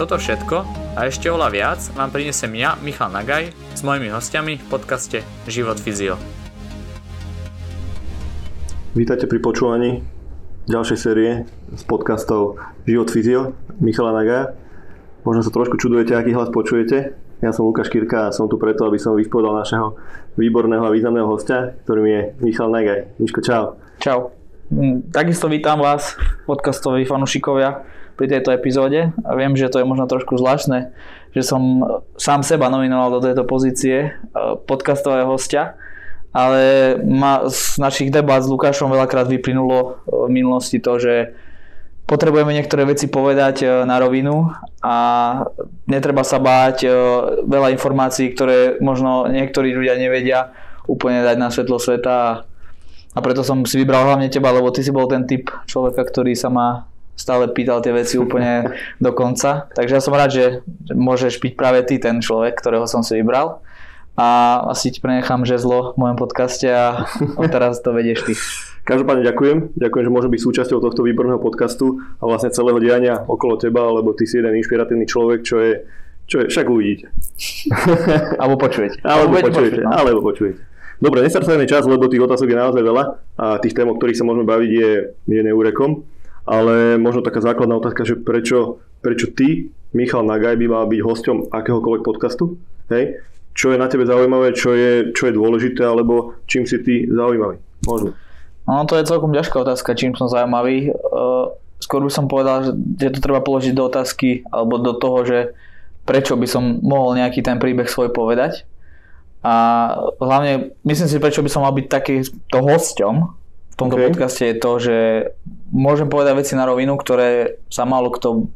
Toto všetko a ešte oľa viac vám prinesem ja, Michal Nagaj, s mojimi hostiami v podcaste Život Fyzio. Vítajte pri počúvaní ďalšej série z podcastov Život Fyzio Michala Nagaja. Možno sa trošku čudujete, aký hlas počujete. Ja som Lukáš Kirka a som tu preto, aby som vyspodal našeho výborného a významného hostia, ktorým je Michal Nagaj. Miško, čau. Čau. Mm, takisto vítam vás, podcastoví fanúšikovia, pri tejto epizóde. A viem, že to je možno trošku zvláštne, že som sám seba nominoval do tejto pozície e, podcastového hostia, ale ma, z našich debát s Lukášom veľakrát vyplynulo v minulosti to, že potrebujeme niektoré veci povedať e, na rovinu a netreba sa báť e, veľa informácií, ktoré možno niektorí ľudia nevedia úplne dať na svetlo sveta a preto som si vybral hlavne teba, lebo ty si bol ten typ človeka, ktorý sa ma stále pýtal tie veci úplne do konca. Takže ja som rád, že môžeš byť práve ty ten človek, ktorého som si vybral a asi ti prenechám žezlo v mojom podcaste a teraz to vedieš ty. Každopádne ďakujem. Ďakujem, že môžem byť súčasťou tohto výborného podcastu a vlastne celého diania okolo teba, lebo ty si jeden inšpiratívny človek, čo je, čo je však uvidíte. Alebo počujete. Alebo, počujete. No. Alebo počujete. Dobre, nestracajme čas, lebo tých otázok je naozaj veľa a tých tém, o ktorých sa môžeme baviť, je, je neúrekom. Ale možno taká základná otázka, že prečo, prečo ty, Michal Nagaj, by mal byť hosťom akéhokoľvek podcastu? Hej? Čo je na tebe zaujímavé, čo je, čo je dôležité, alebo čím si ty zaujímavý? Možno. No to je celkom ťažká otázka, čím som zaujímavý. Skôr by som povedal, že to treba položiť do otázky alebo do toho, že prečo by som mohol nejaký ten príbeh svoj povedať. A hlavne myslím si, prečo by som mal byť takýto hosťom v tomto okay. podcaste je to, že môžem povedať veci na rovinu, ktoré sa málo kto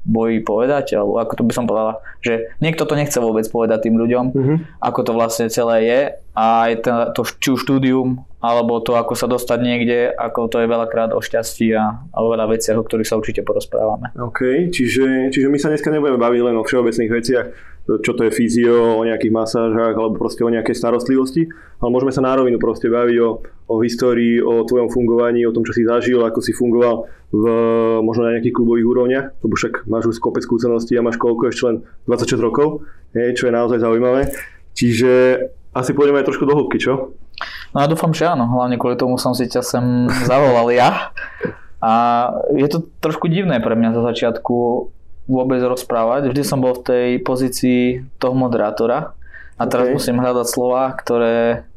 bojí povedať, alebo ako to by som povedala, že niekto to nechce vôbec povedať tým ľuďom, uh-huh. ako to vlastne celé je a aj to, to či už štúdium, alebo to, ako sa dostať niekde, ako to je veľakrát o šťastí a, a o veľa veciach, o ktorých sa určite porozprávame. OK, čiže, čiže my sa dneska nebudeme baviť len o všeobecných veciach, čo to je fyzio, o nejakých masážach alebo proste o nejakej starostlivosti, ale môžeme sa na rovinu proste baviť o, o histórii, o tvojom fungovaní, o tom, čo si zažil, ako si fungoval v možno na nejakých klubových úrovniach, lebo však máš už kopec skúseností a máš koľko ešte len 26 rokov, je, čo je naozaj zaujímavé. Čiže asi pôjdeme aj trošku do hĺbky, čo? No ja dúfam, že áno, hlavne kvôli tomu som si ťa sem zavolal ja. A je to trošku divné pre mňa za začiatku vôbec rozprávať. Vždy som bol v tej pozícii toho moderátora a teraz okay. musím hľadať slova, ktoré,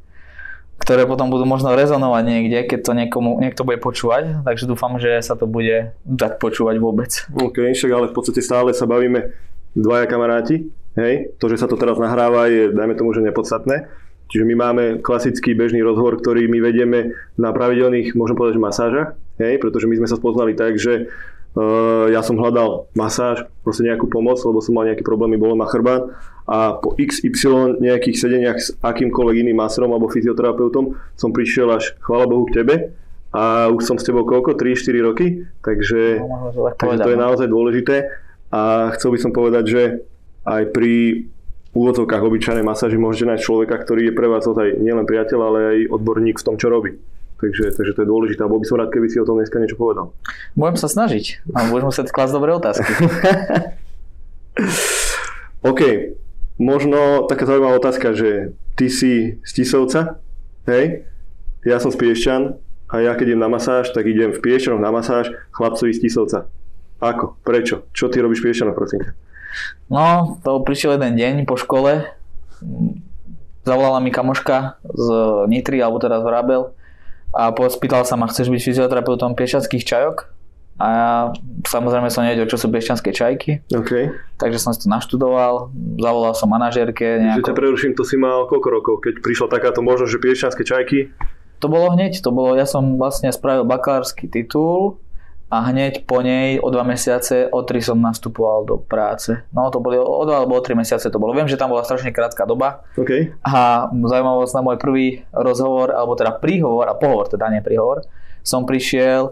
ktoré potom budú možno rezonovať niekde, keď to niekomu, niekto bude počúvať. Takže dúfam, že sa to bude dať počúvať vôbec. OK, však ale v podstate stále sa bavíme dvaja kamaráti. Hej, to, že sa to teraz nahráva, je, dajme tomu, že nepodstatné. Čiže my máme klasický bežný rozhovor, ktorý my vedieme na pravidelných, môžem povedať, že masážach, hej, pretože my sme sa spoznali tak, že Uh, ja som hľadal masáž, proste nejakú pomoc, lebo som mal nejaké problémy, bolo ma chrbát a po XY nejakých sedeniach s akýmkoľvek iným masérom alebo fyzioterapeutom som prišiel až, chvála Bohu, k tebe a už som s tebou koľko? 3-4 roky, takže, no, takže to je no. naozaj dôležité a chcel by som povedať, že aj pri úvodzovkách obyčajnej masáži môžete nájsť človeka, ktorý je pre vás ozaj nielen priateľ, ale aj odborník v tom, čo robí. Takže, takže to je dôležité. Bol by som rád, keby si o tom dneska niečo povedal. Budem sa snažiť. A budem musieť klásť dobré otázky. OK. Možno taká zaujímavá otázka, že ty si z Tisovca, hej? Ja som z Piešťan a ja keď idem na masáž, tak idem v Piešťanoch na masáž chlapcovi z Tisovca. Ako? Prečo? Čo ty robíš v Piešťanoch, prosím? No, to prišiel jeden deň po škole. Zavolala mi kamoška z Nitry, alebo teraz v Rabel a spýtal sa ma, chceš byť fyzioterapeutom piešťanských čajok? A ja samozrejme som nevedel, čo sú piešťanské čajky. Okay. Takže som si to naštudoval, zavolal som manažérke. Nejako... Že ťa preruším, to si mal koľko rokov, keď prišla takáto možnosť, že piešťanské čajky? To bolo hneď, to bolo, ja som vlastne spravil bakalársky titul a hneď po nej o dva mesiace, o tri som nastupoval do práce. No to boli o dva alebo o tri mesiace to bolo. Viem, že tam bola strašne krátka doba OK. a zaujímavosť na môj prvý rozhovor, alebo teda príhovor, a pohovor, teda nie príhovor, som prišiel,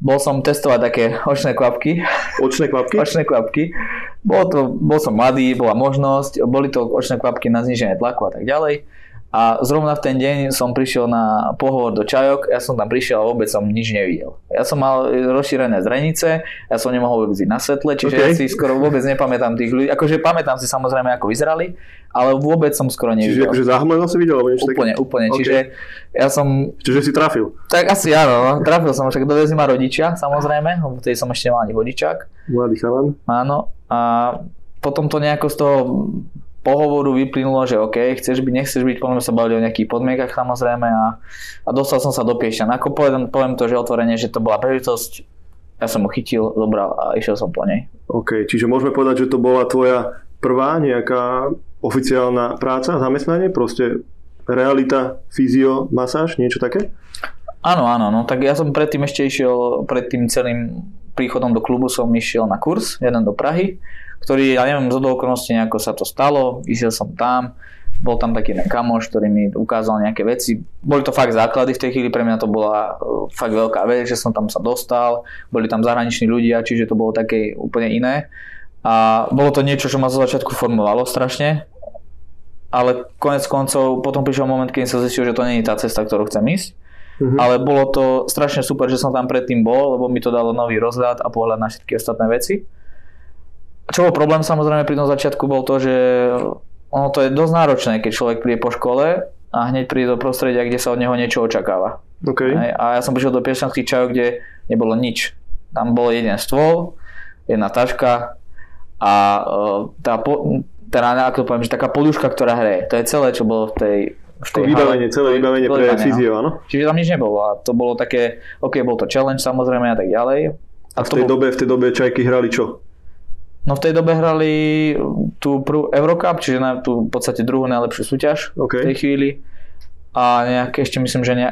bol som testovať také očné kvapky, Očné kvapky? očné kvapky. Bol, to, bol som mladý, bola možnosť, boli to očné kvapky na zniženie tlaku a tak ďalej. A zrovna v ten deň som prišiel na pohovor do čajok, ja som tam prišiel a vôbec som nič nevidel. Ja som mal rozšírené zrenice, ja som nemohol vôbec ísť na svetle, čiže OK. ja si skoro vôbec nepamätám tých ľudí. Akože pamätám si samozrejme, ako vyzerali, ale vôbec som skoro Čiže nevidel. akože zahmleno si videl, alebo Úplne, úplne. OK. Čiže ja som Čiže si trafil. tak asi áno, no. trafil som, však dovezli ma rodičia, samozrejme, lebo vtedy som ešte nemal ani vodičák, Mladý chalan. áno. A potom to nejako z toho pohovoru vyplynulo, že OK, chceš byť, nechceš byť, potom sme sa bavili o nejakých podmienkach samozrejme a, a dostal som sa do Piešťan. Ako poviem, poviem to, že otvorene, že to bola príležitosť, ja som ho chytil, zobral a išiel som po nej. OK, čiže môžeme povedať, že to bola tvoja prvá nejaká oficiálna práca, zamestnanie, proste realita, fyzio, masáž, niečo také? Áno, áno, no tak ja som predtým ešte išiel, pred tým celým príchodom do klubu som išiel na kurz, jeden do Prahy, ktorý, ja neviem, z okolností nejako sa to stalo, išiel som tam, bol tam taký jeden kamoš, ktorý mi ukázal nejaké veci. Boli to fakt základy v tej chvíli, pre mňa to bola uh, fakt veľká vec, že som tam sa dostal, boli tam zahraniční ľudia, čiže to bolo také úplne iné. A bolo to niečo, čo ma zo začiatku formovalo strašne, ale konec koncov potom prišiel moment, keď som zistil, že to nie je tá cesta, ktorú chcem ísť. Mhm. Ale bolo to strašne super, že som tam predtým bol, lebo mi to dalo nový rozhľad a pohľad na všetky ostatné veci. Čo bol problém samozrejme pri tom začiatku bol to, že ono to je dosť náročné, keď človek príde po škole a hneď príde do prostredia, kde sa od neho niečo očakáva. OK. Hej, a ja som prišiel do piešťanských čajov, kde nebolo nič. Tam bol jeden stôl, jedna taška a uh, tá, po, teda, ako to poviem, že taká poduška, ktorá hreje. To je celé, čo bolo v tej... V To vybavenie, celé vybavenie pre vybavenie, no. fyzio, áno? Čiže tam nič nebolo a to bolo také, ok, bol to challenge samozrejme a tak ďalej. A v to tej bol- dobe, v tej dobe čajky hrali čo? No v tej dobe hrali tú prvú Eurocup, čiže na tú v podstate druhú najlepšiu súťaž OK. v tej chvíli. A nejaké ešte myslím, že ne,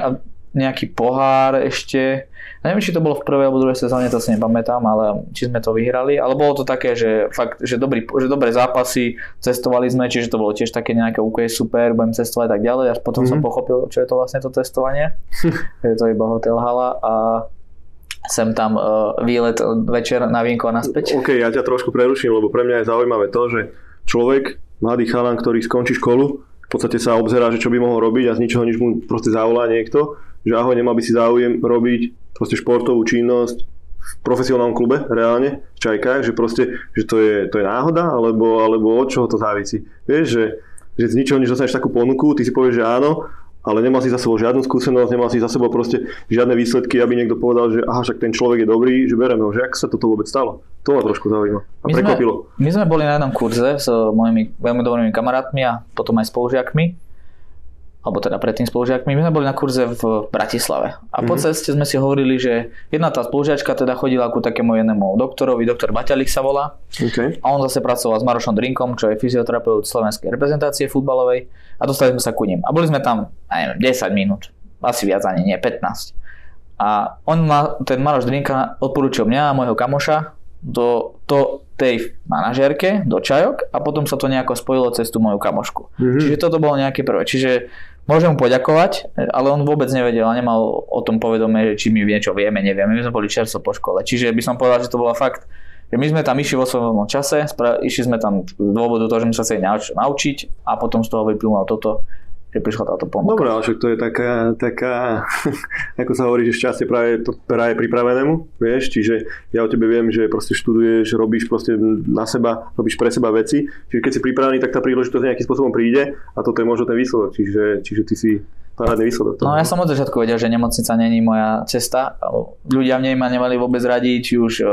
nejaký pohár ešte. Ja neviem, či to bolo v prvej alebo druhej sezóne, to si nepamätám, ale či sme to vyhrali. Ale bolo to také, že fakt, že, dobrý, že dobré zápasy, cestovali sme, čiže to bolo tiež také nejaké OK, super, budem cestovať a tak ďalej. A potom som Mhm. pochopil, čo je to vlastne to cestovanie. že je to iba hotel hala a sem tam uh, výlet večer na vínko a naspäť. OK, ja ťa trošku preruším, lebo pre mňa je zaujímavé to, že človek, mladý chalan, ktorý skončí školu, v podstate sa obzerá, že čo by mohol robiť a z ničoho nič mu proste zavolá niekto, že ahoj, nemal by si záujem robiť proste športovú činnosť v profesionálnom klube, reálne, v Čajkách, že proste, že to je, to je náhoda, alebo, alebo od čoho to závisí. Vieš, že, že z ničoho nič dostaneš takú ponuku, ty si povieš, že áno, ale nemal si za sebou žiadnu skúsenosť, nemal si za sebou proste žiadne výsledky, aby niekto povedal, že aha, však ten človek je dobrý, že bereme ho, že ak sa toto vôbec stalo. To ma trošku zaujíma a My sme, prekvapilo. my sme boli na jednom kurze s mojimi veľmi dobrými kamarátmi a potom aj spolužiakmi alebo teda predtým spolužiakmi. My sme boli na kurze v Bratislave a po Mhm. ceste sme si hovorili, že jedna tá spolužiačka teda chodila ku takému jednému doktorovi, doktor Baťalik sa volá Okay. a on zase pracoval s Marošom Drinkom, čo je fyzioterapeut slovenskej reprezentácie futbalovej a dostali sme sa ku ním. A boli sme tam, neviem, 10 minút, asi viac ani nie, 15. A on ma, ten Maroš Drinka odporúčil mňa a môjho kamoša do, do tej manažérke, do čajok a potom sa to nejako spojilo cez tú moju kamošku. Mhm. Čiže toto bolo nejaké prvé. Čiže môžem mu poďakovať, ale on vôbec nevedel a nemal o tom povedomie, či my niečo vieme, nevieme. My sme boli čerstvo po škole. Čiže by som povedal, že to bola fakt že my sme tam išli vo svojom čase, išli sme tam z dôvodu toho, že sme sa chceli nauč- naučiť a potom z toho vyplynulo toto, že prišla táto ponuka. Dobre, ale však to je taká, taká ako sa hovorí, že šťastie práve, to práve pripravenému, vieš, čiže ja o tebe viem, že proste študuješ, robíš proste na seba, robíš pre seba veci, čiže keď si pripravený, tak tá príležitosť nejakým spôsobom príde a toto je možno ten výsledok, čiže, čiže ty si parádny výsledok. toho. No ja som od začiatku vedel, že nemocnica není moja cesta. Ľudia v nej ma nemali vôbec radi, či už e,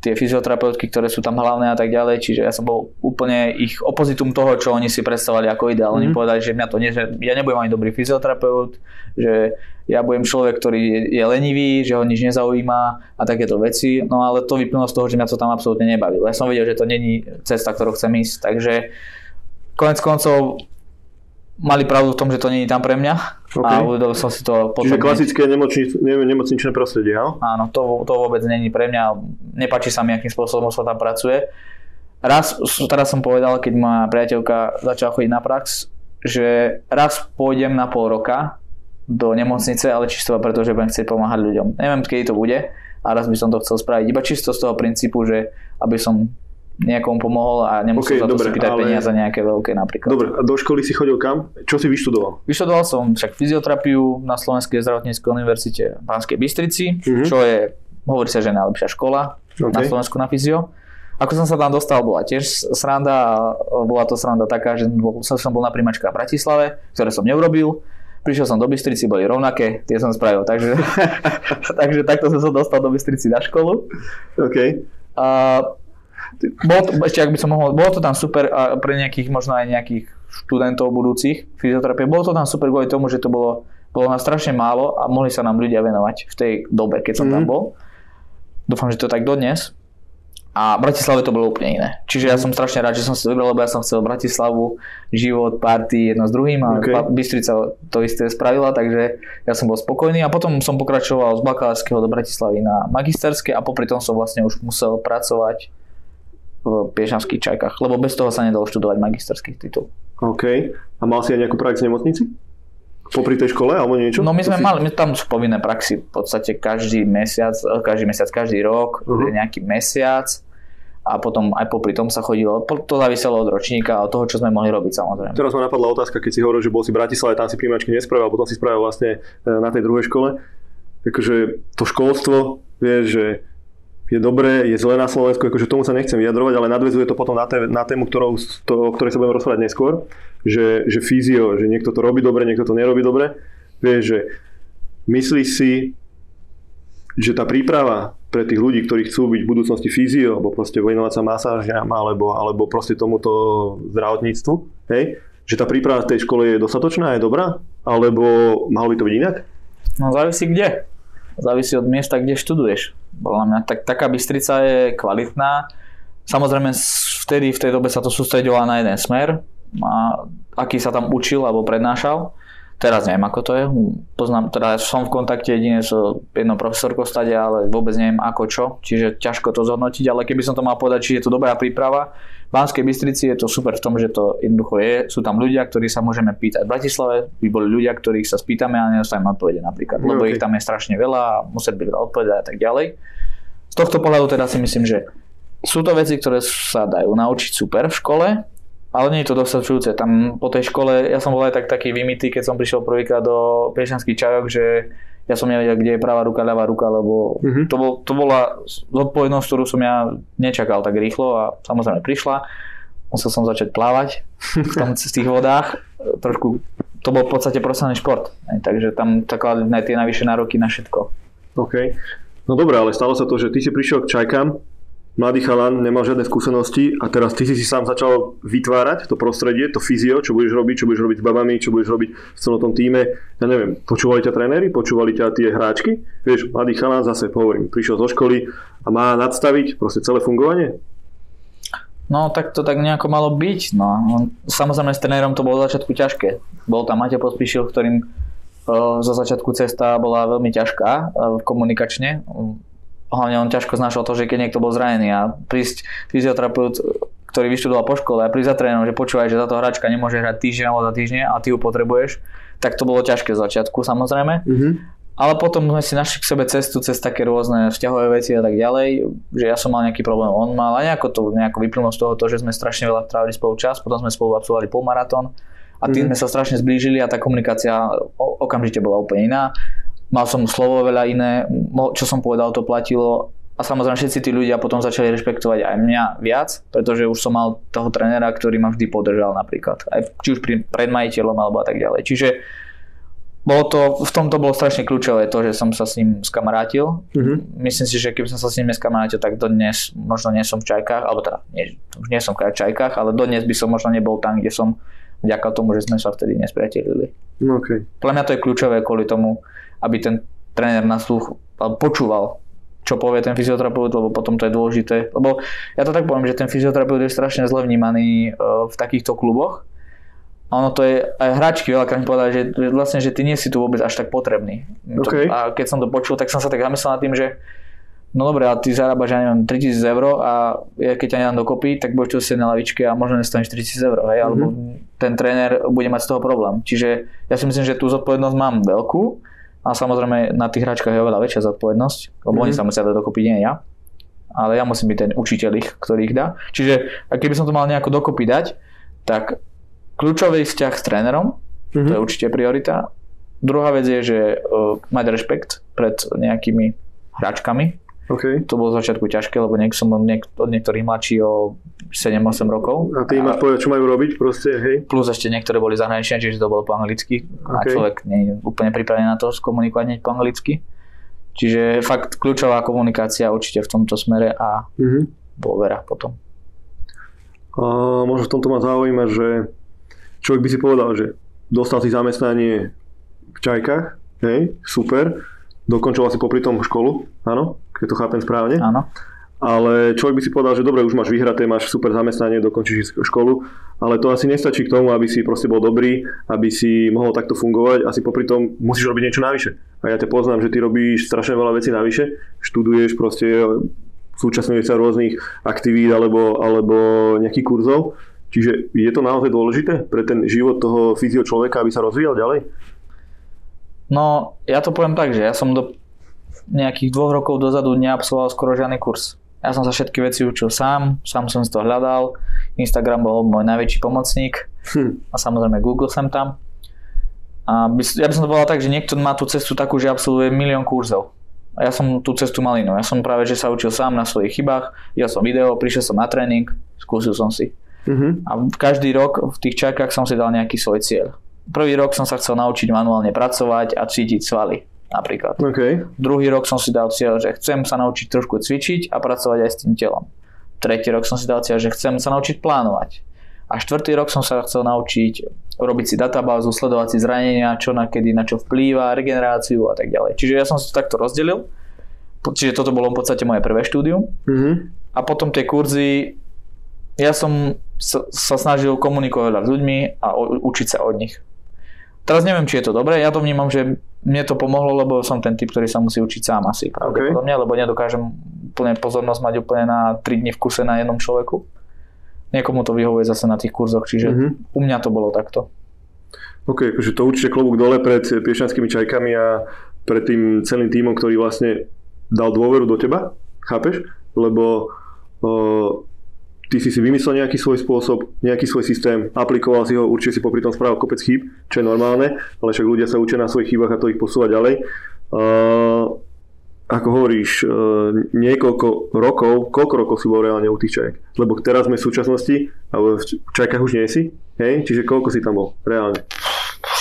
tie fyzioterapeutky, ktoré sú tam hlavné a tak ďalej, čiže ja som bol úplne ich opozitum toho, čo oni si predstavovali ako ideál. Oni Mhm. povedali, že mňa to nie, že ja nebudem ani dobrý fyzioterapeut, že ja budem človek, ktorý je, je lenivý, že ho nič nezaujíma a takéto veci, no ale to vyplynulo z toho, že mňa to tam absolútne nebavilo. Ja som vedel, že to není cesta, ktorou chcem ísť, takže konec koncov mali pravdu v tom, že to je tam pre mňa OK. a uvedomil som si to potom. Čiže klasické nemocnič, ne, nemocničné prostredie, áno? Áno, to, to vôbec není pre mňa. Nepáči sa mi, akým spôsobom sa tam pracuje. Raz, teraz som povedal, keď moja priateľka začala chodiť na prax, že raz pôjdem na pol roka do nemocnice, ale čisto preto, že budem chcieť pomáhať ľuďom. Neviem, kedy to bude a raz by som to chcel spraviť. Iba čisto z toho princípu, že aby som niekomu pomohol a nemusel OK, za to dobre, si pýtať ale- peniaze nejaké veľké napríklad. Dobre, a do školy si chodil kam? Čo si vyštudoval? Vyštudoval som však fyzioterapiu na Slovenskej zdravotníckej univerzite v Banskej Bystrici, Mhm. čo je, hovorí sa, že najlepšia škola OK. na Slovensku na fyzio. Ako som sa tam dostal, bola tiež sranda bola to sranda taká, že bol, som, bol na príjmačke v Bratislave, ktoré som neurobil. Prišiel som do Bystrici, boli rovnaké, tie som spravil, takže, takže takto som sa dostal do Bystrici na školu. OK. A bolo to, ešte ak by som mohol, bolo to tam super pre nejakých, možno aj nejakých študentov budúcich fyzioterapie, bolo to tam super kvôli tomu, že to bolo, bolo nás strašne málo a mohli sa nám ľudia venovať v tej dobe, keď som tam Mhm. bol. Dúfam, že to tak dodnes. A v Bratislave to bolo úplne iné. Čiže ja som strašne rád, že som si vybral, lebo ja som chcel Bratislavu, život, party, jedno s druhým a OK. okay. Bystrica to isté spravila, takže ja som bol spokojný a potom som pokračoval z bakalárskeho do Bratislavy na magisterské a popri tom som vlastne už musel pracovať v Piešavských čajkách, lebo bez toho sa nedalo študovať magisterský titul. OK. A mal si aj nejakú prax v nemocnici? Popri tej škole alebo niečo? No my sme si... mali, my tam sú povinné praxi v podstate každý mesiac, eh, každý mesiac, každý rok, Mhm. nejaký mesiac a potom aj popri tom sa chodilo, to záviselo od ročníka a od toho, čo sme mohli robiť samozrejme. Teraz ma napadla otázka, keď si hovoril, že bol si v Bratislave, tam si príjmačky nespravil, a potom si spravil vlastne e, na tej druhej škole. Takže to školstvo, vieš, že je dobré, je zlé na Slovensku, akože tomu sa nechcem vyjadrovať, ale nadvezuje to potom na, té, na tému, ktorou, to, o ktorej sa budeme rozprávať neskôr, že, že fyzio, že niekto to robí dobre, niekto to nerobí dobre. Vieš, že myslíš si, že tá príprava pre tých ľudí, ktorí chcú byť v budúcnosti fyzio, alebo proste venovať sa masážiam, alebo, alebo proste tomuto zdravotníctvu, hej, že tá príprava v tej škole je dostatočná, je dobrá, alebo malo by to byť inak? No závisí kde. Závisí od miesta, kde študuješ. Podľa mňa tak, taká Bystrica je kvalitná. Samozrejme vtedy v tej dobe sa to sústredilo na jeden smer, a aký sa tam učil alebo prednášal. Teraz neviem, ako to je. Poznám, teda som v kontakte jedine s jednou profesorkou stade, ale vôbec neviem ako čo, čiže ťažko to zhodnotiť, ale keby som to mal povedať, či je to dobrá príprava, Banskej Bystrici je to super v tom, že to jednoducho je, sú tam ľudia, ktorí sa môžeme pýtať. V Bratislave by boli ľudia, ktorých sa spýtame a nedostaneme odpovede napríklad, No, lebo ok. ich tam je strašne veľa a musia byť veľa odpovedať a tak ďalej. Z tohto pohľadu teda si myslím, že sú to veci, ktoré sa dajú naučiť super v škole, ale nie je to dostačujúce. Tam po tej škole, ja som bol aj tak taký vymitý, keď som prišiel prvýkrát do Piešanských čajok, že ja som nevedel, kde je pravá ruka, ľavá ruka, lebo Mhm. to, bol, to bola zodpovednosť, ktorú som ja nečakal tak rýchlo a samozrejme prišla. Musel som začať plávať v, tom, v tých vodách. Trošku, to bol v podstate profesionálny šport. Takže tam kladli tie najvyššie nároky na všetko. OK. No dobré, ale stalo sa to, že ty si prišiel k čajkám, mladý chalan, nemal žiadne skúsenosti a teraz ty si si sám začal vytvárať to prostredie, to fyzio, čo budeš robiť, čo budeš robiť s babami, čo budeš robiť v celom tom týme. Ja neviem, počúvali ťa tréneri, počúvali ťa tie hráčky? Vieš, mladý chalan zase, hovorím, prišiel zo školy a má nadstaviť proste celé fungovanie? No tak to tak nejako malo byť. No. Samozrejme s trénerom to bolo v začiatku ťažké. Bol tam Matej Pospíšil, ktorým e, zo začiatku cesta bola veľmi ťažká e, komunikačne. Hlavne on ťažko znášal to, že keď niekto bol zranený a prísť fyzioterapeut, ktorý vyštudoval po škole a prísť za trénerom, že počúvaj, že táto hračka nemôže hrať týždeň alebo za týždeň a ty ju potrebuješ, tak to bolo ťažké z začiatku samozrejme. Mhm. Ale potom sme si našli k sebe cestu cez také rôzne vzťahové veci a tak ďalej, že ja som mal nejaký problém, on mal a nejako to nejako vyplynulo z toho, to, že sme strašne veľa trávili spolu čas, potom sme spolu absolvovali polmaratón a tým Mhm. sme sa strašne zblížili a tá komunikácia okamžite bola úplne iná. Mal som slovo veľa iné, čo som povedal, to platilo a samozrejme všetci tí ľudia potom začali rešpektovať aj mňa viac, pretože už som mal toho trénera, ktorý ma vždy podržal napríklad. Aj či už pri, pred majiteľom alebo a tak ďalej. Čiže bolo to, v tomto bolo strašne kľúčové to, že som sa s ním skamarátil. Mhm. Myslím si, že keby som sa s ním neskamarátil, tak dodnes možno nie som v Čajkách, alebo teda nie, už nie som v Čajkách, ale dodnes by som možno nebol tam, kde som vďaka tomu, že sme sa vtedy nespriatelili. No, OK. Podľa mňa to je kľúčové kvôli tomu, aby ten tréner na sluch počúval, čo povie ten fyzioterapeut, lebo potom to je dôležité. Lebo ja to tak poviem, že ten fyzioterapeut je strašne zle vnímaný e, v takýchto kluboch, ono to je, aj hračky veľakrát mi povedali, že, vlastne, že ty nie si tu vôbec až tak potrebný. To, OK. a keď som to počul, tak som sa tak zamyslel nad tým, že no dobre, ale ty zarábaš, ja neviem, 3000 eur a ja keď ťa nedám dokopy, tak budeš tu sedieť na lavičke a možno nestaneš 3000 eur, hej, alebo ten tréner bude mať z toho problém. Čiže ja si myslím, že tú zodpovednosť mám veľkú a samozrejme na tých hračkách je oveľa väčšia zodpovednosť, lebo oni sa musia dať dokopy, nie ja. Ale ja musím byť ten učiteľ ich, ktorý ich dá. Čiže keby som to mal nejako dokopy dať, tak kľúčový vzťah s trénerom, to je určite priorita. Druhá vec je, že uh, mať rešpekt pred nejakými hračkami. OK. To bolo z začiatku ťažké, lebo niek- som niek- od niektorých mladší o 7-8 rokov. A ty im máš povedať, čo majú robiť proste, hej? Plus ešte niektoré boli zahraničné, čiže to bolo po anglicky. A OK. človek nie je úplne pripravený na to skomunikovať hneď po anglicky. Čiže fakt kľúčová komunikácia určite v tomto smere a Mhm. dôvera potom. A možno v tomto ma zaujíma, že človek by si povedal, že dostal si zamestnanie v Čajkách, hej, super, dokončoval si popri tom školu, áno, keď to chápem správne, Áno. ale človek by si povedal, že dobre, už máš vyhraté, máš super zamestnanie, dokončíš si školu, ale to asi nestačí k tomu, aby si proste bol dobrý, aby si mohol takto fungovať, asi popri tom musíš robiť niečo navyše. A ja ťa poznám, že ty robíš strašne veľa vecí navyše, študuješ proste, súčasňuješ sa rôznych aktivít alebo, alebo nejakých kurzov, čiže je to naozaj dôležité pre ten život toho fyzio človeka, aby sa rozvíjal ďalej? No, ja to poviem tak, že ja som do nejakých dvoch rokov dozadu neabsolvoval skoro žiadny kurz. Ja som sa všetky veci učil sám, sám som si to hľadal, Instagram bol môj najväčší pomocník Hm. a samozrejme Google sem tam. A by, ja by som to povedal tak, že niekto má tú cestu takú, že absolvuje milión kurzov. A ja som tú cestu mal inú. Ja som práve, že sa učil sám na svojich chybách, videl som video, prišiel som na tréning, skúsil som si. Mhm. A každý rok v tých čakách som si dal nejaký svoj cieľ. Prvý rok som sa chcel naučiť manuálne pracovať a cítiť svaly napríklad. OK. Druhý rok som si dal cieľ, že chcem sa naučiť trošku cvičiť a pracovať aj s tým telom. Tretí rok som si dal cieľ, že chcem sa naučiť plánovať. A štvrtý rok som sa chcel naučiť robiť si databázu, sledovať si zranenia, čo na kedy, na čo vplýva, regeneráciu a tak ďalej. Čiže ja som si to takto rozdelil. Čiže toto bolo v podstate moje prvé štúdium. Mhm. A potom tie kurzy, ja som sa, sa snažil komunikovať s ľuďmi a o, učiť sa od nich. Teraz neviem, či je to dobré, ja to vnímam, že mne to pomohlo, lebo som ten typ, ktorý sa musí učiť sám asi pravdepodobne, lebo nedokážem úplne pozornosť mať úplne na 3 dní v kuse na jednom človeku. Niekomu to vyhovuje zase na tých kurzoch, čiže Mhm. u mňa to bolo takto. OK, akože to určite klobúk dole pred piešanskými čajkami a pred tým celým tímom, ktorý vlastne dal dôveru do teba, chápeš? Lebo o, ty si si vymyslel nejaký svoj spôsob, nejaký svoj systém, aplikoval si ho, určite si popri tom spravil kopec chýb, čo je normálne, ale však ľudia sa učia na svojich chybách a to ich posúva ďalej. Uh, ako hovoríš, uh, niekoľko rokov, koľko rokov si bol reálne u tých čajek? Lebo teraz sme v súčasnosti, ale v čajkách už nie si, hej? Čiže koľko si tam bol reálne?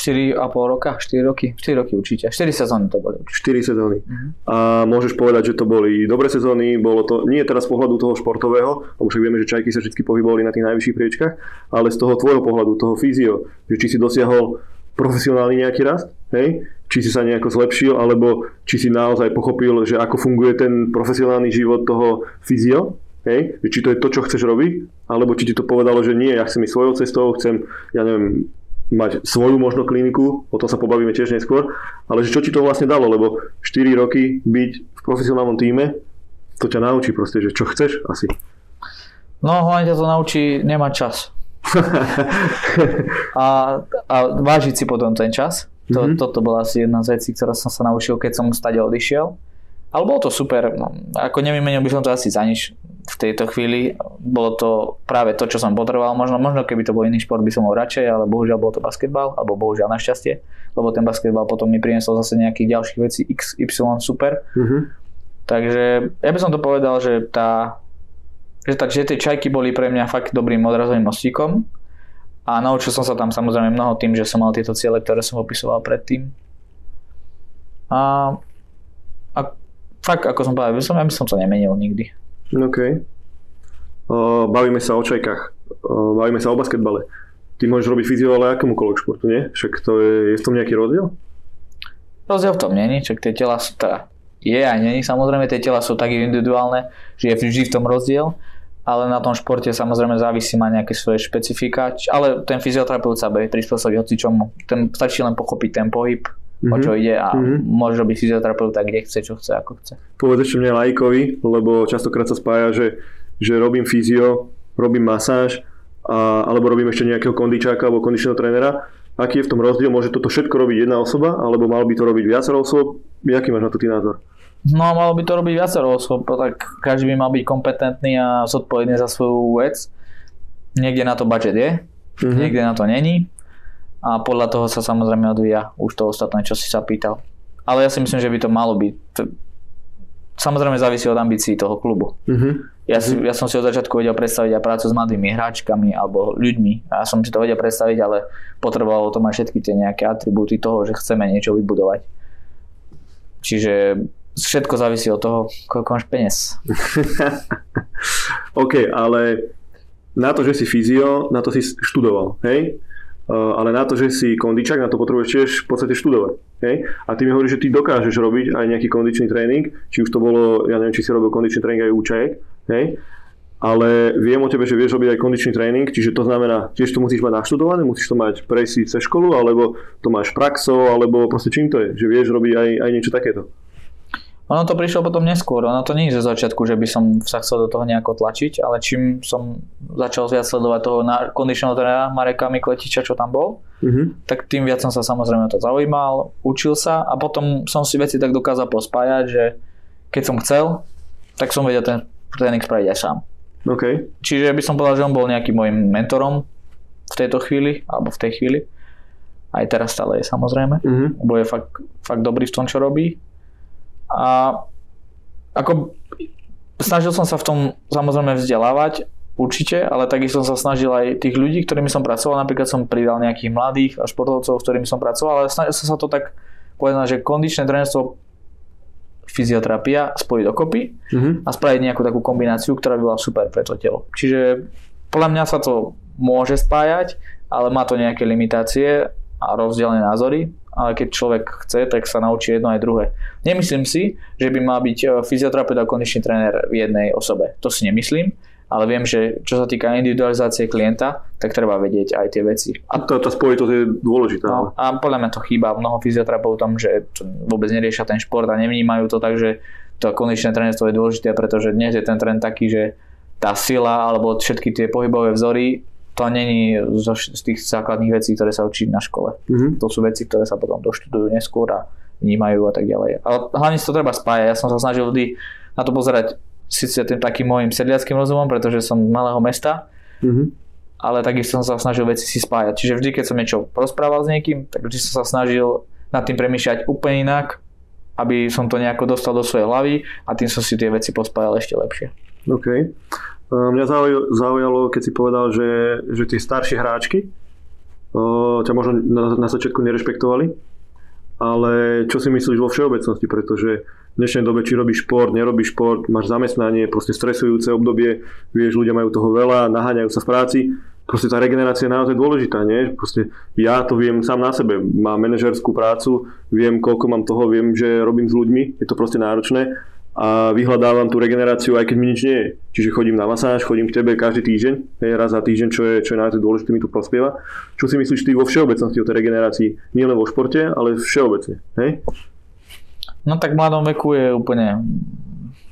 4,5 roka, 4 roky, 4 roky určite. 4 sezóny to boli určite. 4 sezóny. Mhm. A môžeš povedať, že to boli dobré sezóny, bolo to nie teraz z pohľadu toho športového, lebo však vieme, že čajky sa vždy pohybovali na tých najvyšších priečkach, ale z toho tvojho pohľadu, toho fyzio, že či si dosiahol profesionálny nejaký rast, hej? či si sa nejako zlepšil, alebo či si naozaj pochopil, že ako funguje ten profesionálny život toho fyzio, hej? Či to je to, čo chceš robiť, alebo či ti to povedalo, že nie, ja chcem ísť svojou cestou, chcem, ja neviem, mať svoju možno kliniku, o tom sa pobavíme tiež neskôr, ale že čo ti to vlastne dalo, lebo 4 roky byť v profesionálnom týme, to ťa naučí proste, že čo chceš asi. No hlavne ťa to naučí nemať čas. a, a vážiť si potom ten čas. To, Mhm. mm-hmm. Toto bola asi jedna z vecí, ktorá som sa naučil, keď som stade odišiel. Ale bolo to super. No, ako nevymenil by som to asi za nič v tejto chvíli. Bolo to práve to, čo som potreboval. Možno, možno keby to bol iný šport, by som bol radšej, ale bohužiaľ bol to basketbal, alebo bohužiaľ našťastie, lebo ten basketbal potom mi priniesol zase nejakých ďalších vecí XY super. Mhm. Takže ja by som to povedal, že tá že, tak, že tie čajky boli pre mňa fakt dobrým odrazovým mostíkom a naučil som sa tam samozrejme mnoho tým, že som mal tieto ciele, ktoré som opisoval predtým. A, a fakt, ako som povedal, som, ja by som to nemenil nikdy. OK. O, bavíme sa o čajkách. O, bavíme sa o basketbale. Ty môžeš robiť fyzio, ale akémukoľvek športu, nie? Však to je, je v tom nejaký rozdiel? Rozdiel v tom není, čak tie tela sú teda je aj není, samozrejme tie tela sú tak individuálne, že je vždy v tom rozdiel, ale na tom športe samozrejme závisí má nejaké svoje špecifika, ale ten fyzioterapeut sa bude prispôsobiť hoci čomu. Ten stačí len pochopiť ten pohyb, mm-hmm. o čo ide a Mhm. môže robiť fyzioterapeuta kde chce, čo chce, ako chce. Povedz ešte mne lajkovi, lebo častokrát sa spája, že, že robím fyzio, robím masáž, a, alebo robím ešte nejakého kondičáka alebo kondičného trénera. Aký je v tom rozdiel? Môže toto všetko robiť jedna osoba, alebo mal by to robiť viacero osôb? Jaký máš na to ty názor? No malo by to robiť viacero osôb, tak každý by mal byť kompetentný a zodpovedný za svoju vec. Niekde na to budget je, Mhm. niekde na to není a podľa toho sa samozrejme odvíja už to ostatné, čo si sa pýtal. Ale ja si myslím, že by to malo byť. Samozrejme závisí od ambícií toho klubu. Mhm. Ja, si, ja som si od začiatku vedel predstaviť aj prácu s mladými hráčkami alebo ľuďmi. Ja som si to vedel predstaviť, ale potrebovalo to mať všetky tie nejaké atribúty toho, že chceme niečo vybudovať. Čiže všetko závisí od toho, koľko máš peniaz. OK, ale na to, že si fyzio, na to si študoval, hej? Uh, ale na to, že si kondičák, na to potrebuješ tiež v podstate študovať. Hej? A ty mi hovoríš, že ty dokážeš robiť aj nejaký kondičný tréning, či už to bolo, ja neviem, či si robil kondičný tréning aj u čajek, hej? ale viem o tebe, že vieš robiť aj kondičný tréning, čiže to znamená, tiež to musíš mať naštudované, musíš to mať prejsť cez školu, alebo to máš praxou, alebo proste čím to je, že vieš robiť aj, aj niečo takéto. Ono to prišlo potom neskôr, ono to nie je zo začiatku, že by som sa chcel do toho nejako tlačiť, ale čím som začal viac sledovať toho na- kondičného trénera Mareka Mikletiča, čo tam bol, Mhm. tak tým viac som sa samozrejme to zaujímal, učil sa a potom som si veci tak dokázal pospájať, že keď som chcel, tak som vedel ten tréning spraviť aj sám. OK. Čiže by som povedal, že on bol nejakým môjim mentorom v tejto chvíli, alebo v tej chvíli. Aj teraz stále je samozrejme, Mhm. lebo je fakt, fakt dobrý v tom, čo robí. A ako snažil som sa v tom samozrejme vzdelávať, určite, ale takisto som sa snažil aj tých ľudí, ktorými som pracoval, napríklad som pridal nejakých mladých a športovcov, s ktorými som pracoval, ale snažil som sa to tak povedať, že kondičné trénerstvo fyzioterapia spojiť dokopy Mhm. a spraviť nejakú takú kombináciu, ktorá by bola super pre to telo. Čiže podľa mňa sa to môže spájať, ale má to nejaké limitácie a rozdielne názory, ale keď človek chce, tak sa naučí jedno aj druhé. Nemyslím si, že by mal byť e, fyzioterapeut a kondičný tréner v jednej osobe. To si nemyslím, ale viem, že čo sa týka individualizácie klienta, tak treba vedieť aj tie veci. A to, tá spojitosť je dôležitá. No, a podľa mňa to chýba mnoho fyzioterapeutom, že vôbec neriešia ten šport a nevnímajú to tak, že to kondičné trénerstvo je dôležité, pretože dnes je ten trend taký, že tá sila alebo všetky tie pohybové vzory, to není zo, z tých základných vecí, ktoré sa učí na škole. Mhm. To sú veci, ktoré sa potom doštudujú neskôr a vnímajú a tak ďalej. Ale hlavne si to treba spájať. Ja som sa snažil vždy na to pozerať síce tým takým môjim sedliackým rozumom, pretože som malého mesta, Mhm. ale takisto som sa snažil veci si spájať. Čiže vždy, keď som niečo rozprával s niekým, tak vždy som sa snažil nad tým premýšľať úplne inak, aby som to nejako dostal do svojej hlavy a tým som si tie veci pospájal ešte lepšie. OK. Mňa zauj- zaujalo, keď si povedal, že, že tie staršie hráčky ťa možno na, na začiatku nerešpektovali, ale čo si myslíš vo všeobecnosti, pretože v dnešnej dobe, či robíš šport, nerobíš šport, máš zamestnanie, proste stresujúce obdobie, vieš, ľudia majú toho veľa, naháňajú sa v práci, proste tá regenerácia je naozaj dôležitá, nie? Proste ja to viem sám na sebe, mám manažerskú prácu, viem, koľko mám toho, viem, že robím s ľuďmi, je to proste náročné a vyhľadávam tú regeneráciu, aj keď mi nič nie je. Čiže chodím na masáž, chodím k tebe každý týždeň, hej, raz za týždeň, čo je, čo je naozaj dôležité, mi to prospieva. Čo si myslíš ty vo všeobecnosti o tej regenerácii? Nie len vo športe, ale všeobecne. Hej? No tak v mladom veku je úplne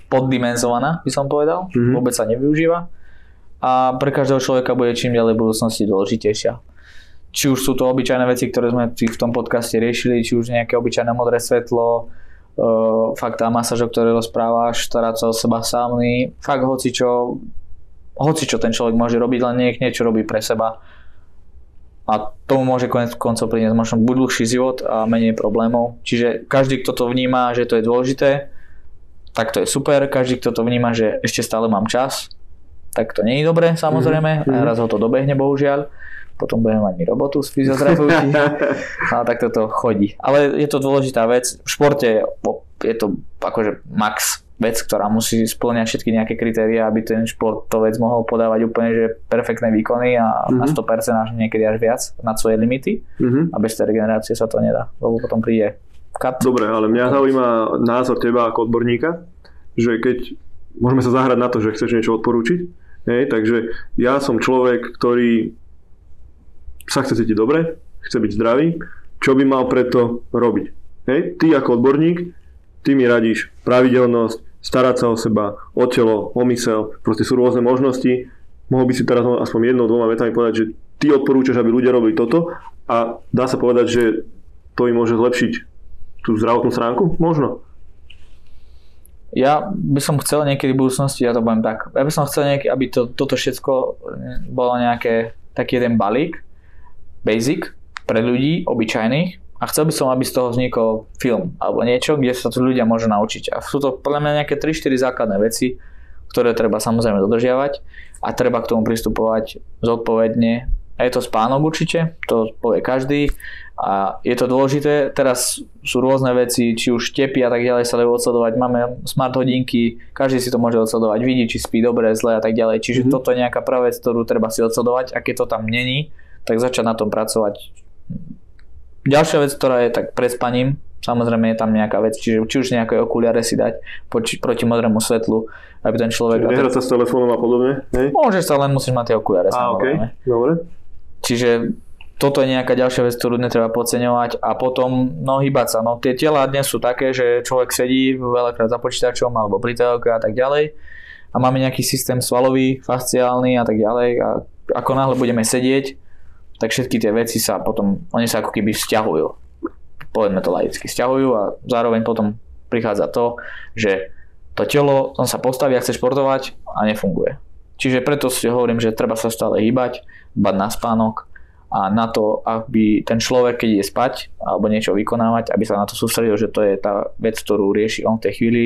poddimenzovaná, by som povedal. Mhm. Vôbec sa nevyužíva. A pre každého človeka bude čím ďalej v budúcnosti dôležitejšia. Či už sú to obyčajné veci, ktoré sme v tom podcaste riešili, či už nejaké obyčajné modré svetlo, uh, fakt tá masáž, o ktorej rozprávaš, starať sa o seba samý, fakt hoci čo, hoci čo ten človek môže robiť, len nech niečo robí pre seba. A tomu môže konec koncov priniesť možno buď dlhší život a menej problémov. Čiže každý, kto to vníma, že to je dôležité, tak to je super. Každý, kto to vníma, že ešte stále mám čas, tak to nie je dobré, samozrejme. Mhm. A raz ho to dobehne, bohužiaľ. Potom budeme mať my robotu s fyzioterapeuti. a tak toto chodí. Ale je to dôležitá vec. V športe je to akože max vec, ktorá musí splňať všetky nejaké kritéria, aby ten športovec mohol podávať úplne že perfektné výkony a na Mhm. 100% až niekedy až viac nad svoje limity Mhm. a bez tej regenerácie sa to nedá, lebo potom príde kat. Dobre, ale mňa zaujíma názor teba ako odborníka, že keď môžeme sa zahrať na to, že chceš niečo odporúčiť, Hej, takže ja som človek, ktorý sa chce cítiť dobre, chce byť zdravý, čo by mal preto robiť. Hej, ty ako odborník, ty mi radíš pravidelnosť, starať sa o seba, o telo, o mysel, proste sú rôzne možnosti. Mohol by si teraz aspoň jednou, dvoma vetami povedať, že ty odporúčaš, aby ľudia robili toto a dá sa povedať, že to im môže zlepšiť tú zdravotnú stránku? Možno. Ja by som chcel niekedy v budúcnosti, ja to poviem tak, ja by som chcel niekedy, aby to, toto všetko bolo nejaké, taký jeden balík, basic, pre ľudí obyčajných a chcel by som, aby z toho vznikol film alebo niečo, kde sa to ľudia môžu naučiť. A sú to podľa mňa nejaké 3-4 základné veci, ktoré treba samozrejme dodržiavať a treba k tomu pristupovať zodpovedne. A je to spánok určite, to povie každý a je to dôležité. Teraz sú rôzne veci, či už tepy a tak ďalej sa dajú odsledovať. Máme smart hodinky, každý si to môže odsledovať, vidí, či spí dobre, zle a tak ďalej. Čiže mm-hmm. toto je nejaká prvá vec, ktorú treba si odsledovať a keď to tam není, tak začať na tom pracovať Ďalšia vec, ktorá je tak pred spaním, samozrejme je tam nejaká vec, čiže či už nejaké okuliare si dať proti, proti modrému svetlu, aby ten človek... Čiže nehrať sa s telefónom a podobne? Hej? Môžeš sa, len musíš mať tie okuliare. A, okay. Dobre. Čiže toto je nejaká ďalšia vec, ktorú netreba podceňovať a potom no hýbať sa. No tie tela dnes sú také, že človek sedí veľakrát za počítačom alebo pri telke a tak ďalej a máme nejaký systém svalový, fasciálny a tak ďalej a ako náhle budeme sedieť, tak všetky tie veci sa potom, oni sa ako keby vzťahujú. Povedzme to laicky, vzťahujú a zároveň potom prichádza to, že to telo, on sa postaví a chce športovať a nefunguje. Čiže preto si hovorím, že treba sa stále hýbať, bať na spánok a na to, aby ten človek, keď ide spať alebo niečo vykonávať, aby sa na to sústredil, že to je tá vec, ktorú rieši on v tej chvíli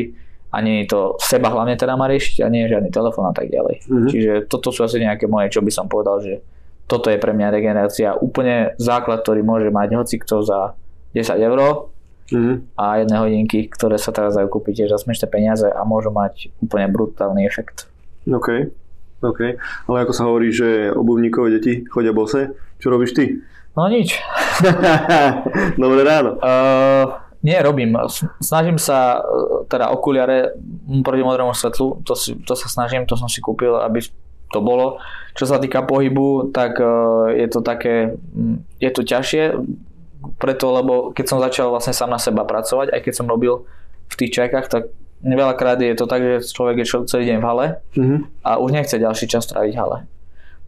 a nie je to seba hlavne teda má riešiť a nie je žiadny telefón a tak ďalej. Mm-hmm. Čiže toto sú asi nejaké moje, čo by som povedal, že toto je pre mňa regenerácia úplne základ, ktorý môže mať hoci kto za 10 eur mm. a jedné hodinky, ktoré sa teraz dajú kúpiť tiež za smiešné peniaze a môžu mať úplne brutálny efekt. OK, OK. Ale ako sa hovorí, že obuvníkové deti chodia bose, čo robíš ty? No nič. Dobré ráno. Uh, nie, robím. Snažím sa, e, teda okuliare proti modrému svetlu, to, si, to sa snažím, to som si kúpil, aby to bolo. Čo sa týka pohybu, tak e, je to také, je to ťažšie, preto, lebo keď som začal vlastne sám na seba pracovať, aj keď som robil v tých čajkách, tak veľakrát je to tak, že človek je celý deň v hale mm-hmm. a už nechce ďalší čas tráviť hale.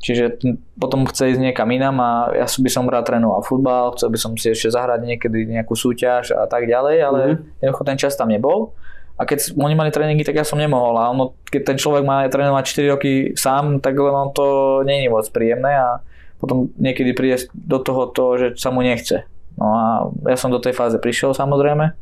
Čiže potom chce ísť niekam inám a ja by som rád trénoval futbal, chcel by som si ešte zahrať niekedy nejakú súťaž a tak ďalej, ale mm-hmm. jednoducho ten čas tam nebol. A keď oni mali tréningy, tak ja som nemohol. A ono, keď ten človek má trénovať 4 roky sám, tak len to nie je moc príjemné a potom niekedy príde do toho to, že sa mu nechce. No a ja som do tej fáze prišiel samozrejme.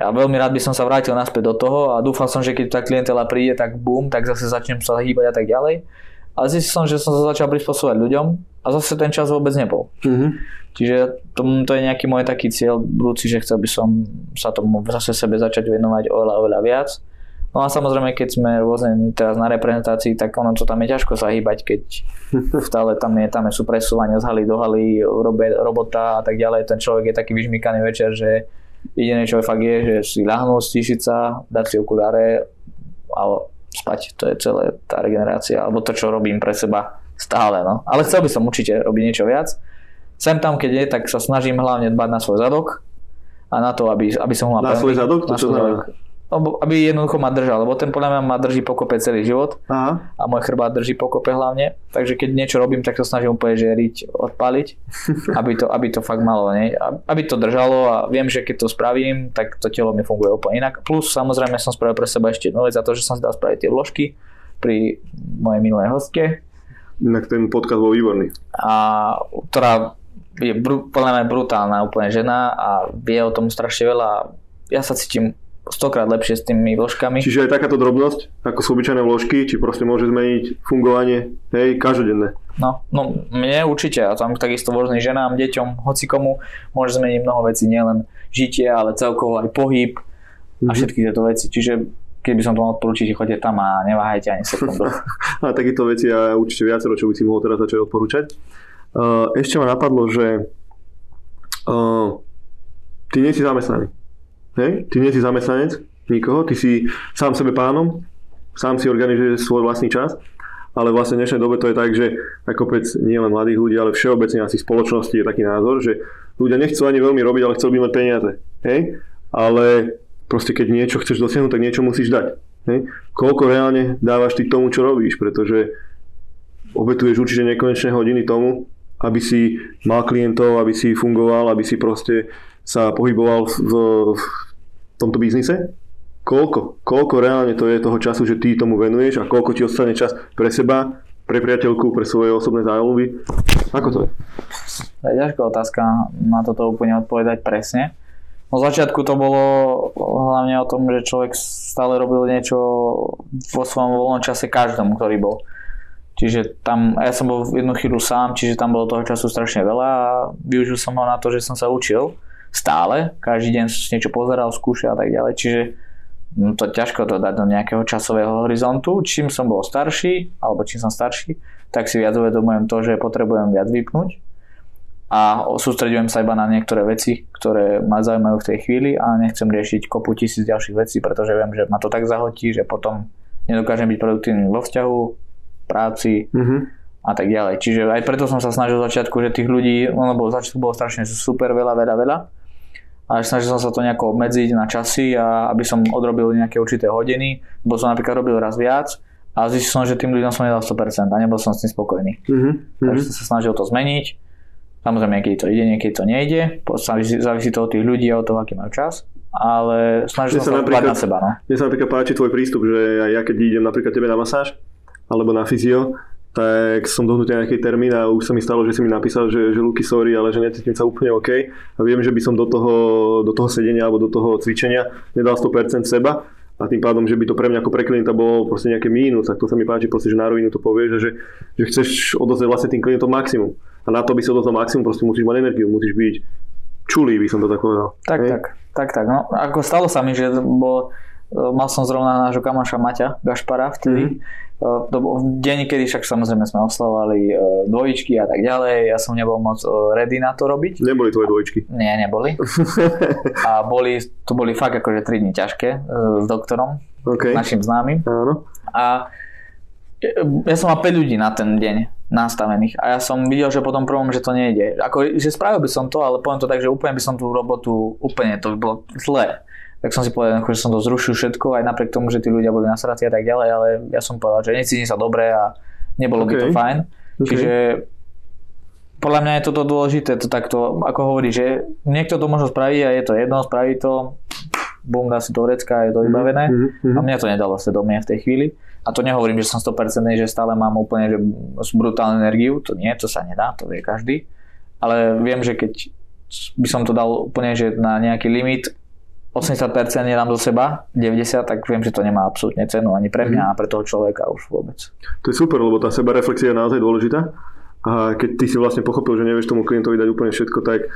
A veľmi rád by som sa vrátil naspäť do toho a dúfal som, že keď tá klientela príde, tak bum, tak zase začnem sa hýbať a tak ďalej. A zistil som, že som sa začal prispôsobovať ľuďom a zase ten čas vôbec nebol. Mm-hmm. Čiže to, to je nejaký môj taký cieľ budúci, že chcel by som sa tomu zase sebe začať venovať oveľa, oveľa viac. No a samozrejme, keď sme rôzne teraz na reprezentácii, tak ono to tam je ťažko sa hýbať, keď stále tam je, tam sú presúvania z haly do haly, robe, robota a tak ďalej. Ten človek je taký vyžmýkaný večer, že jediné čo fakt je, že si ľahnúť, stíšiť sa, dať si okuláre a spať. To je celé tá regenerácia, alebo to, čo robím pre seba stále. No. Ale chcel by som určite robiť niečo viac sem tam, keď je, tak sa snažím hlavne dbať na svoj zadok a na to, aby, aby som ho mal... Na svoj zadok? To čo znamená? Aby jednoducho ma držal, lebo ten podľa mňa ma drží pokope celý život Aha. a môj chrbát drží pokope hlavne, takže keď niečo robím, tak to snažím úplne žeriť, odpaliť, aby to, aby to fakt malo, ne? aby to držalo a viem, že keď to spravím, tak to telo mi funguje úplne inak. Plus samozrejme som spravil pre seba ešte jednu vec za to, že som si dal spraviť tie vložky pri mojej minulej hostke. Inak ten podcast bol výborný. A ktorá je br- podľa mňa brutálna úplne žena a vie o tom strašne veľa. Ja sa cítim stokrát lepšie s tými vložkami. Čiže aj takáto drobnosť, ako sú obyčajné vložky, či proste môže zmeniť fungovanie, hej, každodenné. No, no mne určite, a tam takisto rôznym ženám, deťom, hocikomu môže zmeniť mnoho vecí, nielen žitie, ale celkovo aj pohyb mm-hmm. a mhm. všetky tieto veci. Čiže keď by som to mal odporúčiť, choďte tam a neváhajte ani sekundu. a takéto veci a určite viacero, čo by si mohol teraz začať odporúčať. Eh, ešte ma napadlo, že uh, ty nie si zamestnaný. Hej? Ty nie si zamestnanec nikoho, ty si sám sebe pánom, sám si organizuješ svoj vlastný čas ale vlastne v dnešnej dobe to je tak, že ako kopec nie len mladých ľudí, ale všeobecne asi spoločnosti je taký názor, že ľudia nechcú ani veľmi robiť, ale chcú by mať peniaze. Hej? Ale proste keď niečo chceš dosiahnuť, tak niečo musíš dať. Hej? Koľko reálne dávaš ty tomu, čo robíš, pretože obetuješ určite nekonečné hodiny tomu, aby si mal klientov, aby si fungoval, aby si proste sa pohyboval v, v tomto biznise. Koľko? Koľko reálne to je toho času, že ty tomu venuješ a koľko ti ostane čas pre seba, pre priateľku, pre svoje osobné zájmy? Ako to je? To je ťažká otázka na toto úplne odpovedať presne. No začiatku to bolo hlavne o tom, že človek stále robil niečo vo svojom voľnom čase každému, ktorý bol. Čiže tam, ja som bol jednu chvíľu sám, čiže tam bolo toho času strašne veľa a využil som ho na to, že som sa učil stále, každý deň som niečo pozeral, skúšal a tak ďalej, čiže no to ťažko to dať do nejakého časového horizontu. Čím som bol starší, alebo čím som starší, tak si viac uvedomujem to, že potrebujem viac vypnúť a sústredujem sa iba na niektoré veci, ktoré ma zaujímajú v tej chvíli a nechcem riešiť kopu tisíc ďalších vecí, pretože viem, že ma to tak zahotí, že potom nedokážem byť produktívny vo vzťahu, práci mm-hmm. a tak ďalej. Čiže aj preto som sa snažil v začiatku, že tých ľudí, ono bolo, začiatku bolo strašne super veľa, veľa, veľa a snažil som sa to nejako obmedziť na časy a aby som odrobil nejaké určité hodiny, bo som napríklad robil raz viac a zistil som, že tým ľuďom som nedal 100% a nebol som s tým spokojný. Mm-hmm. Takže som sa snažil to zmeniť Samozrejme, niekedy to ide, niekedy to nejde. Závisí, závisí to od tých ľudí a od toho, aký majú čas. Ale snažím sa napríklad, na seba. No. Mne sa napríklad páči tvoj prístup, že ja keď idem napríklad tebe na masáž alebo na fyzio, tak som dohnutý na nejaký termín a už sa mi stalo, že si mi napísal, že, že Luky, sorry, ale že necítim sa úplne OK a viem, že by som do toho, do toho sedenia alebo do toho cvičenia nedal 100% seba a tým pádom, že by to pre mňa ako pre klienta bolo proste nejaké mínus, tak to sa mi páči, proste, že na rovinu to povieš, že, že chceš odozvať vlastne tým klientom maximum a na to by si odozval maximum, proste musíš mať energiu, musíš byť čulý, by som to tak povedal. Tak, Hej? tak, tak, tak. No, ako stalo sa mi, že bol, mal som zrovna nášho kamaša Maťa Gašpara vtedy, mm-hmm. To bol deň, kedy však samozrejme sme oslavovali e, dvojičky a tak ďalej. Ja som nebol moc e, ready na to robiť. Neboli tvoje dvojičky? Nie, neboli. a boli, to boli fakt akože 3 dní ťažké s doktorom, okay. našim známym. Áno. A ja som mal 5 ľudí na ten deň nastavených a ja som videl, že po tom prvom, že to nejde. Ako, že spravil by som to, ale poviem to tak, že úplne by som tú robotu, úplne to by bolo zlé. Tak som si povedal, že som to zrušil všetko, aj napriek tomu, že tí ľudia boli nasratí a tak ďalej, ale ja som povedal, že necítim sa dobre a nebolo okay. by to fajn. Okay. Čiže podľa mňa je toto dôležité, to takto, ako hovorí, že niekto to možno spraví a je to jedno, spraví to, bum, dá si to vrecka je to mhm, vybavené. Mm-hmm. A mňa to nedalo svedomie v tej chvíli. A to nehovorím, že som 100% že stále mám úplne že brutálnu energiu, to nie, to sa nedá, to vie každý. Ale viem, že keď by som to dal úplne že na nejaký limit, 80% nedám do seba, 90, tak viem, že to nemá absolútne cenu ani pre mňa mm. a pre toho človeka už vôbec. To je super, lebo tá sebareflexia je naozaj dôležitá. A keď ty si vlastne pochopil, že nevieš tomu klientovi dať úplne všetko, tak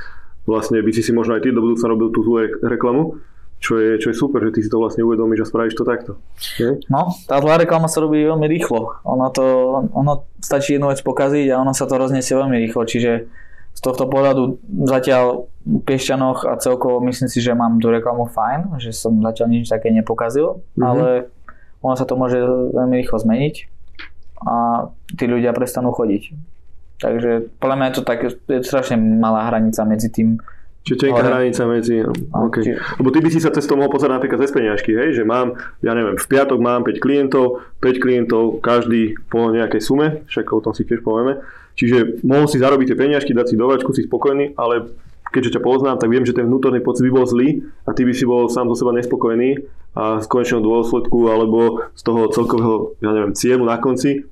vlastne by si si možno aj ty do budúcna robil tú zlú reklamu čo je, čo je super, že ty si to vlastne uvedomíš a spravíš to takto. Je? No, tá zlá reklama sa robí veľmi rýchlo. Ono, to, ono stačí jednu vec pokaziť a ono sa to rozniesie veľmi rýchlo, čiže z tohto pohľadu zatiaľ v Piešťanoch a celkovo myslím si, že mám tú reklamu fajn, že som zatiaľ nič také nepokazil, mm-hmm. ale ono sa to môže veľmi rýchlo zmeniť a tí ľudia prestanú chodiť. Takže podľa mňa je to tak, je strašne malá hranica medzi tým, Čiže tenká hranica medzi... No, okay. Či... Lebo ty by si sa cez to mohol pozerať napríklad cez peňažky, hej? že mám, ja neviem, v piatok mám 5 klientov, 5 klientov, každý po nejakej sume, však o tom si tiež povieme. Čiže mohol si zarobiť tie peňažky, dať si dovačku, si spokojný, ale keďže ťa poznám, tak viem, že ten vnútorný pocit by bol zlý a ty by si bol sám zo seba nespokojný a z konečného dôsledku alebo z toho celkového, ja neviem, cieľu na konci,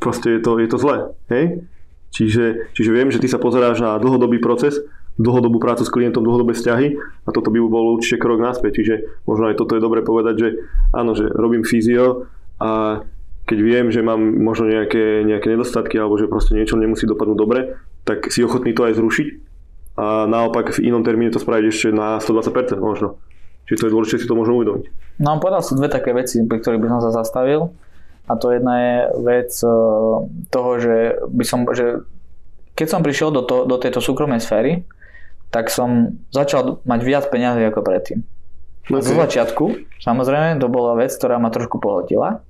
proste je to, je to zlé. Hej? Čiže, čiže viem, že ty sa pozeráš na dlhodobý proces dlhodobú prácu s klientom, dlhodobé vzťahy a toto by bol určite krok naspäť. Čiže možno aj toto je dobre povedať, že áno, že robím fyzio a keď viem, že mám možno nejaké, nejaké nedostatky alebo že proste niečo nemusí dopadnúť dobre, tak si ochotný to aj zrušiť a naopak v inom termíne to spraviť ešte na 120% možno. Čiže to je dôležité si to možno uvedomiť. No povedal si dve také veci, pri ktorých by som sa zastavil. A to jedna je vec eh, toho, že by som, že keď som prišiel do, to, do tejto súkromnej sféry, tak som začal mať viac peňazí ako predtým. Okay. Zo začiatku, samozrejme, to bola vec, ktorá ma trošku pohotila,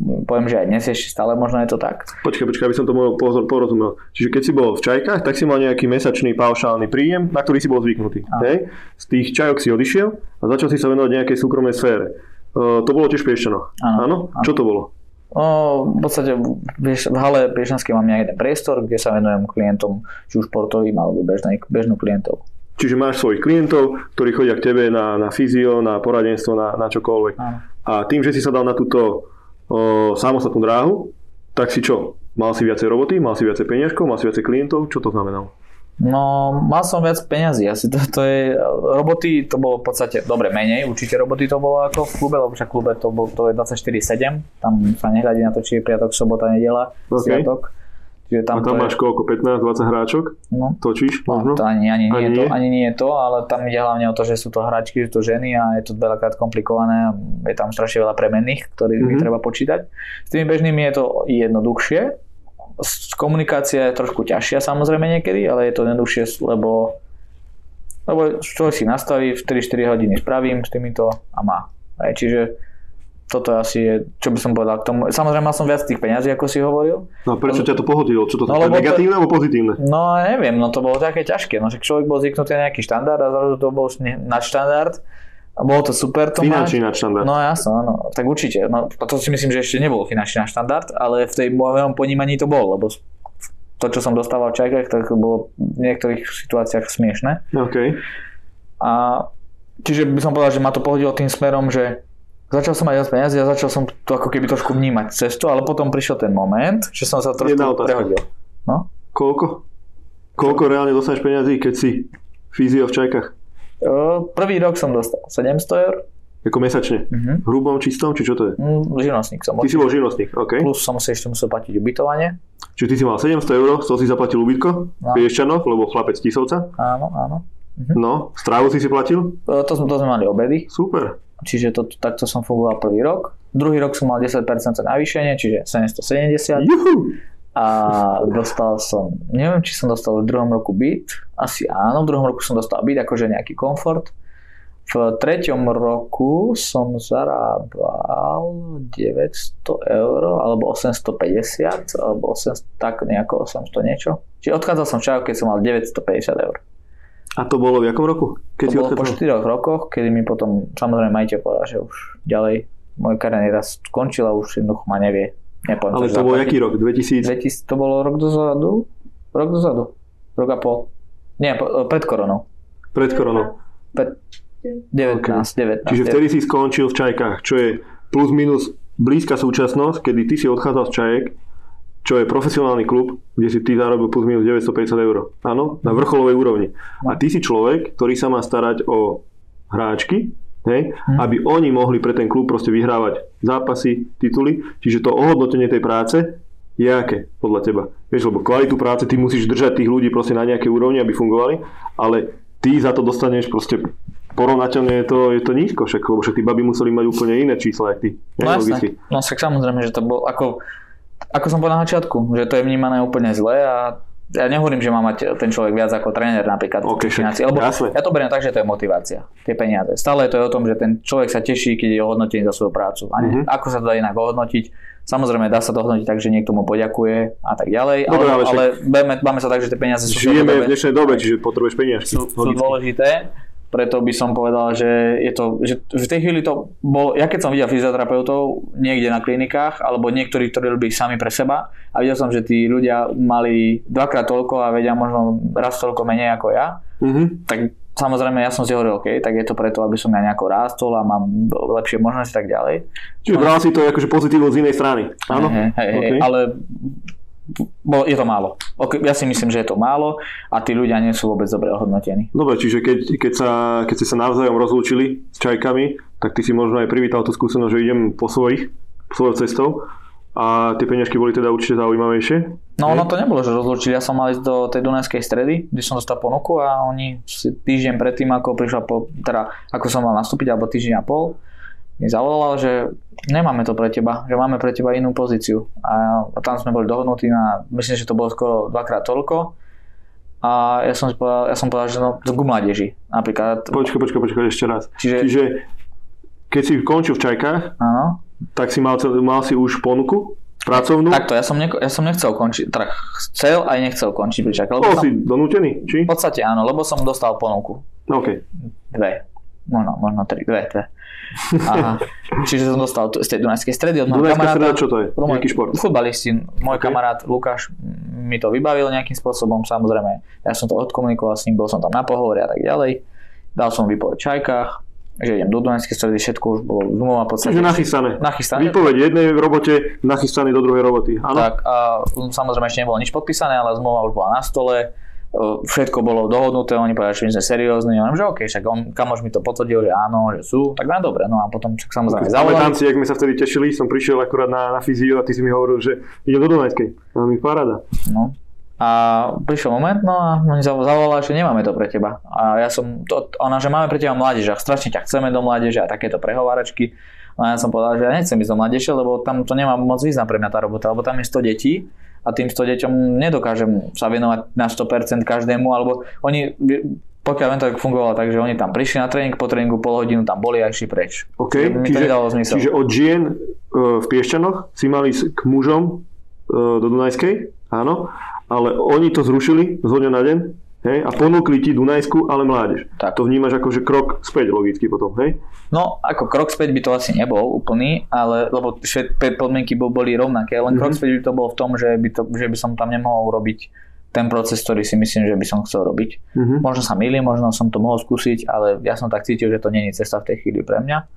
poviem, že aj dnes ešte stále možno je to tak. Počkaj, počkaj, aby som to porozumel. Čiže keď si bol v čajkách, tak si mal nejaký mesačný paušálny príjem, na ktorý si bol zvyknutý. Hej? Z tých čajok si odišiel a začal si sa venovať nejakej súkromnej sfére. Uh, to bolo tiež. Áno, Áno? Čo to bolo? O, v podstate v hale Piešťanskej mám nejaký ten priestor, kde sa venujem klientom, či už športovým alebo bežnej, bežnú klientov. Čiže máš svojich klientov, ktorí chodia k tebe na, na fyzio, na poradenstvo, na, na čokoľvek. Áno. A tým, že si sa dal na túto o, samostatnú dráhu, tak si čo? Mal si viacej roboty, mal si viacej peniažkov, mal si viacej klientov, čo to znamenalo? No, mal som viac peňazí, asi to, to je, roboty to bolo v podstate, dobre, menej, určite roboty to bolo ako v klube, lebo však v klube to, bol, to je 24-7, tam sa nehľadí na to, či je piatok, sobota, nedela, OK. sviatok. Čiže Tam a tam, máš koľko? 15-20 hráčok? No. Točíš No, možno? to ani, ani, nie Ani je to, nie? ani nie je to, ale tam ide hlavne o to, že sú to hráčky, sú to ženy a je to veľakrát komplikované. Je tam strašne veľa premenných, ktorých Mhm. mm-hmm. treba počítať. S tými bežnými je to jednoduchšie. Komunikácia je trošku ťažšia samozrejme niekedy, ale je to jednoduchšie, lebo, lebo človek si nastaví, v 3-4 hodiny spravím s týmito a má. Aj, čiže toto asi je, čo by som povedal k tomu. Samozrejme mal som viac tých peňazí, ako si hovoril. No prečo ťa to pohodilo? Čo to No, no, lebo to- negatívne alebo pozitívne? No neviem, no to bolo také ťažké, no človek bol zvyknutý na nejaký štandard a zrazu to bol ne- nadštandard a bolo to super to Finančný nadštandard. No jasno, áno, tak určite. No, to si myslím, že ešte nebol finančný štandard, ale v tej mojom ponímaní to bol, lebo to, čo som dostával v čajkách, tak bolo v niektorých situáciách smiešne. OK. A čiže by som povedal, že ma to pohodilo tým smerom, že začal som mať viac peniazy a začal som to ako keby trošku vnímať cestu, ale potom prišiel ten moment, že som sa trošku prehodil. No? Koľko? Koľko reálne dostaneš peniazí, keď si fyzio v čajkách? Prvý rok som dostal 700 eur, Ako mesačne? V hrubom, čistom, či čo to je? Mm, živnostník som Ty si bol živnostník, OK. Plus som si ešte musel platiť ubytovanie. Čiže ty si mal 700 eur, z toho si zaplatil ubytko No. Piešťanoch, lebo chlapec Tisovca. Áno, áno. No, strávu si si platil? To, sme- to sme mali obedy, Super. čiže to, takto som fungoval prvý rok. Druhý rok som mal 10% navýšenie, čiže 770 Juhu. A dostal som, neviem či som dostal v druhom roku byt, asi áno, v druhom roku som dostal byt, akože nejaký komfort. V treťom roku som zarábal 900 eur, alebo 850, alebo 800, tak nejako 800 niečo. Čiže odchádzal som čajo, keď som mal 950 eur. A to bolo v jakom roku? Keď To bolo po odchádzal? 4 rokoch, kedy mi potom samozrejme majiteľ povedal, že už ďalej moja kariéra skončila, už jednoducho ma nevie. Nepoviem, Ale čo to bol jaký rok? 2000? 2000, to bolo rok dozadu? Rok dozadu. Rok a pol. Nie, po- pred koronou. Pred koronou. Pred 19, 19. Čiže vtedy si skončil v Čajkách, čo je plus minus blízka súčasnosť, kedy ty si odchádzal z Čajek, čo je profesionálny klub, kde si ty zarobil plus minus 950 eur. Áno, na vrcholovej úrovni. A ty si človek, ktorý sa má starať o hráčky, hej, aby oni mohli pre ten klub proste vyhrávať zápasy, tituly. Čiže to ohodnotenie tej práce je aké podľa teba? Vieš, lebo kvalitu práce ty musíš držať tých ľudí proste na nejakej úrovni, aby fungovali, ale ty za to dostaneš proste porovnateľne je to, je to nízko však, lebo však tí baby museli mať úplne iné čísla, ako ty. No jasne. No však samozrejme, že to bol ako, ako som povedal na začiatku, že to je vnímané úplne zle a ja nehovorím, že má mať ten človek viac ako tréner napríklad Ok, tých však, financií, lebo ja to beriem tak, že to je motivácia, tie peniaze. Stále to je o tom, že ten človek sa teší, keď je ohodnotený za svoju prácu. A Mhm. ako sa to dá inak ohodnotiť? Samozrejme, dá sa to hodnotiť tak, že niekto mu poďakuje a tak ďalej, Dobre, ale ale, však- ale máme, máme sa tak, že tie peniaze sú, Žijeme v dnešnej dobe, čiže potrebuješ peniažky. sú, sú dôležité, preto by som povedal, že je to, že v tej chvíli to bol, ja keď som videl fyzioterapeutov niekde na klinikách, alebo niektorí, ktorí robili sami pre seba a videl som, že tí ľudia mali dvakrát toľko a vedia možno raz toľko menej ako ja, Mhm. tak samozrejme ja som si hovoril, OK, tak je to preto, aby som ja nejako rástol a mám lepšie možnosti a tak ďalej. Čiže bral si to akože pozitívne z inej strany. Áno? Hej, hej, hej, OK. ale bo, je to málo. Ja si myslím, že je to málo a tí ľudia nie sú vôbec dobre ohodnotení. Dobre, čiže keď, keď, sa, keď ste sa navzájom rozlúčili s čajkami, tak ty si možno aj privítal tú skúsenosť, že idem po svojich, po svojou cestou a tie peňažky boli teda určite zaujímavejšie. No ono to nebolo, že rozlúčili. Ja som mal ísť do tej Dunajskej stredy, kde som dostal ponuku a oni týždeň predtým, ako prišla po, teda ako som mal nastúpiť, alebo týždeň a pol, mi zavolal, že nemáme to pre teba, že máme pre teba inú pozíciu. A, a tam sme boli dohodnutí na, myslím, že to bolo skoro dvakrát toľko. A ja som, povedal, ja som povedal, že no, ku mládeži. Napríklad, Počkaj, počkaj, počkaj ešte raz. Čiže- Čiže keď si končil v čajkách, áno, tak si mal, mal si už ponuku pracovnú? Takto, ja som, neko, ja som nechcel končiť, teda chcel aj nechcel končiť pričak. Lebo Bol som, si donútený, či? v podstate áno, lebo som dostal ponuku. OK. Dve. Možno, možno tri, dve, dve. Aha. Čiže som dostal z tej Dunajskej stredy od môjho kamaráta. streda, čo to je? od môj- šport? Futbalisti. Môj Ok. kamarát Lukáš mi to vybavil nejakým spôsobom, samozrejme. Ja som to odkomunikoval s ním, bol som tam na pohovore a tak ďalej. Dal som výpoveď v Čajkách, že idem do Dunajskej stredy, všetko už bolo v podstate. Čiže nachystané. Nachystané. Výpoveď jednej v robote, nachystaný do druhej roboty. Áno? Tak a samozrejme ešte nebolo nič podpísané, ale zmluva už bola na stole. Všetko bolo dohodnuté, oni povedali, že my sme seriózni. Ja že OK, však on, kamož mi to potvrdil, že áno, že sú, tak na dobre. No a potom však samozrejme Pamätám zavolali. si, jak sme sa vtedy tešili, som prišiel akurát na, na fyzio a ty si mi hovoril, že idem do Dunajskej. A mi paráda. No. A prišiel moment, no a oni zav- zavolali, že nemáme to pre teba. A ja som, to, ona, že máme pre teba mládež, a strašne ťa chceme do mládeže a takéto prehováračky. No a ja som povedal, že ja nechcem ísť do mládeže, lebo tam to nemá moc význam pre mňa tá robota, lebo tam je 100 detí a tým 100 deťom nedokážem sa venovať na 100% každému, alebo oni, pokiaľ viem, tak fungovalo tak, že oni tam prišli na tréning, po tréningu pol hodinu tam boli a išli preč. OK, Čiže to nedalo zmysel. čiže od žien e, v Piešťanoch si mali k mužom e, do Dunajskej, áno, ale oni to zrušili z dňa na deň hej, a ponúkli ti Dunajsku, ale mládež. Tak. To vnímaš ako, že krok späť logicky potom, hej? No, ako krok späť by to asi nebol úplný, ale lebo všetky podmienky bo- boli rovnaké, len krok Mhm. späť by to bol v tom, že by, to, že by som tam nemohol robiť ten proces, ktorý si myslím, že by som chcel robiť. Mhm. Možno sa milím, možno som to mohol skúsiť, ale ja som tak cítil, že to není cesta v tej chvíli pre mňa.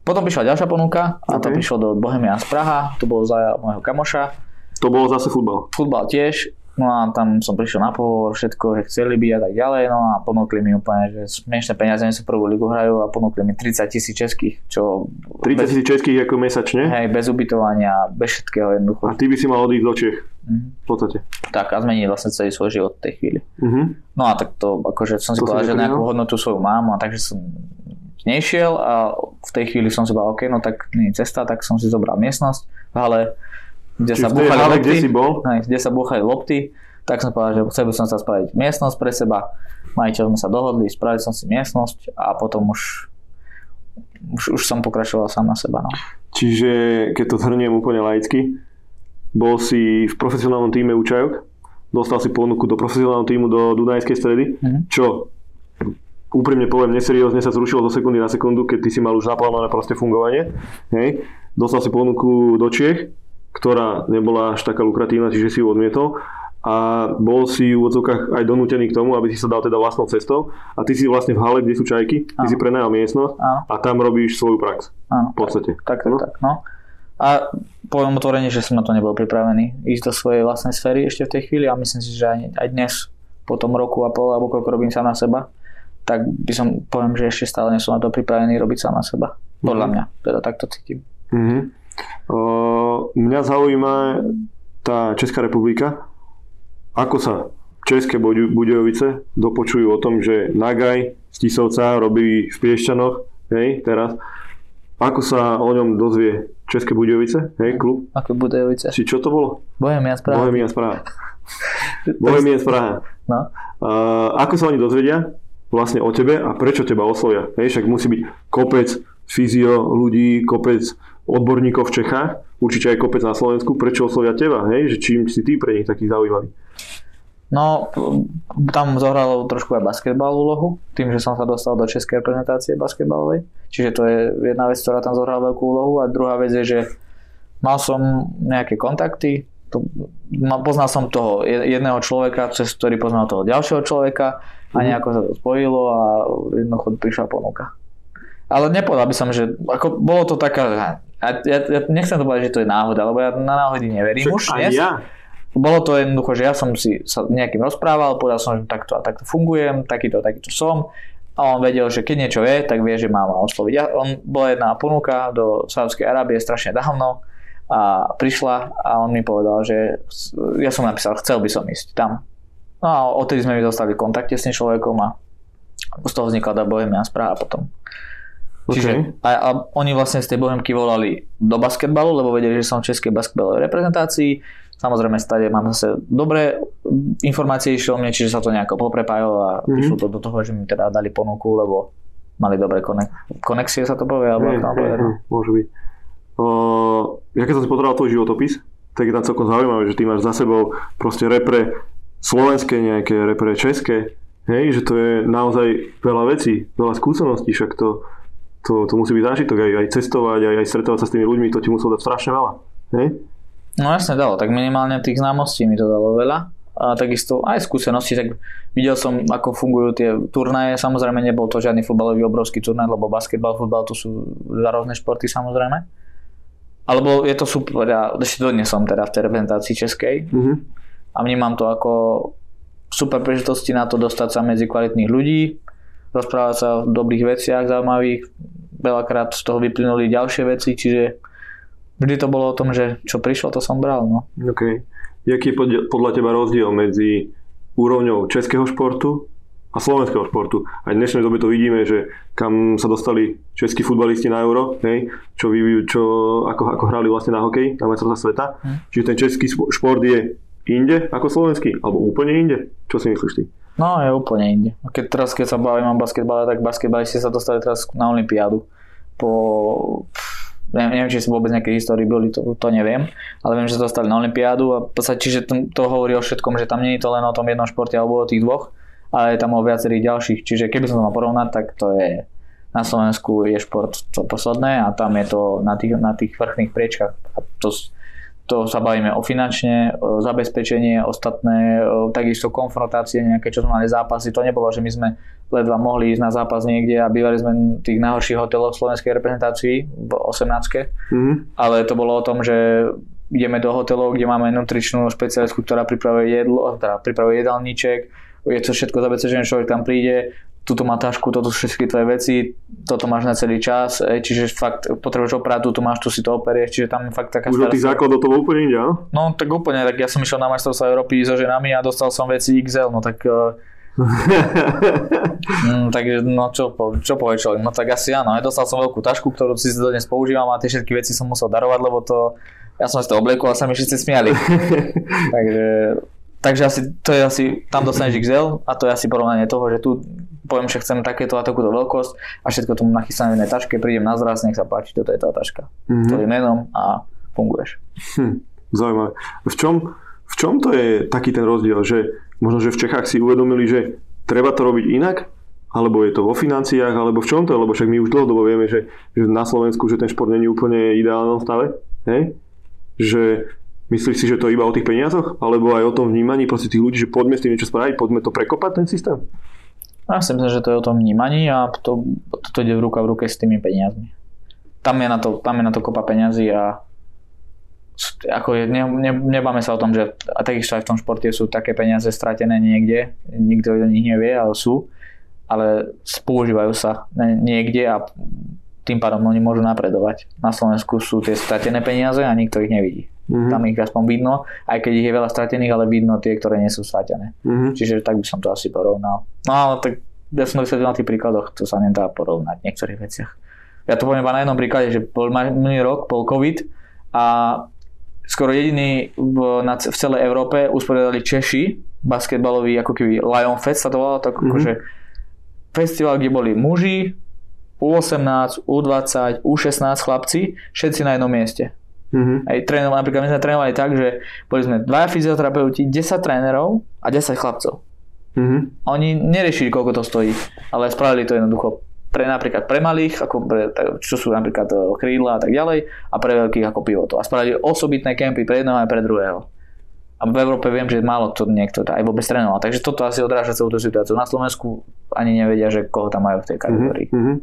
Potom prišla ďalšia ponuka a to Ok. prišlo do Bohemia z Praha, to bolo za môjho kamoša, To bolo zase futbal. futbal tiež, no a tam som prišiel na pohovor, všetko, že chceli by a tak ďalej, no a ponúkli mi úplne, že smiešné peniaze, sa prvú ligu hrajú a ponúkli mi 30 tisíc českých, čo 30 tisíc českých ako mesačne Hej, bez ubytovania, bez všetkého jednoducho. a ty by si mal odísť do Čech. Mhm. V podstate. Tak a zmeniť vlastne celý svoj život v tej chvíli. Mhm. No a tak to, akože som si To povedal, že nejakú hodnotu svoju mám a takže som nešiel a v tej chvíli som si povedal, OK, no tak nie je cesta, tak som si zobral miestnosť v hale, kde Čiže sa búchali hale, lopty, kde si bol, hej, kde sa búchali lopty, tak som povedal, že chcel by som sa spraviť miestnosť pre seba. Majiteľ sme sa dohodli, spravili som si miestnosť a potom už, už, už som pokračoval sám na seba. No. čiže keď to zhrniem úplne laicky, bol si v profesionálnom týme Učajok, dostal si ponuku do profesionálneho týmu do Dunajskej stredy, Mhm. čo úprimne poviem, neseriózne sa zrušilo zo sekundy na sekundu, keď ty si mal už naplánované proste fungovanie. Hej. Dostal si ponuku do Čiech, ktorá nebola až taká lukratívna, čiže si ju odmietol a bol si v odzokách aj donútený k tomu, aby si sa dal teda vlastnou cestou a ty si vlastne v hale, kde sú čajky, ty Áno. si prenajal miestnosť Áno. a tam robíš svoju prax. Áno. V podstate. Tak, tak, No. tak, no. A poviem otvorene, že som na to nebol pripravený ísť do svojej vlastnej sféry ešte v tej chvíli a myslím si, že aj, aj dnes, po tom roku a pol, alebo koľko robím sám na seba, tak by som, poviem, že ešte stále nie som na to pripravený robiť sám na seba. Podľa Mhm. mňa, teda takto cítim. Mhm. Mňa zaujíma tá Česká republika. Ako sa České Budejovice dopočujú o tom, že Nagaj z Tisovca robí v Piešťanoch, hej, teraz. Ako sa o ňom dozvie České Budejovice, hej, klub? Aké Budejovice? Či čo to bolo? Bohemia Praha. Bohemian Praha. Bohemian Praha. No. Uh, ako sa oni dozvedia vlastne o tebe a prečo teba oslovia? Hej, však musí byť kopec fyzio ľudí, kopec odborníkov v Čechách, určite aj kopec na Slovensku, prečo oslovia teba? Hej, že čím si ty pre nich taký zaujímavý? No, tam zohralo trošku aj basketbal úlohu, tým, že som sa dostal do českej reprezentácie basketbalovej. Čiže to je jedna vec, ktorá tam zohrala veľkú úlohu. A druhá vec je, že mal som nejaké kontakty, to, poznal som toho je- jedného človeka, cez ktorý poznal toho ďalšieho človeka a Mhm. nejako sa to spojilo a jednoducho prišla ponuka. Ale nepovedal by som, že ako, bolo to taká, ja, ja, ja nechcem to povedať, že to je náhoda, lebo ja na náhody neverím už aj dnes. ja. Bolo to jednoducho, že ja som si sa nejakým rozprával, povedal som, že takto a takto fungujem, takýto a takýto som. A on vedel, že keď niečo vie, tak vie, že má ma osloviť. Ja, on bola jedna ponuka do Sávskej Arábie strašne dávno a prišla a on mi povedal, že ja som napísal, chcel by som ísť tam. No a odtedy sme mi dostali v kontakte s tým človekom a z toho vznikla tá Bohemia správa potom. Čiže a, a oni vlastne z tej Bohemky volali do basketbalu, lebo vedeli, že som v českej basketbalovej reprezentácii. Samozrejme, stade mám zase dobré informácie išlo mne, čiže sa to nejako poprepájalo a Mhm. išlo to do toho, že mi teda dali ponuku, lebo mali dobré konek- konexie sa to povie, alebo Hej, ako mám hej, povedať. no. hej, môže byť. Uh, ja keď som si pozeral tvoj životopis, tak je tam celkom zaujímavé, že ty máš za sebou proste repre slovenské nejaké, repre české, hej, že to je naozaj veľa vecí, veľa skúseností, však to, to, to musí byť zážitok, aj, aj cestovať, aj, aj stretovať sa s tými ľuďmi, to ti muselo dať strašne veľa, hej? No jasne dalo, tak minimálne tých známostí mi to dalo veľa. A takisto aj skúsenosti, tak videl som, ako fungujú tie turnaje. Samozrejme nebol to žiadny futbalový obrovský turnaj, lebo basketbal, futbal to sú dva rôzne športy samozrejme. Alebo je to super, ja ešte dodnes som teda v tej reprezentácii českej Mhm. a vnímam to ako super príležitosti na to dostať sa medzi kvalitných ľudí, rozprávať sa o dobrých veciach zaujímavých, veľakrát z toho vyplynuli ďalšie veci, čiže vždy to bolo o tom, že čo prišlo, to som bral. No. OK. Jaký je podľa- teba rozdiel medzi úrovňou českého športu a slovenského športu? Aj v dnešnej dobe to vidíme, že kam sa dostali českí futbalisti na euro, hej, čo, čo ako, ako hrali vlastne na hokej, na majstrovstvá sveta. Hm. Čiže ten český šport je inde ako slovenský? Alebo úplne inde? Čo si myslíš ty? No, je úplne inde. Keď teraz, keď sa bavím o basketbale, tak basketbalisti sa dostali teraz na Olympiádu. Po, neviem, neviem, či si vôbec nejaké histórii boli, to, to neviem, ale viem, že sa dostali na Olympiádu a podstate, čiže to, to hovorí o všetkom, že tam nie je to len o tom jednom športe alebo o tých dvoch, ale je tam o viacerých ďalších. Čiže keby som to mal porovnať, tak to je na Slovensku je šport to posledné a tam je to na tých, na tých vrchných priečkách. A to, to sa bavíme o finančne, o zabezpečenie, ostatné, o takisto konfrontácie nejaké, čo sme mali zápasy. To nebolo, že my sme ledva mohli ísť na zápas niekde a bývali sme v tých najhorších hoteloch slovenskej reprezentácii v 18 Mhm. ale to bolo o tom, že ideme do hotelov, kde máme nutričnú špecialistku, ktorá pripravuje jedlo, teda pripravuje jedálniček, je to všetko zabezpečené, človek tam príde, túto má tašku, toto sú všetky tvoje veci, toto máš na celý čas, čiže fakt potrebuješ opratu, tu máš, tu si to operieš, čiže tam je fakt taká Už od tých základov to úplne áno? No tak úplne, tak ja som išiel na majstrovstvá Európy so ženami a dostal som veci XL, no tak eh, mm, takže no čo, po, čo povie človek, no tak asi áno, ja dostal som veľkú tašku, ktorú si dodnes používam a tie všetky veci som musel darovať, lebo to, ja som si to obliekol a sa mi všetci smiali. takže, takže asi, to je asi, tam dostaneš XL a to je asi porovnanie toho, že tu poviem, že chcem takéto a takúto veľkosť a všetko tomu nachystané v jednej taške, prídem na zraz, nech sa páči, toto je tá taška. Mhm. Tvojim menom a funguješ. Hm, zaujímavé. V čom, v čom to je taký ten rozdiel, že možno, že v Čechách si uvedomili, že treba to robiť inak, alebo je to vo financiách, alebo v čom to, lebo však my už dlhodobo vieme, že, že na Slovensku, že ten šport není úplne ideálnom stave, hej? Že myslíš si, že to je iba o tých peniazoch, alebo aj o tom vnímaní proste tých ľudí, že poďme s tým niečo spraviť, poďme to prekopať ten systém? Ja si myslím, že to je o tom vnímaní a to, to ide v ruka v ruke s tými peniazmi. Tam je na to, tam je na to kopa peňazí a ako je, ne, ne, nebáme sa o tom, že a takisto aj v tom športe sú také peniaze stratené niekde, nikto o nich nevie, ale sú, ale používajú sa niekde a tým pádom oni môžu napredovať. Na Slovensku sú tie stratené peniaze a nikto ich nevidí. Mhm. Tam ich aspoň vidno, aj keď ich je veľa stratených, ale vidno tie, ktoré nie sú stratené. Mhm. Čiže tak by som to asi porovnal. No ale tak ja som to vysvetlil na tých príkladoch, to sa nedá porovnať v niektorých veciach. Ja to poviem iba na jednom príklade, že bol minulý rok, bol COVID a skoro jediný v, na, v celej Európe usporiadali Češi basketbalový ako keby Lion Fest sa to volalo, tak Mhm. akože festival, kde boli muži, U18, U20, U16 chlapci, všetci na jednom mieste. Mhm. Aj trénovali, napríklad my sme trénovali tak, že boli sme dvaja fyzioterapeuti, 10 trénerov a 10 chlapcov. Mhm. A Oni neriešili, koľko to stojí, ale spravili to jednoducho pre napríklad pre malých, ako pre, čo sú napríklad e, krídla a tak ďalej, a pre veľkých ako pivotov. A spravili osobitné kempy pre jedného aj pre druhého. A v Európe viem, že málo to niekto aj vôbec trénoval. Takže toto asi odráža celú tú situáciu. Na Slovensku ani nevedia, že koho tam majú v tej kategórii. Mhm.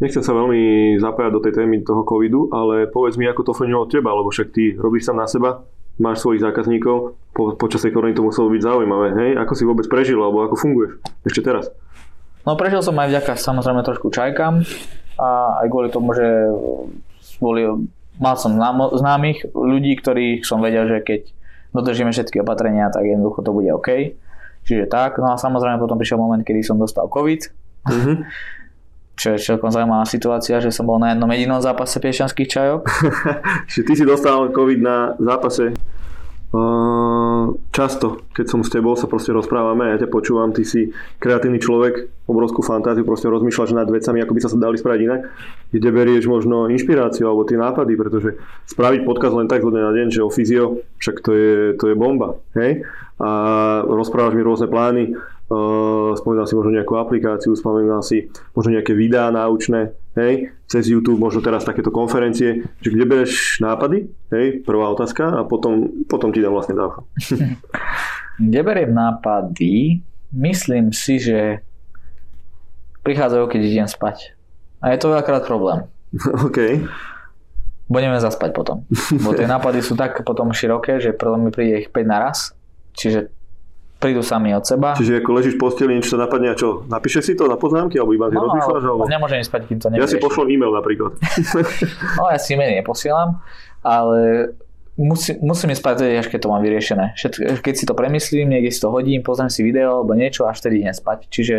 Nechcem sa veľmi zapájať do tej témy toho covidu, ale povedz mi, ako to fungovalo od teba, lebo však ty robíš sám na seba, máš svojich zákazníkov, po, počas tej korony to muselo byť zaujímavé, hej? Ako si vôbec prežil, alebo ako funguješ ešte teraz? No prežil som aj vďaka samozrejme trošku čajkám a aj kvôli tomu, že boli, mal som známych ľudí, ktorých som vedel, že keď dodržíme všetky opatrenia, tak jednoducho to bude OK. Čiže tak. No a samozrejme potom prišiel moment, kedy som dostal COVID, Mhm. čo je celkom zaujímavá situácia, že som bol na jednom jedinom zápase piešanských čajok. Čiže ty si dostal COVID na zápase často, keď som s tebou, sa proste rozprávame, ja ťa počúvam, ty si kreatívny človek, obrovskú fantáziu, proste rozmýšľaš nad vecami, ako by sa dali spraviť inak, kde berieš možno inšpiráciu alebo tie nápady, pretože spraviť podcast len tak zo na deň, že o fyzio, však to je, to je bomba, hej? A rozprávaš mi rôzne plány, Uh, si možno nejakú aplikáciu, spomínal si možno nejaké videá náučné, hej, cez YouTube, možno teraz takéto konferencie, že kde bereš nápady, hej, prvá otázka a potom, potom ti dám vlastne dávku. kde beriem nápady? Myslím si, že prichádzajú, keď idem spať. A je to veľakrát problém. OK. Budeme zaspať potom. Bo tie nápady sú tak potom široké, že problém mi príde ich 5 naraz. Čiže prídu sami od seba. Čiže ako ležíš v posteli, niečo sa napadne a čo? Napíše si to na poznámky alebo iba si no, rozmýšľaš? Alebo... Nemôžem spať, kým to nevyriešim. Ja si pošlem e-mail napríklad. no ja si e-mail neposielam, ale musí, musím spať až keď to mám vyriešené. Keď si to premyslím, niekde si to hodím, pozriem si video alebo niečo, až vtedy idem spať. Čiže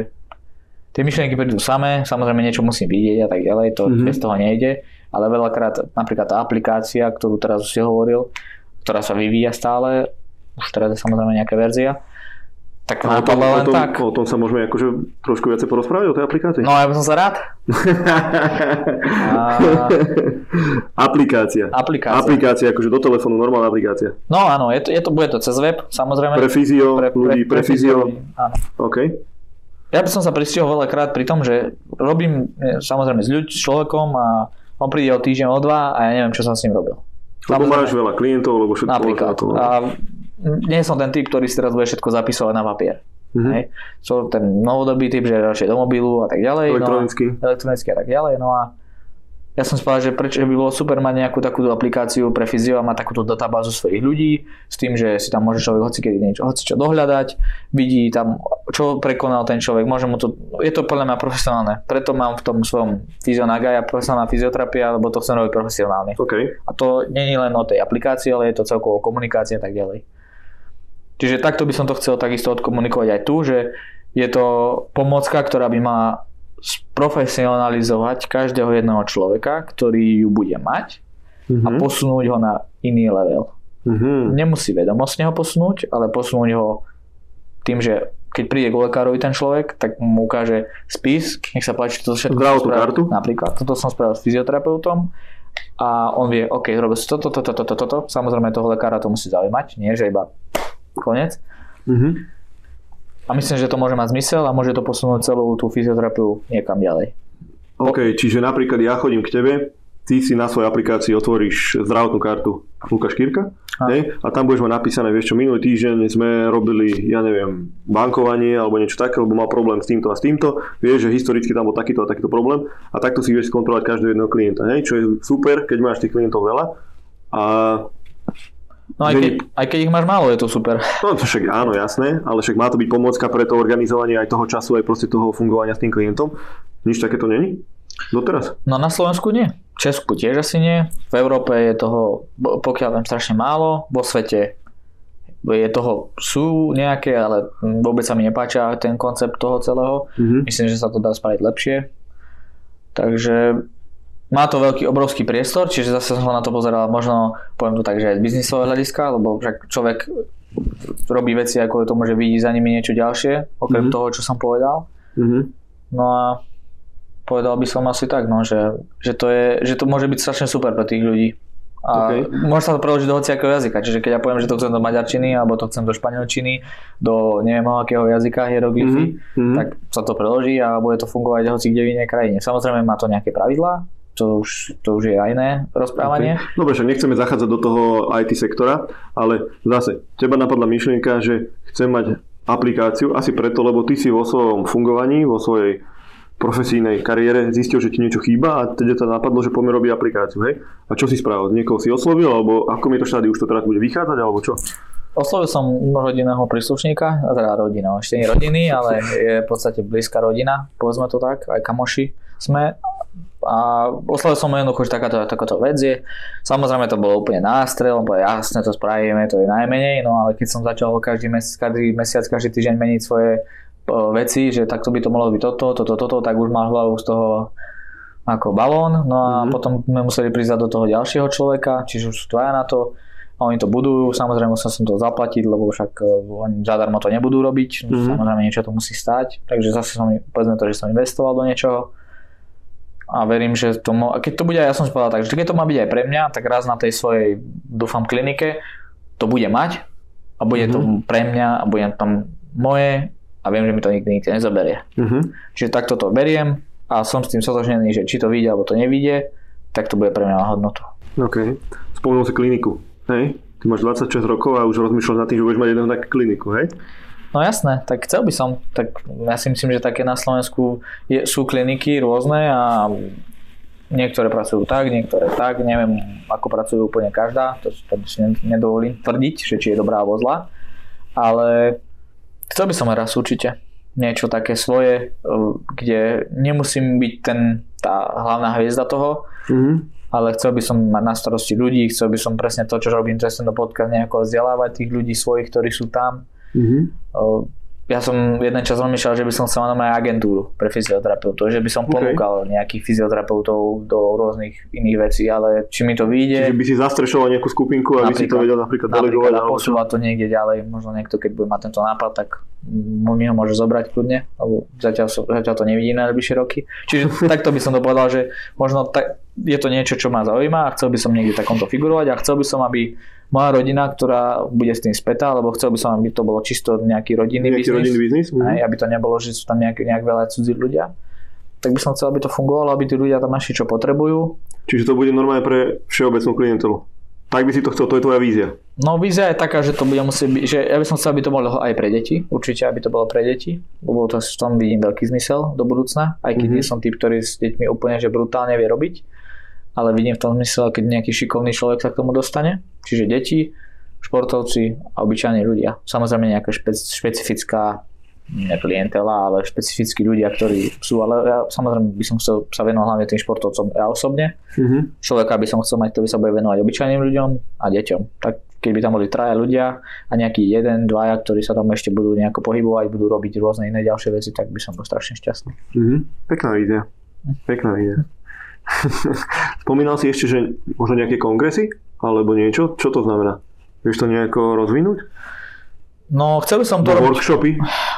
tie myšlienky prídu samé, samozrejme niečo musím vidieť a tak ďalej, to mm-hmm. bez toho nejde, ale veľakrát napríklad tá aplikácia, ktorú teraz už si hovoril, ktorá sa vyvíja stále, už teraz je samozrejme nejaká verzia, tak a o tom, len tom, tak. O tom sa môžeme akože trošku viacej porozprávať o tej aplikácii? No ja by som sa rád. a... Aplikácia. Aplikácia. Aplikácia, akože do telefónu, normálna aplikácia. No áno, je to, je to, bude to cez web, samozrejme. Pre fyzio, pre, ľudí, pre, pre, pre fyzio. Áno. OK. Ja by som sa pristihol veľakrát pri tom, že robím e, samozrejme s ľuď, s človekom a on príde o týždeň, o dva a ja neviem, čo som s ním robil. Lebo máš veľa klientov, lebo všetko Napríklad. To, a nie som ten typ, ktorý si teraz bude všetko zapisovať na papier. Mm-hmm. Hej. Som ten novodobý typ, že radšej do mobilu a tak ďalej. Elektronicky. No a, elektronicky a tak ďalej. No a ja som spával, že prečo by bolo super mať nejakú takúto aplikáciu pre fyzio a mať takúto databázu svojich ľudí s tým, že si tam môže človek hoci kedy niečo, hoci čo dohľadať, vidí tam, čo prekonal ten človek, môže mu to, je to podľa mňa profesionálne, preto mám v tom svojom fyzionagaja profesionálna fyzioterapia, lebo to chcem robiť profesionálne. Okay. A to nie je len o tej aplikácii, ale je to celkovo komunikácia a tak ďalej. Čiže takto by som to chcel takisto odkomunikovať aj tu, že je to pomocka, ktorá by mala sprofesionalizovať každého jedného človeka, ktorý ju bude mať mm-hmm. a mhm. posunúť ho na iný level. Mm-hmm. Nemusí vedomostne ho posunúť, ale posunúť ho tým, že keď príde k lekárovi ten človek, tak mu ukáže spis, nech sa páči, toto všetko Zdravotnú kartu? Napríklad, toto som spravil s fyzioterapeutom a on vie, OK, robil si toto, toto, toto, toto, toto, samozrejme toho lekára to musí zaujímať, nie že iba Konec. Mm-hmm. A myslím, že to môže mať zmysel a môže to posunúť celú tú fyzioterapiu niekam ďalej. OK, čiže napríklad ja chodím k tebe, ty si na svojej aplikácii otvoríš zdravotnú kartu Lukáš Kirka a. a tam budeš mať napísané, vieš čo, minulý týždeň sme robili, ja neviem, bankovanie alebo niečo také, lebo mal problém s týmto a s týmto, vieš, že historicky tam bol takýto a takýto problém a takto si vieš skontrolovať každého jedného klienta, hej, čo je super, keď máš tých klientov veľa a No aj keď, aj keď ich máš málo, je to super. No to však áno, jasné, ale však má to byť pomôcka pre to organizovanie aj toho času, aj proste toho fungovania s tým klientom. Nič takéto není? Doteraz? No na Slovensku nie. V Česku tiež asi nie. V Európe je toho, pokiaľ viem, strašne málo. Vo svete je toho, sú nejaké, ale vôbec sa mi nepáča ten koncept toho celého. Mm-hmm. Myslím, že sa to dá spraviť lepšie. Takže má to veľký, obrovský priestor, čiže zase som na to pozeral možno, poviem to tak, že aj z biznisového hľadiska, lebo však človek robí veci, ako to môže vidieť za nimi niečo ďalšie, okrem mm-hmm. toho, čo som povedal. Mm-hmm. No a povedal by som asi tak, no, že, že, to je, že to môže byť strašne super pre tých ľudí. A okay. môže sa to preložiť do hociakého jazyka. Čiže keď ja poviem, že to chcem do maďarčiny alebo to chcem do španielčiny, do neviem akého jazyka hieroglyfy, mm-hmm. tak sa to preloží a bude to fungovať hoci kde v inej krajine. Samozrejme má to nejaké pravidlá, to už, to už je aj iné rozprávanie. Okay. Dobre, však nechceme zachádzať do toho IT sektora, ale zase, teba napadla myšlienka, že chcem mať aplikáciu, asi preto, lebo ty si vo svojom fungovaní, vo svojej profesijnej kariére zistil, že ti niečo chýba a teda to napadlo, že poďme robiť aplikáciu, hej? A čo si spravil? Niekoho si oslovil, alebo ako mi to štády už to teraz bude vychádzať, alebo čo? Oslovil som rodinného príslušníka, teda rodina, ešte nie rodiny, ale je v podstate blízka rodina, povedzme to tak, aj kamoši sme a oslovil som jednoducho, že takáto, takáto vec je. Samozrejme to bolo úplne nástrel, lebo jasne to spravíme, to je najmenej, no ale keď som začal každý mesiac, každý, mesiac, každý týždeň meniť svoje veci, že takto by to mohlo byť toto, toto, toto, tak už mal hlavu z toho ako balón, no a mm-hmm. potom sme museli prísť do toho ďalšieho človeka, čiže už sú dvaja na to. a oni to budujú, samozrejme musel som to zaplatiť, lebo však e, oni zadarmo to nebudú robiť, mm-hmm. samozrejme niečo to musí stať, takže zase som, povedzme to, že som investoval do niečoho a verím, že to mo- a keď to bude, ja som si povedal tak, že keď to má byť aj pre mňa, tak raz na tej svojej, dúfam, klinike to bude mať a bude mm-hmm. to pre mňa a bude tam moje a viem, že mi to nikdy nikto nezoberie. Mhm. Čiže takto to beriem a som s tým sotožnený, že či to vyjde alebo to nevyjde, tak to bude pre mňa hodnotu. OK. Spomenul si kliniku, hej? Ty máš 26 rokov a už rozmýšľaš nad tým, že budeš mať jednu takú kliniku, hej? No jasné, tak chcel by som. Tak ja si myslím, že také na Slovensku je, sú kliniky rôzne a niektoré pracujú tak, niektoré tak. Neviem, ako pracujú úplne každá. To, to si nedovolím tvrdiť, že či je dobrá alebo zlá. Ale chcel by som raz určite niečo také svoje, eh, kde nemusím byť ten, tá hlavná hviezda toho, Mhm. ale chcel by som mať na starosti ľudí, chcel by som presne to, čo robím cez tento podcast, nejako vzdelávať tých ľudí svojich, ktorí sú tam. Mhm. O, Ja som jeden čas rozmýšľal, že by som chcel mať aj agentúru pre fyzioterapeutov, že by som ponúkal nejakých fyzioterapeutov do rôznych iných vecí, ale či mi to vyjde, Čiže by si zastrešoval nejakú skupinku, aby si to Napríklad. vedel napríklad napríklad delegovať. čo? posúvať to niekde ďalej, možno niekto, keď bude mať tento nápad, tak mi ho môže zobrať kľudne, lebo zatiaľ, zatiaľ to nevidím na najbližšie roky. Čiže takto by som to povedal, že možno tak, je to niečo, čo ma zaujíma a chcel by som niekde takomto figurovať a chcel by som, aby moja rodina, ktorá bude s tým spätá, lebo chcel by som, aby to bolo čisto nejaký rodinný Nejaký biznis, rodinný biznis? Mhm. hej, aby to nebolo, že sú tam nejak, nejak veľa cudzí ľudia. Tak by som chcel, aby to fungovalo, aby tí ľudia tam našli, čo potrebujú. Čiže to bude normálne pre všeobecnú klientelu. Tak by si to chcel, to je tvoja vízia. No vízia je taká, že to bude musieť byť, že ja by som chcel, aby to bolo aj pre deti, určite, aby to bolo pre deti, lebo to v tom vidím veľký zmysel do budúcna, aj keď Mhm. nie som typ, ktorý s deťmi úplne že brutálne vie robiť, ale vidím v tom zmysel, keď nejaký šikovný človek sa k tomu dostane, čiže deti, športovci a obyčajní ľudia. Samozrejme nejaká špe, špecifická ne klientela, ale špecifickí ľudia, ktorí sú, ale ja samozrejme by som chcel sa venovať hlavne tým športovcom ja osobne, Mhm. človeka by som chcel mať, ktorý sa bude venovať obyčajným ľuďom a deťom. Tak keď by tam boli traja ľudia a nejaký jeden, dvaja, ktorí sa tam ešte budú nejako pohybovať, budú robiť rôzne iné ďalšie veci, tak by som bol strašne šťastný. Mhm. Pekná vízia. Pekná vízia. Spomínal si ešte, že možno nejaké kongresy? Alebo niečo? Čo to znamená? Vieš to nejako rozvinúť? No, chcel by som to robiť, workshopy?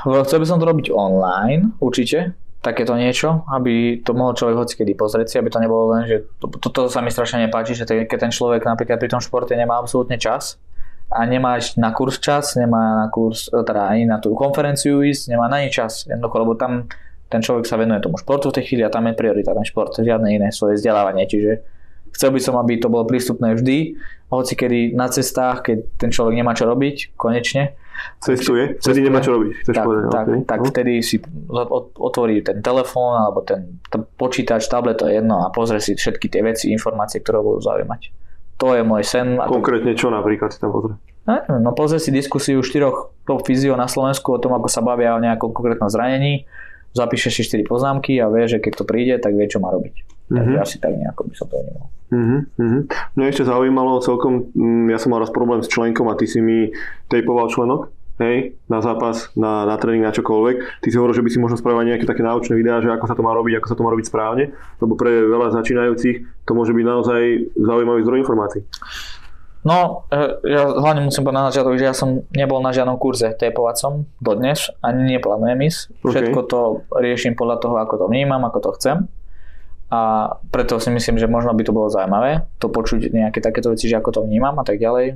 chcel by som to robiť online, určite, takéto niečo, aby to mohol človek hocikedy pozrieť si, aby to nebolo len, že to, toto sa mi strašne nepáči, že te- keď ten človek napríklad pri tom športe nemá absolútne čas a nemá na kurz čas, nemá na kurz, teda ani na tú konferenciu ísť, nemá na nič čas, jednoducho, lebo tam ten človek sa venuje tomu športu v tej chvíli a tam je priorita ten šport, žiadne iné svoje vzdelávanie, čiže chcel by som, aby to bolo prístupné vždy, hoci kedy na cestách, keď ten človek nemá čo robiť, konečne, Cestuje? Vtedy nemá čo robiť. Chceš tak, povedať? tak, okay. tak no. vtedy si ot- otvorí ten telefón alebo ten t- počítač, tablet, to je jedno a pozrie si všetky tie veci, informácie, ktoré budú zaujímať. To je môj sen. Konkrétne čo napríklad si tam pozrie? no, no pozrie si diskusiu štyroch top fyzio na Slovensku o tom, ako sa bavia o nejakom konkrétnom zranení, zapíše si 4 poznámky a vie, že keď to príde, tak vie, čo má robiť. Takže Mhm. asi tak nejako by som to vnímal. Mhm, mhm. Mňa ešte zaujímalo celkom, mm, ja som mal raz problém s členkom a ty si mi tejpoval členok, hej, na zápas, na, na tréning, na čokoľvek. Ty si hovoril, že by si možno spravil nejaké také náučné videá, že ako sa to má robiť, ako sa to má robiť správne, lebo pre veľa začínajúcich to môže byť naozaj zaujímavý zdroj informácií. No, e, ja hlavne musím povedať na začiatok, že ja som nebol na žiadnom kurze tepovacom dodnes, ani neplánujem ísť. OK. Všetko to riešim podľa toho, ako to vnímam, ako to chcem. A preto si myslím, že možno by to bolo zaujímavé, to počuť nejaké takéto veci, že ako to vnímam a tak ďalej.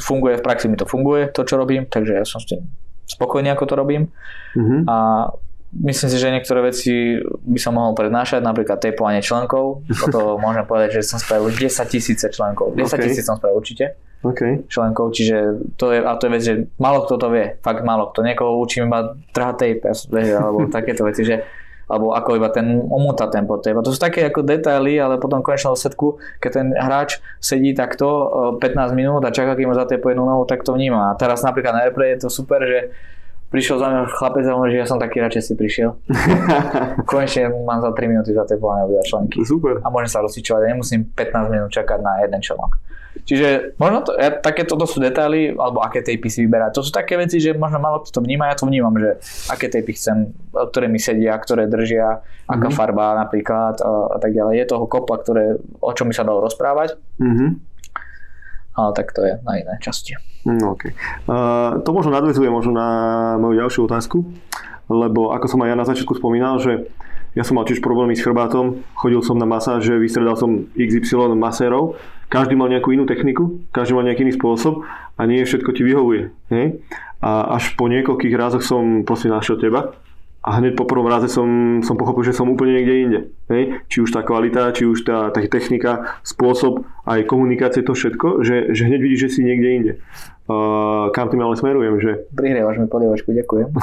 Funguje, v praxi mi to funguje, to čo robím, takže ja som s tým spokojný, ako to robím. Mhm. A myslím si, že niektoré veci by som mohol prednášať, napríklad tepovanie členkov. Toto môžem povedať, že som spravil 10 tisíce členkov. 10 OK. tisíc som spravil určite OK. členkov, čiže to je, a to je vec, že málo kto to vie, fakt málo kto. Niekoho učím iba trhať tape, alebo takéto veci, že alebo ako iba ten omúta ten tape. A to sú také ako detaily, ale potom v konečnom dôsledku, keď ten hráč sedí takto e, 15 minút a čaká, kým mu zatepuje jednu nohu, tak to vníma. A teraz napríklad na replay je to super, že prišiel za mňa chlapec a hovorí, že ja som taký radšej si prišiel. Konečne mám za 3 minúty zatepované obidva členky Super. a môžem sa rozsvičovať a nemusím 15 minút čakať na jeden článok. Čiže možno to, ja, takéto to sú detaily, alebo aké tejpy si vyberať. To sú také veci, že možno málo kto to vníma, ja to vnímam, že aké tejpy chcem, ktoré mi sedia, ktoré držia, aká Mhm. farba napríklad a, a tak ďalej. Je toho kopa, ktoré, o čom by sa dalo rozprávať. Mhm. Ale tak to je na iné časti. No, okay. uh, to možno nadvezuje možno na moju ďalšiu otázku, lebo ako som aj ja na začiatku spomínal, že ja som mal tiež problémy s chrbátom, chodil som na masáže, vystredal som XY masérov, každý mal nejakú inú techniku, každý mal nejaký iný spôsob a nie všetko ti vyhovuje. Hej? A až po niekoľkých rázoch som proste našiel teba a hneď po prvom raze som, som pochopil, že som úplne niekde inde. Hej? Či už tá kvalita, či už tá, tá technika, spôsob, aj komunikácie, to všetko, že, že hneď vidíš, že si niekde inde. Uh, kam tým ale smerujem, že... Prihrievaš mi polievačku, ďakujem. uh,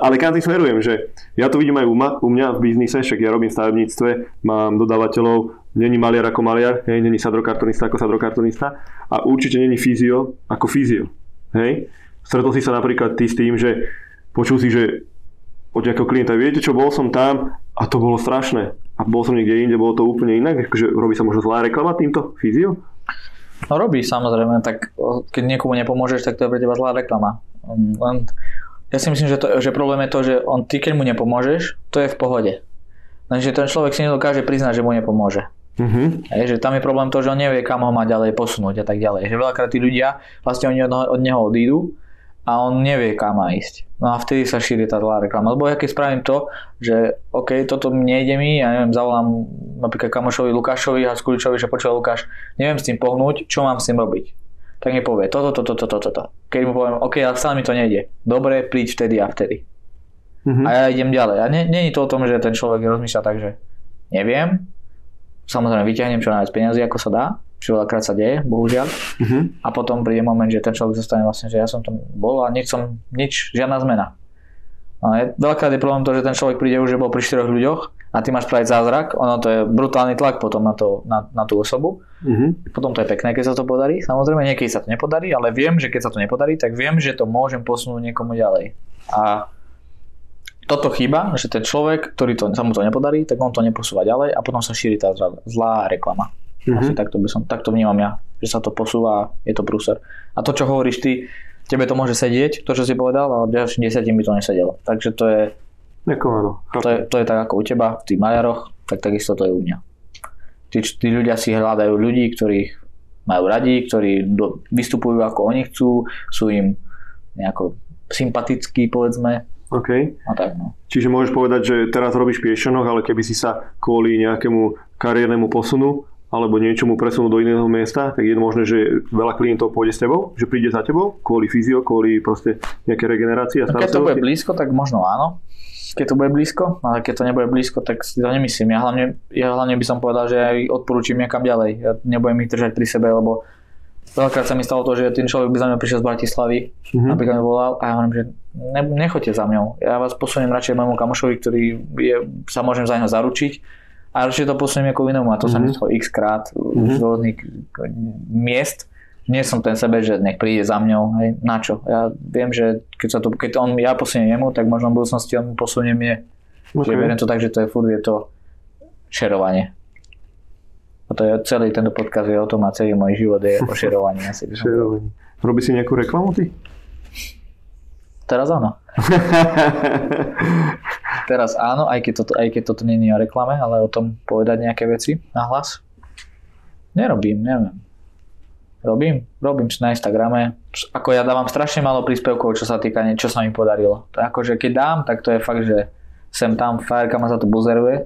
ale kam tým smerujem, že ja to vidím aj u, ma, u mňa v biznise, však ja robím v stavebníctve, mám dodávateľov, není maliar ako maliar, hej, není sadrokartonista ako sadrokartonista a určite není fyzio ako fyzio. Hej? Stretol si sa napríklad ty s tým, že počul si, že od nejakého klienta, viete čo, bol som tam a to bolo strašné. A bol som niekde inde, bolo to úplne inak, akože robí sa možno zlá reklama týmto fyzio? No robí samozrejme, tak keď niekomu nepomôžeš, tak to je pre teba zlá reklama. Len ja si myslím, že, to, že problém je to, že on, ty keď mu nepomôžeš, to je v pohode. Lenže ten človek si nedokáže priznať, že mu nepomôže. Uh-huh. Je, že tam je problém to, že on nevie, kam ho má ďalej posunúť a tak ďalej. Že veľakrát tí ľudia vlastne oni od, od neho odídu a on nevie, kam má ísť. No a vtedy sa šíri tá zlá reklama. Lebo ja keď spravím to, že OK, toto nejde mi, ja neviem, zavolám napríklad kamošovi Lukášovi a Skuličovi, že počúva Lukáš, neviem s tým pohnúť, čo mám s tým robiť? Tak mi povie toto, toto, toto, toto. Keď mu poviem, OK, ale stále mi to nejde. Dobre, príď vtedy a vtedy. Mm-hmm. A ja idem ďalej. A je to o tom, že ten človek rozmýšľa tak, že neviem, samozrejme vyťahnem čo najviac peniazy, ako sa dá, čo veľakrát sa deje, bohužiaľ. Uh-huh. A potom príde moment, že ten človek zostane vlastne, že ja som tam bol a som, nič, žiadna zmena. A je, veľakrát je problém to, že ten človek príde už, že bol pri štyroch ľuďoch a ty máš spraviť zázrak, ono to je brutálny tlak potom na, to, na, na tú osobu. Uh-huh. Potom to je pekné, keď sa to podarí. Samozrejme, niekedy sa to nepodarí, ale viem, že keď sa to nepodarí, tak viem, že to môžem posunúť niekomu ďalej. A toto chyba, že ten človek, ktorý to, sa mu to nepodarí, tak on to neposúva ďalej a potom sa šíri tá zlá reklama. Mm-hmm. Asi takto, by som, takto vnímam ja, že sa to posúva a je to prúser. A to, čo hovoríš ty, tebe to môže sedieť, to, čo si povedal, a ďalším desiatim by to nesedelo. Takže to je, Neko, to je, to je tak ako u teba v tých majaroch, tak takisto to je u mňa. Tí, tí ľudia si hľadajú ľudí, ktorých majú radi, ktorí do, vystupujú ako oni chcú, sú im nejako sympatickí, povedzme. OK. A tak, no. Čiže môžeš povedať, že teraz robíš piešenok, ale keby si sa kvôli nejakému kariérnemu posunu alebo niečomu presunú do iného miesta, tak je možné, že veľa klientov pôjde s tebou, že príde za tebou kvôli fyzio, kvôli proste nejaké regenerácii a no, Keď to bude blízko, tak možno áno. Keď to bude blízko, ale keď to nebude blízko, tak si to nemyslím. Ja hlavne, ja hlavne by som povedal, že aj odporúčim niekam ďalej. Ja nebudem ich držať pri sebe, lebo veľakrát sa mi stalo to, že ten človek by za mňa prišiel z Bratislavy, mm-hmm. napríklad mi volal a ja hovorím, že ne, nechoďte za mňou. Ja vás posuniem radšej môjmu kamošovi, ktorý je, sa môžem za neho zaručiť a určite to posuniem ako inému a to mm-hmm. mhm. stalo x krát mm-hmm. z rôznych miest. Nie som ten sebe, že nech príde za mňou, hej, na čo? Ja viem, že keď, sa to, keď on, ja posuniem jemu, tak možno v budúcnosti on posunie mne. Okay. Čiže verím to tak, že to je furt je to šerovanie. A to je celý tento podcast je o tom a celý môj život je o šerovaní. Asi šerovaní. Robí si nejakú reklamu ty? Teraz áno. Teraz áno, aj keď, toto, aj keď toto je o reklame, ale o tom povedať nejaké veci na hlas. Nerobím, neviem. Robím? Robím na Instagrame. Ako ja dávam strašne málo príspevkov, čo sa týka niečo sa mi podarilo. To je ako, že keď dám, tak to je fakt, že sem tam, fajerka ma za to buzeruje.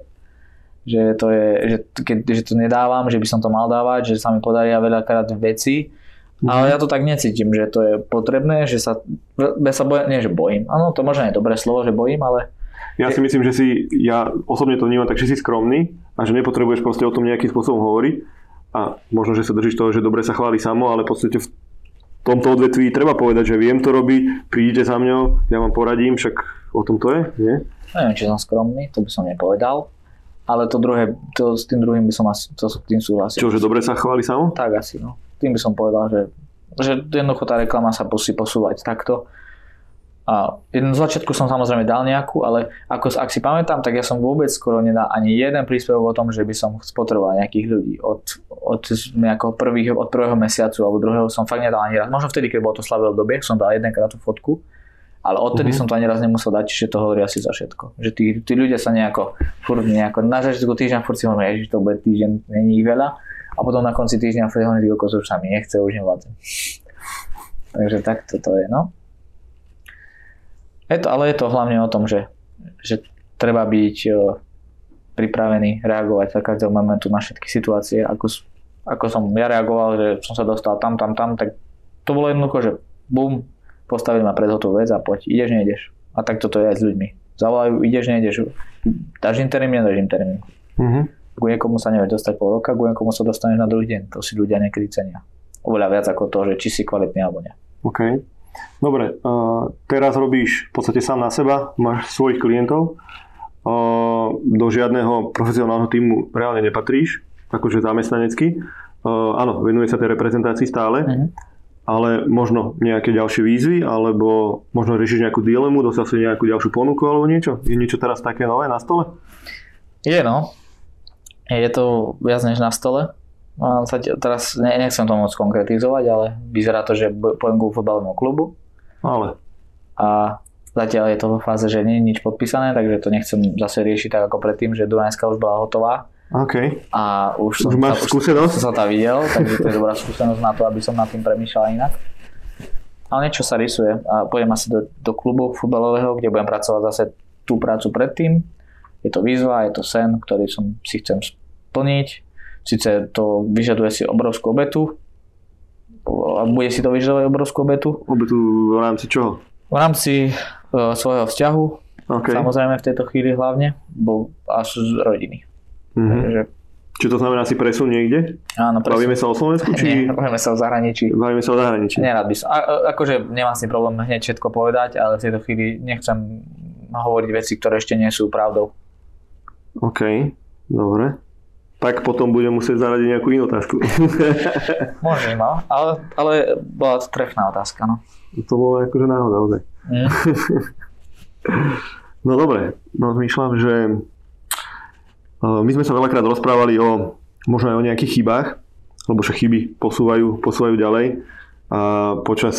Že to je, že, keď, že to nedávam, že by som to mal dávať, že sa mi podaria veľakrát veci. Mm. Ale ja to tak necítim, že to je potrebné, že sa, ja sa bojím, nie že bojím, áno, to možno je dobré slovo, že bojím, ale ja si myslím, že si, ja osobne to vnímam tak, že si skromný a že nepotrebuješ proste o tom nejakým spôsobom hovoriť a možno, že sa držíš toho, že dobre sa chváli samo, ale v podstate v tomto odvetví treba povedať, že viem to robiť, prídite za mňou, ja vám poradím, však o tom to je, nie? Neviem, či som skromný, to by som nepovedal, ale to druhé, to, s tým druhým by som asi, to s tým súhlasil. Čo, že dobre sa chváli samo? Tak asi, no. Tým by som povedal, že, že jednoducho tá reklama sa musí posúvať takto a jedno začiatku som samozrejme dal nejakú, ale ako, ak si pamätám, tak ja som vôbec skoro nedal ani jeden príspevok o tom, že by som spotreboval nejakých ľudí. Od, od, prvých, od prvého mesiacu alebo druhého som fakt nedal ani raz. Možno vtedy, keď bolo to slavé obdobie, som dal jedenkrát tú fotku, ale odtedy uh-huh. som to ani raz nemusel dať, čiže to hovorí asi za všetko. Že tí, tí ľudia sa nejako, furt nejako, na začiatku týždňa furt si hovorím, že to bude týždeň, není ich veľa. A potom na konci týždňa Fred hovorí, že už sa mi nechce, už nevládzem. Takže takto to je, no. Je to, ale je to hlavne o tom, že, že treba byť uh, pripravený reagovať za každého momentu na všetky situácie, ako, ako som ja reagoval, že som sa dostal tam, tam, tam, tak to bolo jednoducho, že bum, postavili ma pred hotovú vec a poď, ideš, nejdeš. A tak toto je aj s ľuďmi. Zavolajú, ideš, nejdeš, dáš im termín, nedáš im termín. Mhm. Ku niekomu sa nevie dostať pol roka, ku niekomu sa dostaneš na druhý deň. To si ľudia niekedy cenia. Oveľa viac ako to, že či si kvalitný alebo nie. OK. Dobre, uh, teraz robíš v podstate sám na seba, máš svojich klientov, uh, do žiadneho profesionálneho týmu reálne nepatríš, akože zamestnanecky. Uh, áno, venuje sa tej reprezentácii stále, Mhm. ale možno nejaké ďalšie výzvy, alebo možno riešiš nejakú dilemu, dostal si nejakú ďalšiu ponuku alebo niečo? Je niečo teraz také nové na stole? Je no. Je to viac než na stole. Te- teraz ne, nechcem to moc konkretizovať, ale vyzerá to, že b- pôjdem ku futbalovému klubu Ale, a zatiaľ je to vo fáze, že nie je nič podpísané, takže to nechcem zase riešiť tak ako predtým, že Dunajská už bola hotová OK. a už som, Už máš sa, skúsenosť? som sa videl, takže to je dobrá skúsenosť na to, aby som nad tým premýšľal inak. Ale niečo sa rysuje a pôjdem asi do, do klubu futbalového, kde budem pracovať zase tú prácu predtým. Je to výzva, je to sen, ktorý som si chcem splniť. Sice to vyžaduje si obrovskú obetu, a bude si to vyžadovať obrovskú obetu Obe tu v rámci čoho? v rámci uh, svojho vzťahu, OK. samozrejme v tejto chvíli hlavne, bo až z rodiny. Mhm. Takže, Či to znamená si presun niekde? áno, presne. Bavíme sa o Slovensku? Nie, Či bavíme sa o zahraničí. bavíme sa o zahraničí? Nerad by som. A, akože nemám s tým problém hneď všetko povedať, ale v tejto chvíli nechcem hovoriť veci, ktoré ešte nie sú pravdou. OK, dobre. Tak potom budem musieť zaradiť nejakú inú otázku. Možno, no, ale, ale bola to trefná otázka, no. to bolo akože náhoda, ozaj. Mm. No dobre, rozmýšľam, že uh, my sme sa veľakrát rozprávali o možno aj o nejakých chybách, lebo že chyby posúvajú, posúvajú ďalej a počas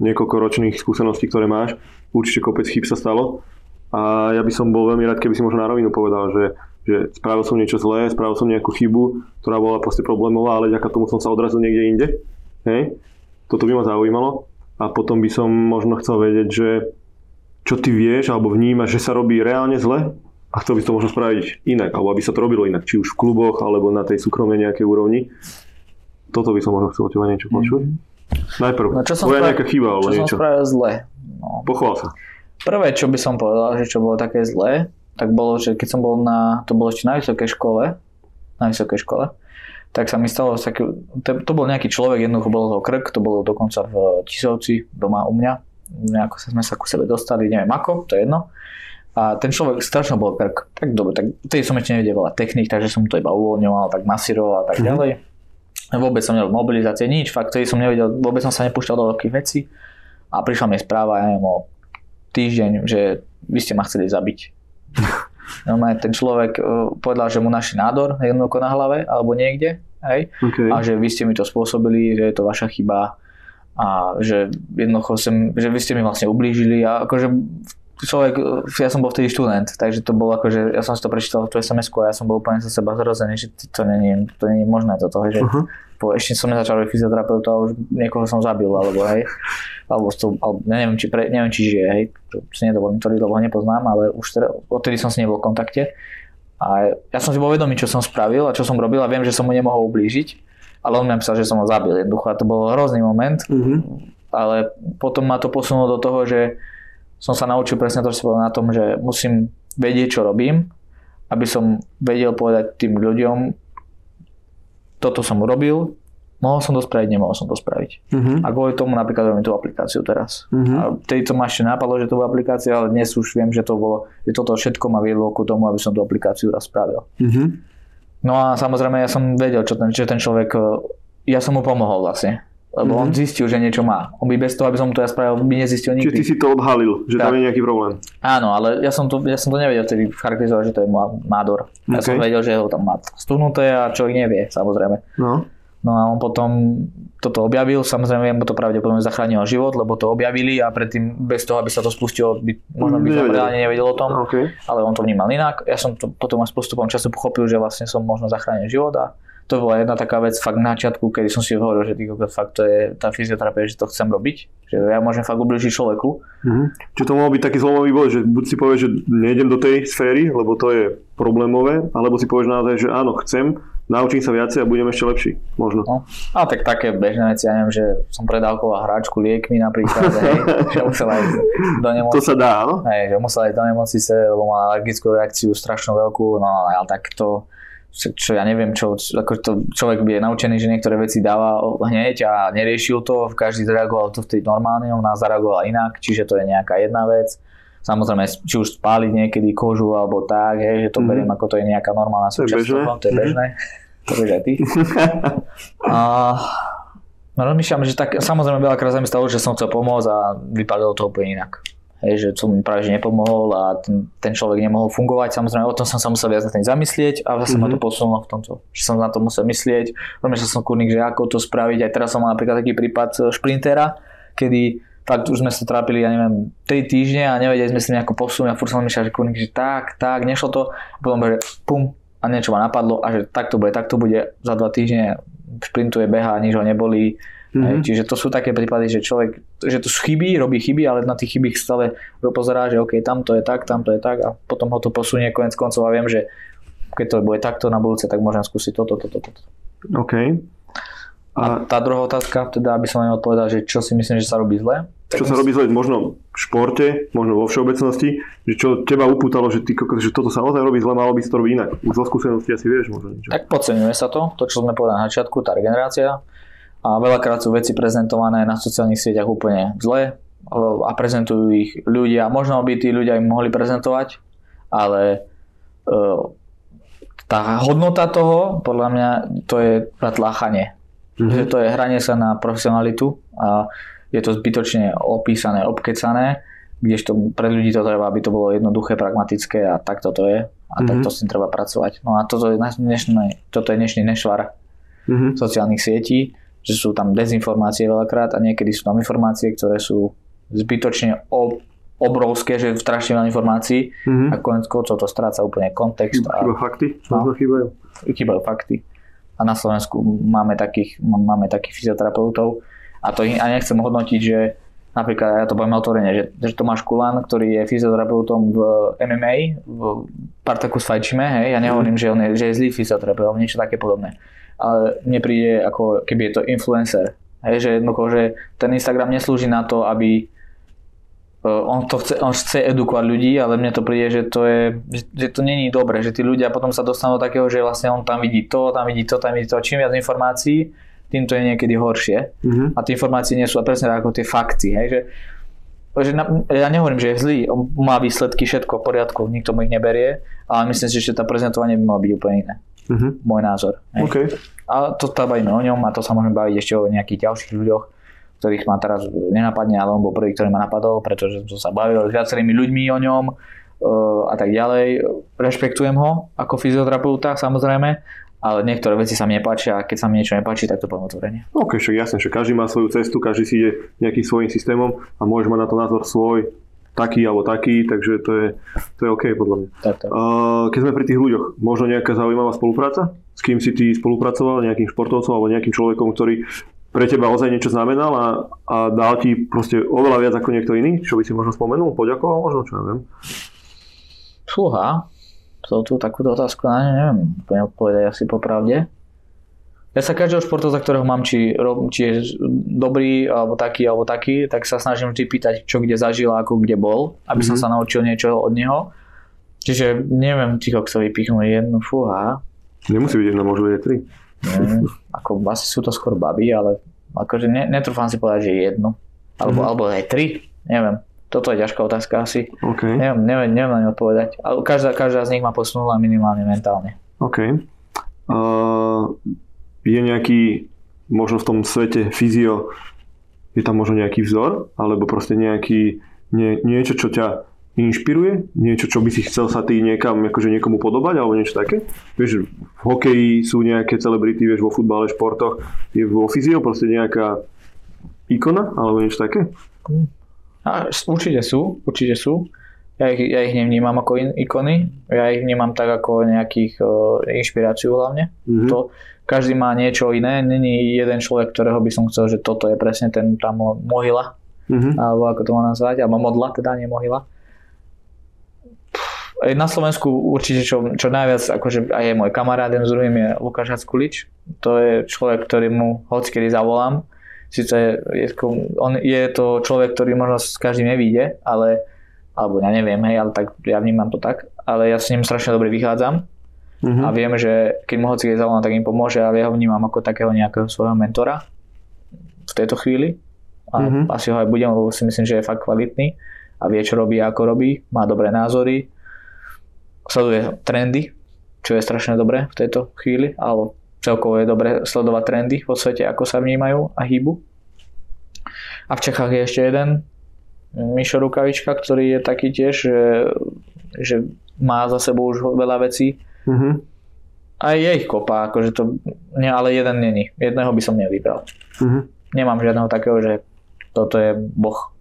niekoľkoročných skúseností, ktoré máš, určite kopec chyb sa stalo a ja by som bol veľmi rád, keby si možno na rovinu povedal, že, že spravil som niečo zlé, spravil som nejakú chybu, ktorá bola proste problémová, ale ďaká tomu som sa odrazil niekde inde. Hej? Toto by ma zaujímalo a potom by som možno chcel vedieť, že čo ty vieš alebo vnímaš, že sa robí reálne zle a chcel by to možno spraviť inak, alebo aby sa to robilo inak, či už v kluboch alebo na tej súkromnej nejakej úrovni. Toto by som možno chcel od teba niečo počuť. Najprv, No, čo som tvoja nejaká chyba alebo Čo som niečo. spravil zle? No, Pochvál sa. prvé, čo by som povedal, že čo bolo také zlé, tak bolo, že keď som bol na, to bolo ešte na vysokej škole, na vysokej škole, tak sa mi stalo taký, to, to bol nejaký človek, jednoducho bolo to krk, to bolo dokonca v Tisovci, doma u mňa, nejako sa sme sa ku sebe dostali, neviem ako, to je jedno. A ten človek strašne bol krk. Tak dobre, tak vtedy som ešte nevedel veľa technik, takže som to iba uvoľňoval, tak masíroval a tak Mhm. ďalej. Vôbec som nerobil mobilizácie, nič, fakt, vtedy som nevedel, vôbec som sa nepúšťal do veľkých vecí. A prišla mi správa, ja neviem, o týždeň, že vy ste ma chceli zabiť. Normálne ten človek uh, povedal, že mu našli nádor jednoducho na hlave alebo niekde, hej, Okay. a že vy ste mi to spôsobili, že je to vaša chyba a že jednoducho sem, že vy ste mi vlastne ublížili a akože človek, ja som bol vtedy študent, takže to bolo akože, ja som si to prečítal v tú sms a ja som bol úplne sa seba zrozený, že to není, to není možné toto, že Uh-huh. po, ešte som nezačal robiť fyzioterapeuta a už niekoho som zabil, alebo hej, alebo, to, alebo neviem, či, pre, neviem, či žije, hej, to si nedovolím tvrdiť, lebo ho nepoznám, ale už teda, odtedy som s ním bol v kontakte. A ja som si bol vedomý, čo som spravil a čo som robil a viem, že som mu nemohol ublížiť, ale on mi napísal, že som ho zabil jednoducho a to bol hrozný moment, Uh-huh. ale potom ma to posunulo do toho, že som sa naučil presne to, čo si povedal na tom, že musím vedieť, čo robím, aby som vedel povedať tým ľuďom, toto som urobil, mohol som to spraviť, nemohol som to spraviť. Uh-huh. A kvôli tomu napríklad robím tú aplikáciu teraz. Mhm. A vtedy to ma ešte napadlo, že to bola aplikácia, ale dnes už viem, že to bolo, že toto všetko ma viedlo ku tomu, aby som tú aplikáciu raz spravil. Uh-huh. No a samozrejme ja som vedel, čo ten, že ten človek, e, ja som mu pomohol vlastne. Lebo Mhm. on zistil, že niečo má. On by bez toho, aby som to ja spravil, by nezistil Čiže ty nikdy. si to odhalil, že tam Tak. je nejaký problém. Áno, ale ja som to, ja som to nevedel vtedy charakterizovať, že to je má- nádor. Ja som OK. vedel, že ho tam má stuhnuté a človek nevie, samozrejme. No. No a on potom toto objavil, samozrejme mu to pravdepodobne zachránilo život, lebo to objavili a predtým bez toho, aby sa to spustilo, by, možno by Nevedel. reálne nevedel o tom, OK. ale on to vnímal inak. Ja som to potom aj s postupom času pochopil, že vlastne som možno zachránil život a to bola jedna taká vec fakt na začiatku, kedy som si hovoril, že fakt to je tá fyzioterapia, že to chcem robiť, že ja môžem fakt ubližiť človeku. Mhm. Čiže to mohol byť taký zlomový bod, že buď si povieš, že nejdem do tej sféry, lebo to je problémové, alebo si povieš naozaj, že áno, chcem, naučím sa viacej a budem ešte lepší, možno. No. A tak také bežné veci, ja neviem, že som predávkoval hráčku liekmi napríklad, hej, že musel ísť do nemocnice. To sa dá, áno? Hej, že musel ísť do nemocnice, lebo mal alergickú reakciu strašnú veľkú, no ale tak to, čo, čo ja neviem, čo, ako to človek je naučený, že niektoré veci dáva hneď a neriešil to, každý zareagoval to vtedy normálne, on nás zareagoval inak, čiže to je nejaká jedna vec. Samozrejme, či už spáliť niekedy kožu alebo tak, hej, že to mm. beriem ako to je nejaká normálna súčasť toho, to je bežné. To vieš aj ty. A no, rozmýšľam, že tak, samozrejme veľakrát sa mi stalo, že som chcel pomôcť a vypadalo to úplne inak. Hej, že som mi práve že nepomohol a ten, ten človek nemohol fungovať. Samozrejme, o tom som sa musel viac na tým zamyslieť a zase mm-hmm. ma to mhm. posunulo v tomto, že som na to musel myslieť. Rozmýšľal som kurník, že ako to spraviť. Aj teraz som mal napríklad taký prípad šprintera, kedy fakt už sme sa trápili, ja neviem, 3 týždne a nevedeli sme si nejako posunúť a furt som myšľal, že kurník, že tak, tak, nešlo to. A potom, že pum, a niečo ma napadlo a že takto bude, takto bude, za 2 týždne šprintuje, beha, nič ho nebolí. Mm-hmm. Čiže to sú také prípady, že človek, že to sú chyby, robí chyby, ale na tých chybých stále pozerá, že OK, tamto je tak, tamto je tak a potom ho to posunie konec koncov a viem, že keď to bude takto na budúce, tak môžem skúsiť toto, toto, toto. OK. A tá druhá otázka, teda aby som len odpovedal, že čo si myslím, že sa robí zle. Čo sa robí zle možno v športe, možno vo všeobecnosti, že čo teba upútalo, že, ty, že toto sa naozaj robí zle, malo by si to robiť inak. Už zo skúsenosti asi vieš možno niečo. Tak podceňuje sa to, to čo sme povedali na začiatku, tá regenerácia. A veľakrát sú veci prezentované na sociálnych sieťach úplne zle a prezentujú ich ľudia. Možno by tí ľudia im mohli prezentovať, ale e, tá hodnota toho, podľa mňa, to je tláchanie Mm-hmm. Že to je hranie sa na profesionalitu a je to zbytočne opísané, obkecané, kdežto pre ľudí to treba, aby to bolo jednoduché, pragmatické a takto to je a mm-hmm. takto s tým treba pracovať. No a toto je dnešný, toto je dnešný nešvar mm-hmm. sociálnych sietí, že sú tam dezinformácie veľakrát a niekedy sú tam informácie, ktoré sú zbytočne ob, obrovské, že strašne veľa informácií mm-hmm. a konec koncov to stráca úplne kontext. Chyba a, fakty? No, chýbajú? Chýbajú fakty a na Slovensku máme takých, máme takých fyzioterapeutov a to a nechcem hodnotiť, že napríklad, ja to poviem otvorene, že, že Tomáš Kulan, ktorý je fyzioterapeutom v MMA, v Partakus fajčíme, hej, ja nehovorím, že on je, že je zlý fyzioterapeut, niečo také podobné. Ale mne príde ako keby je to influencer. Hej, že jednoducho, že ten Instagram neslúži na to, aby E, on, to chce, on chce edukovať ľudí, ale mne to príde, že to je, že to není dobre, že tí ľudia potom sa dostanú do takého, že vlastne on tam vidí to, tam vidí to, tam vidí to. Čím viac informácií, tým to je niekedy horšie. Mm-hmm. A tie informácie nie sú presne ako tie fakty. Hej? Že, že na, ja nehovorím, že je zlý, on má výsledky, všetko v poriadku, nikto mu ich neberie, ale myslím si, že to prezentovanie by malo byť úplne iné. Mm-hmm. Môj názor. Hej? Okay. A to sa bavíme o ňom a to sa môžeme baviť ešte o nejakých ďalších ľuďoch ktorých ma teraz nenapadne, ale on bol prvý, ktorý ma napadol, pretože som sa bavil s viacerými ľuďmi o ňom e, a tak ďalej. Rešpektujem ho ako fyzioterapeuta samozrejme, ale niektoré veci sa mi nepáčia a keď sa mi niečo nepáči, tak to poviem otvorene. OK, však jasne, že každý má svoju cestu, každý si ide nejakým svojím systémom a môže mať na to názor svoj, taký alebo taký, takže to je, to je OK podľa mňa. Tak, tak. Uh, keď sme pri tých ľuďoch, možno nejaká zaujímavá spolupráca? S kým si ty spolupracoval, nejakým športovcom alebo nejakým človekom, ktorý pre teba ozaj niečo znamenal a, a dal ti proste oveľa viac ako niekto iný, čo by si možno spomenul, poďakoval možno, čo neviem. Fúha, tu takúto otázku na ne neviem úplne odpovedať asi popravde. Ja sa každého športovca, ktorého mám, či, či je dobrý, alebo taký, alebo taký, tak sa snažím vždy pýtať, čo kde zažil, ako kde bol, aby mm-hmm. som mhm. sa naučil niečo od neho. Čiže neviem, či sa vypichnú jednu, fúha. Nemusí byť jedna, môžu byť tri. Nie, ako asi sú to skôr baby, ale akože ne, netrúfam si povedať, že jednu. Alebo, mm. alebo aj tri, neviem. Toto je ťažká otázka asi. Okay. Neviem, neviem, neviem na ňu odpovedať. Ale každá, každá z nich ma posunula minimálne mentálne. OK. Uh, je nejaký, možno v tom svete fyzio, je tam možno nejaký vzor, alebo proste nejaký, nie, niečo, čo ťa inšpiruje? Niečo, čo by si chcel sa ty niekam, akože niekomu podobať, alebo niečo také? Vieš, v hokeji sú nejaké celebrity, vieš, vo futbale, športoch, je vo fyzio proste nejaká ikona, alebo niečo také? A určite sú, určite sú. Ja ich, ja ich nevnímam ako in, ikony, ja ich vnímam tak ako nejakých uh, inšpiráciu hlavne. Mhm. To, každý má niečo iné, není jeden človek, ktorého by som chcel, že toto je presne ten tá mo- mohyla, Mhm. alebo ako to má nazvať, alebo modla, teda nie mohyla. Pff, Na Slovensku určite čo, čo najviac, akože aj je môj kamarát, jeden z druhým je Lukáš Hackulič. To je človek, ktorý mu hoci kedy zavolám. Sice je, je, on, je to človek, ktorý možno s každým nevíde, ale alebo ja neviem, hej, ale tak ja vnímam to tak, ale ja s ním strašne dobre vychádzam Mhm. a viem, že keď mu hoci keď zavolám, tak im pomôže a ja ho vnímam ako takého nejakého svojho mentora v tejto chvíli a Mhm. asi ho aj budem, lebo si myslím, že je fakt kvalitný a vie, čo robí ako robí, má dobré názory, sleduje trendy, čo je strašne dobré v tejto chvíli, alebo celkovo je dobré sledovať trendy vo svete, ako sa vnímajú a hýbu. A v Čechách je ešte jeden, Mišo Rukavička, ktorý je taký tiež, že, že má za sebou už veľa vecí, Mhm. aj je ich kopa, akože to, nie, ale jeden není. Jedného by som nevybral. Mhm. Nemám žiadneho takého, že toto je boh.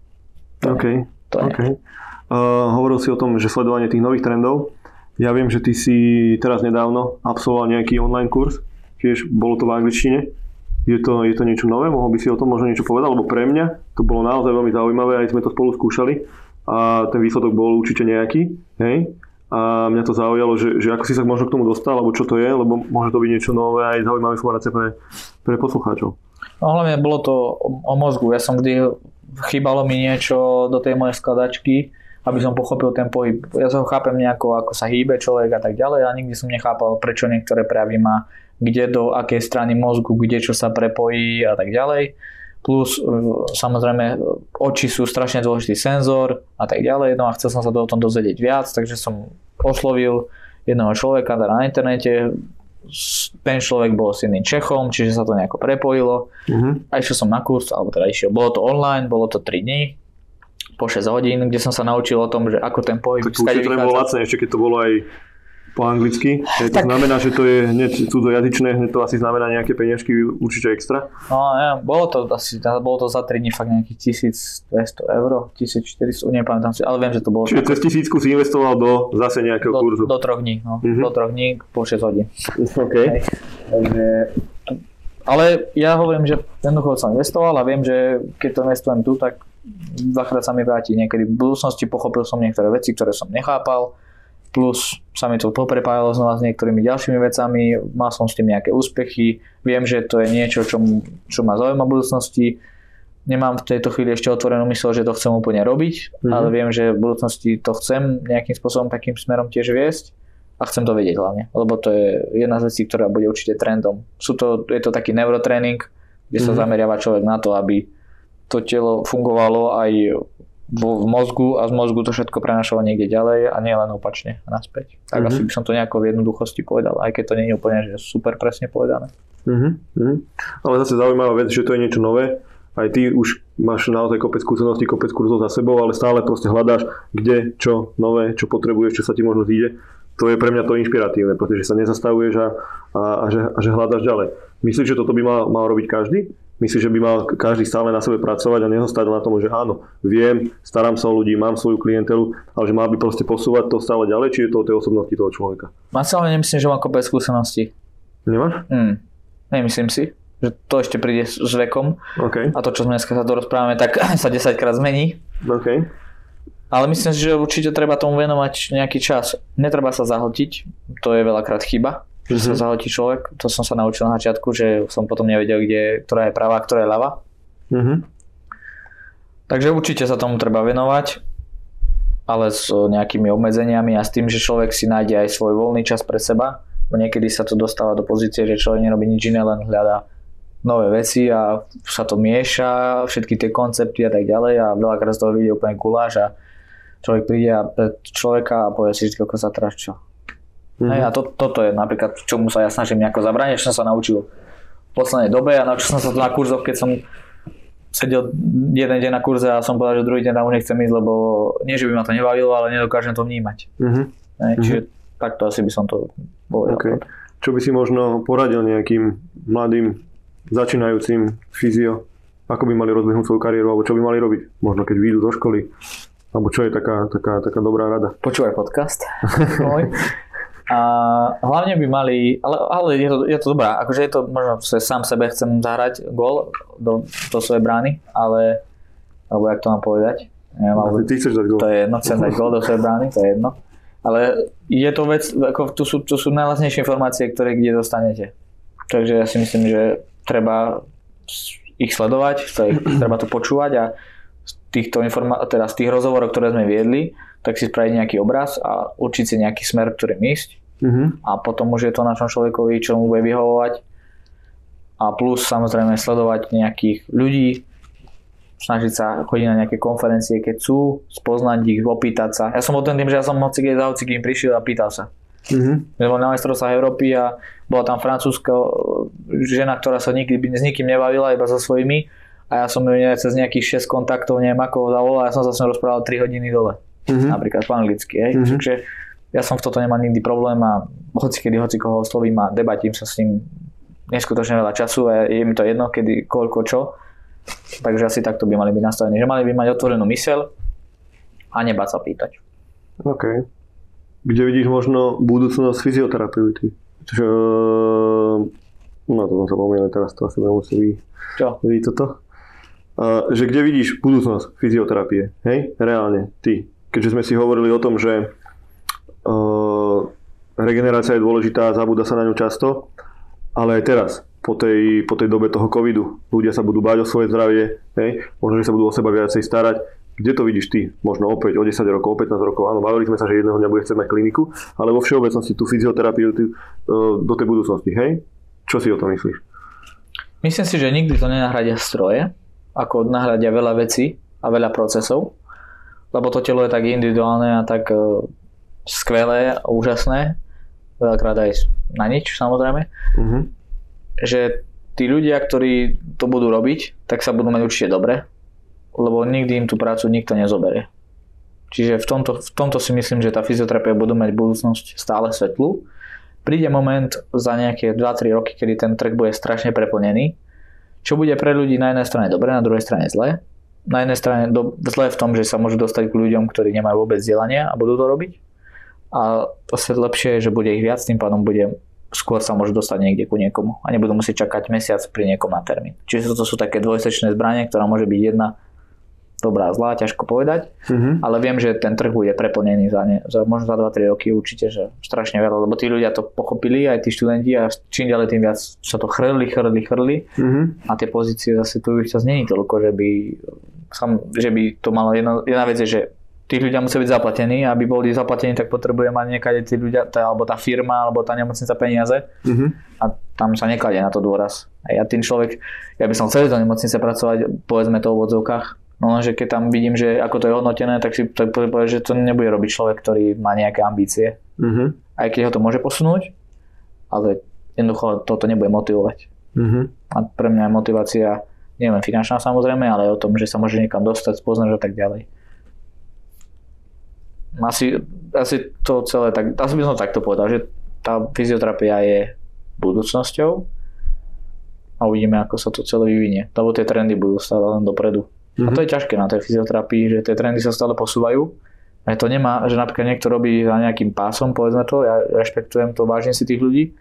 To OK. nie, to nie. OK. Uh, hovoril si o tom, že sledovanie tých nových trendov. Ja viem, že ty si teraz nedávno absolvoval nejaký online kurz. Tiež bolo to v angličtine. Je to, je to niečo nové? Mohol by si o tom možno niečo povedať? Lebo pre mňa to bolo naozaj veľmi zaujímavé, aj sme to spolu skúšali a ten výsledok bol určite nejaký. Hej? A mňa to zaujalo, že, že ako si sa možno k tomu dostal, alebo čo to je, lebo môže to byť niečo nové aj zaujímavé informácie pre, pre poslucháčov. No hlavne bolo to o, mozgu. Ja som vždy, chýbalo mi niečo do tej mojej skladačky, aby som pochopil ten pohyb. Ja sa ho chápem nejako, ako sa hýbe človek a tak ďalej a nikdy som nechápal, prečo niektoré prejavy má, kde do akej strany mozgu, kde čo sa prepojí a tak ďalej. Plus e, samozrejme oči sú strašne dôležitý senzor a tak ďalej. No a chcel som sa to o tom dozvedieť viac, takže som oslovil jedného človeka teda na internete. Ten človek bol s jedným Čechom, čiže sa to nejako prepojilo Mhm. a išiel som na kurz, alebo teda išiel, bolo to online, bolo to 3 dní, po 6 hodín, kde som sa naučil o tom, že ako ten pohyb Tak to lacné, ešte keď to bolo aj po anglicky. Hej, to Tak- znamená, že to je hneď cudzojazyčné, hneď to asi znamená nejaké peniažky určite extra. No, ja, bolo to asi, bolo to za 3 dní fakt nejakých 1200 eur, 1400, nepamätám si, ale viem, že to bolo Čiže cez tisícku si investoval do zase nejakého do, kurzu. do 3 dní, no, Mhm. do 3 dní po 6 hodín. OK. Hej. Takže, ale ja hovorím, že jednoducho som investoval a viem, že keď to investujem tu, tak dvakrát sa mi vráti. Niekedy v budúcnosti pochopil som niektoré veci, ktoré som nechápal, plus sa mi to poprepájalo znova s niektorými ďalšími vecami, mal som s tým nejaké úspechy, viem, že to je niečo, čo, čo ma zaujíma v budúcnosti, nemám v tejto chvíli ešte otvorenú mysel, že to chcem úplne robiť, Mhm. ale viem, že v budúcnosti to chcem nejakým spôsobom takým smerom tiež viesť a chcem to vedieť hlavne, lebo to je jedna z vecí, ktorá bude určite trendom. Sú to, je to taký neurotréning, kde sa Mhm. zameriava človek na to, aby to telo fungovalo aj v mozgu a z mozgu to všetko prenašalo niekde ďalej a nie len opačne a naspäť. Tak Mhm. asi by som to nejako v jednoduchosti povedal, aj keď to nie je úplne že super presne povedané. Mhm, mhm. Ale zase zaujímavá vec, že to je niečo nové. Aj ty už máš naozaj kopec skúseností, kopec kurzov za sebou, ale stále proste hľadáš, kde, čo nové, čo potrebuješ, čo sa ti možno zíde. To je pre mňa to inšpiratívne, pretože sa nezastavuješ a, a, a, že, a že hľadaš ďalej. Myslíš, že toto by mal, mal robiť každý? Myslíš, že by mal každý stále na sebe pracovať a nezostať na tom, že áno, viem, starám sa o ľudí, mám svoju klientelu, ale že mal by proste posúvať to stále ďalej, či je to o tej osobnosti toho človeka? Ja si ale nemyslím, že mám kopec skúseností. Nemáš? Hmm. Nemyslím si, že to ešte príde s vekom OK. a to, čo sme dneska sa dorozprávame, tak sa 10 krát zmení. OK. Ale myslím si, že určite treba tomu venovať nejaký čas. Netreba sa zahltiť, to je veľakrát chyba, že sa Mhm. zahltí človek. To som sa naučil na začiatku, že som potom nevedel, kde, ktorá je pravá, ktorá je ľava. Mhm. Takže určite sa tomu treba venovať, ale s nejakými obmedzeniami a s tým, že človek si nájde aj svoj voľný čas pre seba. Niekedy sa to dostáva do pozície, že človek nerobí nič iné, len hľadá nové veci a sa to mieša, všetky tie koncepty a tak ďalej a veľakrát z toho vidie úplne guláš a človek príde a pred človeka a povie si, že sa teraz čo. Mhm. Hej, a to, toto je napríklad, čomu sa ja snažím nejako zabrániť, čo som sa naučil v poslednej dobe a naučil som sa to na kurzoch, keď som sedel jeden deň na kurze a som povedal, že druhý deň tam už nechcem ísť, lebo nie, že by ma to nebavilo, ale nedokážem to vnímať. Mhm. Hej, čiže takto asi by som to povedal. OK. Čo by si možno poradil nejakým mladým, začínajúcim fyzio, ako by mali rozbehnúť svoju kariéru, alebo čo by mali robiť? Možno keď vyjdu do školy, Alebo čo je taká, taká, taká dobrá rada? Počúvaj podcast. Môj. A hlavne by mali, ale, ale je, to, je to dobrá, akože je to, možno sa sám sebe chcem zahrať gól do, do svojej brány, ale, alebo jak to mám povedať, neviem, alebo, Ty chceš dať gól. to je jedno, chcem dať gól do svojej brány, to je jedno. Ale je to vec, ako tu sú, tu sú najlasnejšie informácie, ktoré kde dostanete. Takže ja si myslím, že treba ich sledovať, treba to počúvať a z týchto informá- teda z tých rozhovorov, ktoré sme viedli, tak si spraviť nejaký obraz a určiť si nejaký smer, ktorým ísť Mhm. a potom už je to na tom človekovi, čo mu bude vyhovovať a plus samozrejme sledovať nejakých ľudí, snažiť sa chodiť na nejaké konferencie, keď sú, spoznať ich, opýtať sa. Ja som bol ten tým, že ja som hoci keď za hoci kým prišiel a pýtal sa. Mhm. My sme boli na majstrovstvách Európy a bola tam francúzska e, žena, ktorá sa nikdy by- s nikým nebavila, iba so svojimi a ja som ju cez nejakých 6 kontaktov, neviem ako zavolal a ja som sa s ňou rozprával 3 hodiny dole Mhm. napríklad po anglicky. Hej. Mhm. Takže ja som v toto nemal nikdy problém a hoci kedy, hoci koho oslovím a debatím sa s ním neskutočne veľa času a je mi to jedno, kedy, koľko, čo. Takže asi takto by mali byť nastavení, že mali by mať otvorenú myseľ a nebáť sa pýtať. OK. Kde vidíš možno budúcnosť fyzioterapeuty? Čo... No to som sa pomýlil, teraz to asi nemusí vy, Čo? vy toto. Uh, že kde vidíš budúcnosť fyzioterapie? Hej? Reálne, ty. Keďže sme si hovorili o tom, že uh, regenerácia je dôležitá, zabúda sa na ňu často, ale aj teraz, po tej, po tej dobe toho covidu, ľudia sa budú báť o svoje zdravie, hej? možno, že sa budú o seba viacej starať. Kde to vidíš ty? Možno opäť o 10 rokov, o 15 rokov. Áno, bavili sme sa, že jedného dňa bude chcieť mať kliniku, ale vo všeobecnosti tú fyzioterapiu ty, uh, do tej budúcnosti, hej? Čo si o tom myslíš? Myslím si, že nikdy to nenahradia stroje, ako nahradia veľa vecí a veľa procesov, lebo to telo je tak individuálne a tak e, skvelé a úžasné, veľakrát aj na nič samozrejme, Uh-huh. že tí ľudia, ktorí to budú robiť, tak sa budú mať určite dobre, lebo nikdy im tú prácu nikto nezoberie. Čiže v tomto, v tomto si myslím, že tá fyzioterapia budú mať budúcnosť stále svetlú. Príde moment za nejaké 2-3 roky, kedy ten trh bude strašne preplnený, čo bude pre ľudí na jednej strane dobre, na druhej strane zlé. Na jednej strane do, zlé v tom, že sa môžu dostať k ľuďom, ktorí nemajú vôbec vzdelania a budú to robiť. A zase lepšie je, že bude ich viac, tým pádom bude skôr sa môžu dostať niekde ku niekomu a nebudú musieť čakať mesiac pri niekom na termín. Čiže toto sú také dvojsečné zbranie, ktorá môže byť jedna dobrá, zlá, ťažko povedať, Uh-huh. ale viem, že ten trh bude preplnený za, ne, za možno za 2-3 roky určite, že strašne veľa, lebo tí ľudia to pochopili, aj tí študenti a čím ďalej tým viac sa to chrli, chrli, chrli Uh-huh. a tie pozície zase tu už čas není toľko, že by, sam, že by to malo, jedna, jedna vec je, že tí ľudia musia byť zaplatení a aby boli zaplatení, tak potrebuje mať niekade tí ľudia, tá, alebo tá firma, alebo tá nemocnica peniaze Uh-huh. a tam sa nekladie na to dôraz. A ja tým človek, ja by som chcel do nemocnice pracovať, povedzme to v odzovkách, no lenže keď tam vidím, že ako to je hodnotené, tak si tak poviem, že to nebude robiť človek, ktorý má nejaké ambície. Uh-huh. Aj keď ho to môže posunúť, ale jednoducho toto nebude motivovať. Uh-huh. A pre mňa je motivácia nielen finančná samozrejme, ale aj o tom, že sa môže niekam dostať, spoznať a tak ďalej. Asi, asi to celé, tak, asi by som takto povedal, že tá fyzioterapia je budúcnosťou a uvidíme, ako sa to celé vyvinie. Lebo tie trendy budú stále len dopredu. A to je ťažké na tej fyzioterapii, že tie trendy sa stále posúvajú. A to nemá, že napríklad niekto robí za nejakým pásom, povedzme to, ja rešpektujem to, vážim si tých ľudí,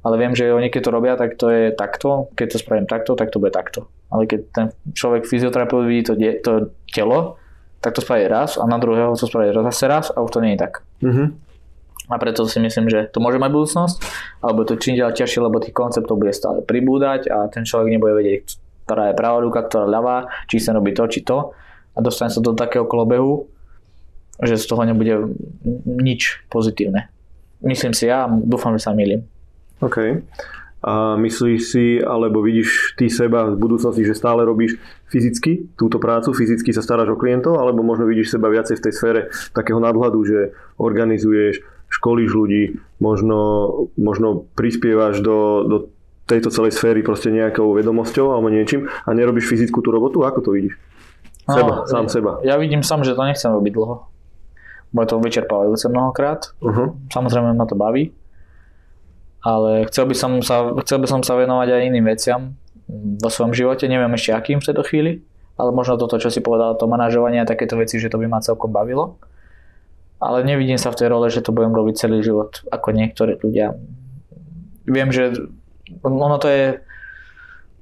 ale viem, že oni keď to robia, tak to je takto, keď to spravím takto, tak to bude takto. Ale keď ten človek fyzioterapeut vidí to, die, to telo, tak to spraví raz a na druhého to spraví zase raz a už to nie je tak. Uh-huh. A preto si myslím, že to môže mať budúcnosť, alebo to čím ďalej ťažšie, lebo tých konceptov bude stále pribúdať a ten človek nebude vedieť, ktorá je pravá ruka, ktorá ľavá, či sa robí to, či to a dostane sa do takého kolobehu, že z toho nebude nič pozitívne. Myslím si ja, dúfam, že sa milím. OK. A myslíš si, alebo vidíš ty seba v budúcnosti, že stále robíš fyzicky túto prácu, fyzicky sa staráš o klientov, alebo možno vidíš seba viacej v tej sfére takého nadhľadu, že organizuješ, školíš ľudí, možno, možno prispievaš do, do tejto celej sféry proste nejakou vedomosťou alebo niečím a nerobíš fyzickú tú robotu? Ako to vidíš? Seba, sám seba. Ja vidím sám, že to nechcem robiť dlho. Bude to vyčerpávajúce mnohokrát. Uh-huh. Samozrejme ma to baví. Ale chcel by som sa, chcel by som sa venovať aj iným veciam vo svojom živote. Neviem ešte akým v tejto chvíli. ale možno toto, čo si povedal, to manažovanie a takéto veci, že to by ma celkom bavilo. Ale nevidím sa v tej role, že to budem robiť celý život, ako niektorí ľudia. Viem, že ono to je,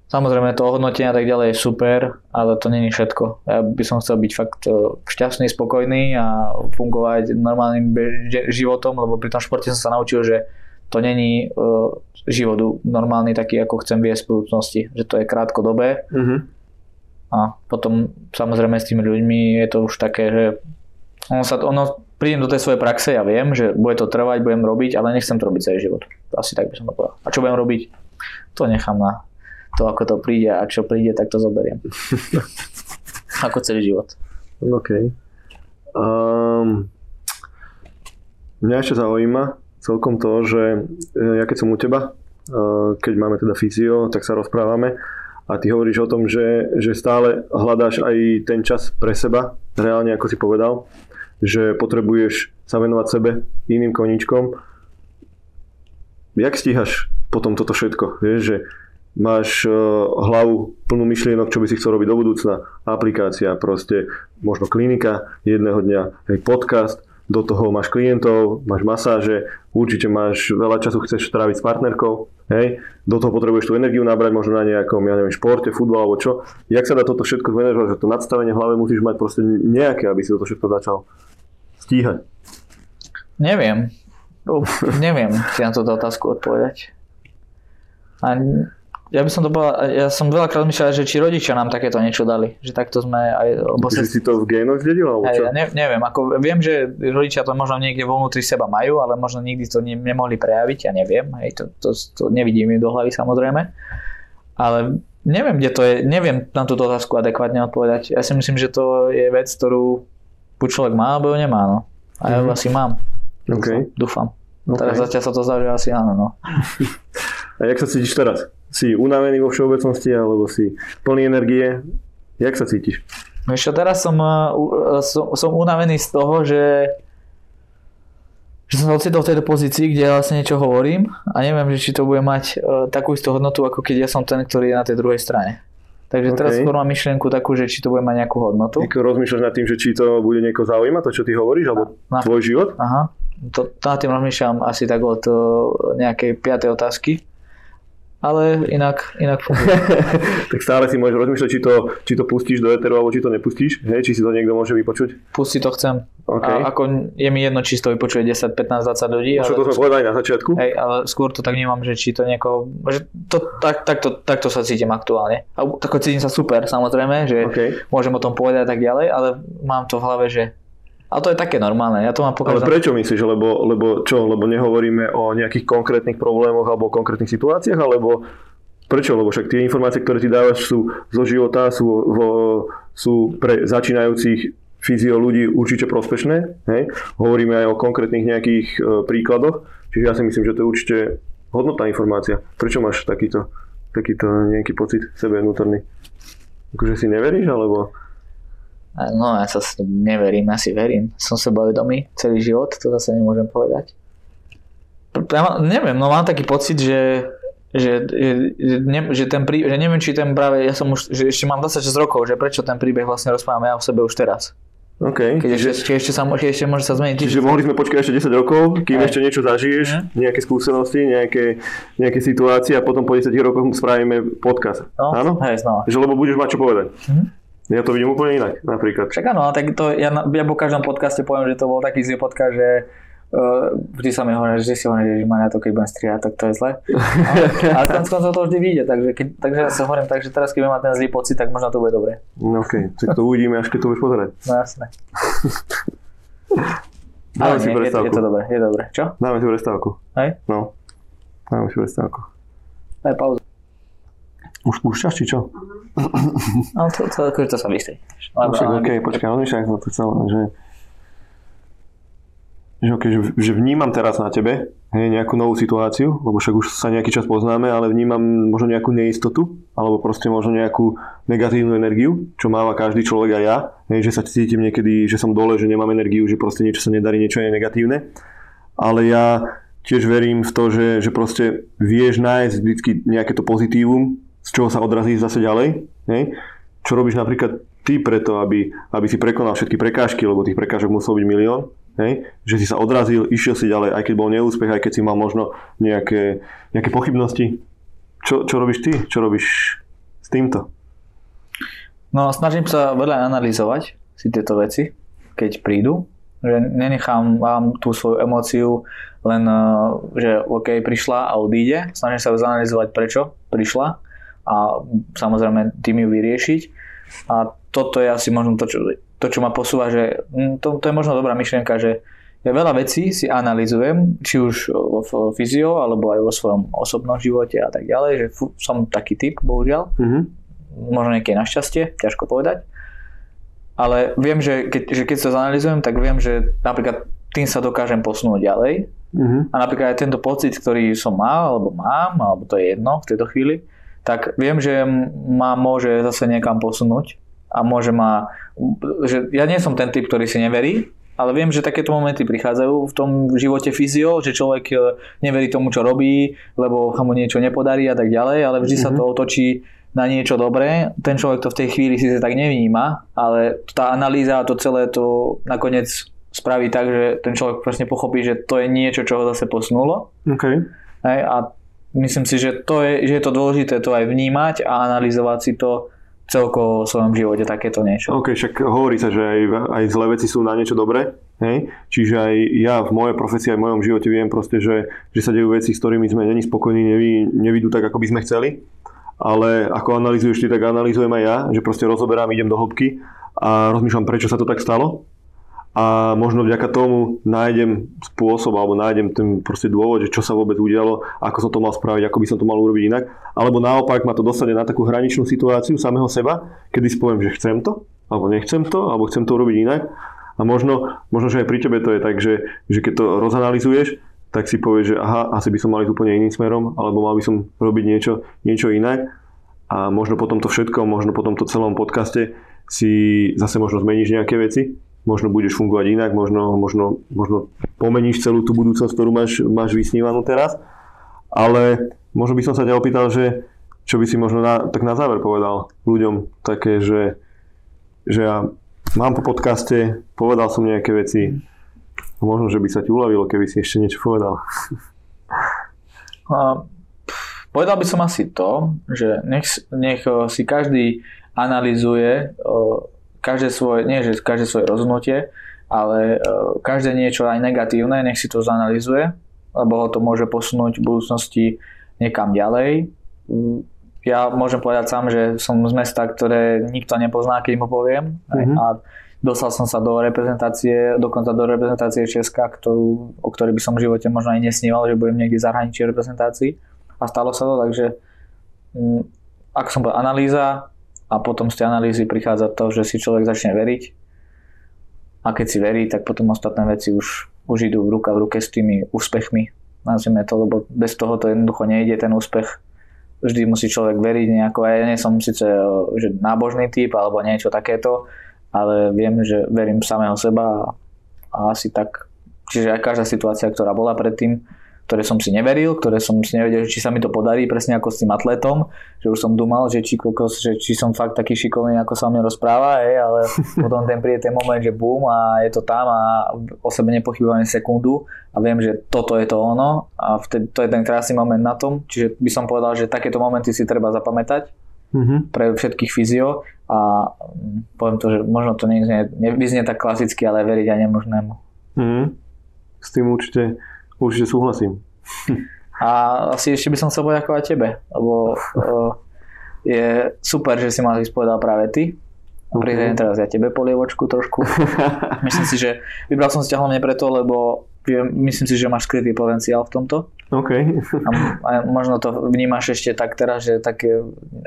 samozrejme to ohodnotenie a tak ďalej je super, ale to není všetko. Ja by som chcel byť fakt e, šťastný, spokojný a fungovať normálnym životom, lebo pri tom športe som sa naučil, že to není uh, život normálny taký, ako chcem viesť v budúcnosti. Že to je krátkodobé. Uh-huh. A potom samozrejme s tými ľuďmi je to už také, že ono, sa, ono prídem do tej svojej praxe, ja viem, že bude to trvať, budem robiť, ale nechcem to robiť celý život. Asi tak by som to povedal. A čo budem robiť? To nechám na to, ako to príde a čo príde, tak to zoberiem. ako celý život. OK. Um, mňa ešte zaujíma, celkom to, že e, ja keď som u teba, e, keď máme teda fyzio, tak sa rozprávame a ty hovoríš o tom, že, že stále hľadáš aj ten čas pre seba, reálne ako si povedal, že potrebuješ sa venovať sebe, iným koníčkom. Jak stíhaš potom toto všetko? Vieš, že máš uh, hlavu plnú myšlienok, čo by si chcel robiť do budúcna, aplikácia, proste možno klinika jedného dňa, hej, podcast, do toho máš klientov, máš masáže, určite máš veľa času chceš stráviť s partnerkou, hej, do toho potrebuješ tú energiu nabrať možno na nejakom, ja neviem, športe, futbal alebo čo. Jak sa dá toto všetko zmanéžovať, že to nadstavenie v hlave musíš mať proste nejaké, aby si toto všetko začal stíhať? Neviem. Uf, neviem si na túto otázku odpovedať. A ja by som to povedal, ja som veľakrát myšľal, že či rodičia nám takéto niečo dali, že takto sme aj... Lebo si si to v génoch zdedil, alebo čo? Ja ne, neviem, ako viem, že rodičia to možno niekde vo vnútri seba majú, ale možno nikdy to ne, nemohli prejaviť, ja neviem, hej, to, to, to nevidím im do hlavy samozrejme, ale neviem, kde to je, neviem na túto otázku adekvátne odpovedať. Ja si myslím, že to je vec, ktorú buď človek má, alebo ju nemá, no. A ja mm-hmm. asi mám. Okay. Dúfam. Okay. Teraz zatiaľ sa to zdá, že asi áno, no. A jak sa cítiš teraz? si unavený vo všeobecnosti alebo si plný energie? Jak sa cítiš? Ešte teraz som, uh, som, som unavený z toho, že že som sa ocitol v tejto pozícii, kde vlastne niečo hovorím a neviem, že či to bude mať uh, takú istú hodnotu, ako keď ja som ten, ktorý je na tej druhej strane. Takže okay. teraz skôr mám myšlienku takú, že či to bude mať nejakú hodnotu. Ako rozmýšľaš nad tým, že či to bude niekoho zaujímať, to čo ty hovoríš, alebo na, tvoj život? Aha. To, nad tým rozmýšľam asi tak od nejakej piatej otázky ale inak, inak funguje. tak stále si môžeš rozmýšľať, či to, či to pustíš do eteru, alebo či to nepustíš, hej? či si to niekto môže vypočuť. Pustiť to chcem. Okay. A ako je mi jedno, či to vypočuje 10, 15, 20 ľudí. Čo to sme povedali na začiatku. Hej, ale skôr to tak nemám, že či to niekoho, že to, tak, takto, takto sa cítim aktuálne. A tako cítim sa super, samozrejme, že okay. môžem o tom povedať a tak ďalej, ale mám to v hlave, že ale to je také normálne, ja to mám pokaždé. Ale prečo myslíš, lebo, lebo čo, lebo nehovoríme o nejakých konkrétnych problémoch alebo o konkrétnych situáciách, alebo prečo? Lebo však tie informácie, ktoré ti dávaš sú zo života, sú, vo, sú pre začínajúcich fyzio ľudí určite prospešné. Hej? Hovoríme aj o konkrétnych nejakých e, príkladoch, čiže ja si myslím, že to je určite hodnotná informácia. Prečo máš takýto, takýto nejaký pocit v sebe vnútorný? Akože si neveríš, alebo... No ja sa neverím, ja si verím. Som sebavedomý celý život, to zase nemôžem povedať. Ja neviem, no mám taký pocit, že že, že, ne, že ten príbeh, že neviem, či ten práve, ja som už, že ešte mám 26 rokov, že prečo ten príbeh vlastne rozprávam ja o sebe už teraz. OK. Keď ešte, či ešte, sa, či ešte môže sa zmeniť. Čiže mohli sme počkať ešte 10 rokov, kým Aj. ešte niečo zažiješ. Mhm. nejaké skúsenosti, nejaké, nejaké situácie a potom po 10 rokoch spravíme podcast. No, Áno? Hej, znova. Že lebo budeš mať čo povedať. Mhm. Ja to vidím úplne inak, napríklad. Však áno, tak to ja, ja po každom podcaste poviem, že to bol taký zlý podcast, že uh, vždy sa mi hovorí, že si hovorí, že ma na to, keď budem strihať, tak to je zle. Ale tam skôr to vždy vyjde, takže, keď, takže ja sa hovorím, takže teraz keď mať ten zlý pocit, tak možno to bude dobre. No OK, tak to uvidíme, až keď to budeš pozerať. No jasné. Dáme si prestávku. Je, je to dobré, je dobré. Čo? Dáme si prestávku. Hej? No. Dáme si prestávku. Daj pauzu. Už púšťaš, či čo? No to, to, to, to sa vystrie. No, však, OK, počkaj, rozmýšľaj, som to chcel, že že, okay, že, že vnímam teraz na tebe hej, nejakú novú situáciu, lebo však už sa nejaký čas poznáme, ale vnímam možno nejakú neistotu, alebo proste možno nejakú negatívnu energiu, čo máva každý človek a ja, hej, že sa cítim niekedy, že som dole, že nemám energiu, že proste niečo sa nedarí, niečo je negatívne. Ale ja tiež verím v to, že, že proste vieš nájsť vždy nejaké to pozitívum, z čoho sa odrazí zase ďalej. Hej? čo robíš napríklad ty preto, aby, aby si prekonal všetky prekážky, lebo tých prekážok muselo byť milión, hej? že si sa odrazil, išiel si ďalej, aj keď bol neúspech, aj keď si mal možno nejaké, nejaké pochybnosti. Čo, čo robíš ty? Čo robíš s týmto? No snažím sa veľa analyzovať si tieto veci, keď prídu. Že nenechám vám tú svoju emóciu len, eh, že OK, prišla a odíde. Snažím sa zanalizovať, prečo prišla a samozrejme tým ju vyriešiť. A toto je asi možno to, čo, to, čo ma posúva, že hm, to, to je možno dobrá myšlienka, že ja veľa vecí si analizujem, či už vo fyzio, alebo aj vo svojom osobnom živote a tak ďalej, že som taký typ, bohužiaľ. Mm-hmm. Možno nejaké našťastie, ťažko povedať. Ale viem, že keď, že keď sa zanalizujem, tak viem, že napríklad tým sa dokážem posunúť ďalej. Mm-hmm. A napríklad aj tento pocit, ktorý som mal, alebo mám, alebo to je jedno v tejto chvíli, tak viem, že ma môže zase niekam posunúť a môže ma, že ja nie som ten typ, ktorý si neverí, ale viem, že takéto momenty prichádzajú v tom živote fyzio, že človek e, neverí tomu, čo robí, lebo mu niečo nepodarí a tak ďalej, ale vždy mm-hmm. sa mhm. to otočí na niečo dobré. Ten človek to v tej chvíli si tak nevníma, ale tá analýza a to celé to nakoniec spraví tak, že ten človek presne pochopí, že to je niečo, čo ho zase posunulo. Okay. Hej, a myslím si, že, to je, že je to dôležité to aj vnímať a analyzovať si to celkovo v svojom živote takéto niečo. OK, však hovorí sa, že aj, aj zlé veci sú na niečo dobré, hej? čiže aj ja v mojej profesii, aj v mojom živote viem proste, že, že sa dejú veci, s ktorými sme není spokojní, nevy, nevidú tak, ako by sme chceli, ale ako analizuješ ty, tak analizujem aj ja, že proste rozoberám, idem do hĺbky a rozmýšľam, prečo sa to tak stalo a možno vďaka tomu nájdem spôsob alebo nájdem ten proste dôvod, že čo sa vôbec udialo, ako som to mal spraviť, ako by som to mal urobiť inak. Alebo naopak ma to dostane na takú hraničnú situáciu samého seba, kedy si poviem, že chcem to, alebo nechcem to, alebo chcem to urobiť inak. A možno, možno že aj pri tebe to je tak, že, že keď to rozanalizuješ, tak si povieš, že aha, asi by som mal ísť úplne iným smerom, alebo mal by som robiť niečo, niečo inak. A možno potom to všetko, možno potom to celom podcaste si zase možno zmeníš nejaké veci možno budeš fungovať inak, možno, možno, možno pomeníš celú tú budúcnosť, ktorú máš, máš vysnívanú teraz. Ale možno by som sa ťa opýtal, že čo by si možno na, tak na záver povedal ľuďom také, že, že ja mám po podcaste, povedal som nejaké veci, možno, že by sa ti uľavilo, keby si ešte niečo povedal. A, povedal by som asi to, že nech, nech si každý analizuje každé svoje, nie že každé svoje rozhodnutie, ale e, každé niečo aj negatívne, nech si to zanalizuje, lebo ho to môže posunúť v budúcnosti niekam ďalej. Ja môžem povedať sám, že som z mesta, ktoré nikto nepozná, keď mu poviem. Mm-hmm. A dostal som sa do reprezentácie, dokonca do reprezentácie Česka, ktorú, o ktorej by som v živote možno aj nesníval, že budem niekde v zahraničí reprezentácii. A stalo sa to, takže mm, ako som povedal, analýza, a potom z tej analýzy prichádza to, že si človek začne veriť a keď si verí, tak potom ostatné veci už, už idú v ruka v ruke s tými úspechmi, nazvime to, lebo bez toho to jednoducho nejde ten úspech. Vždy musí človek veriť nejako, ja nie som síce že nábožný typ alebo niečo takéto, ale viem, že verím samého seba a, a asi tak. Čiže aj každá situácia, ktorá bola predtým, ktoré som si neveril, ktoré som si nevedel, či sa mi to podarí, presne ako s tým atletom, že už som dumal, že či, kokos, že či som fakt taký šikovný, ako sa o mne rozpráva, hej, ale potom ten príde ten moment, že bum a je to tam a o sebe nepochybujem sekundu a viem, že toto je to ono a vtedy, to je ten krásny moment na tom, čiže by som povedal, že takéto momenty si treba zapamätať mm-hmm. pre všetkých fyzio a mm, poviem to, že možno to nevyznie, nevyznie tak klasicky, ale veriť aj nemožnému. Mm-hmm. S tým určite Určite súhlasím. A asi ešte by som chcel poďakovať tebe, lebo uh, je super, že si ma vyspovedal práve ty. Okay. Pridajem teraz ja tebe polievočku trošku. myslím si, že vybral som si ťa hlavne preto, lebo myslím si, že máš skrytý potenciál v tomto. OK. a, a možno to vnímaš ešte tak teraz, že také,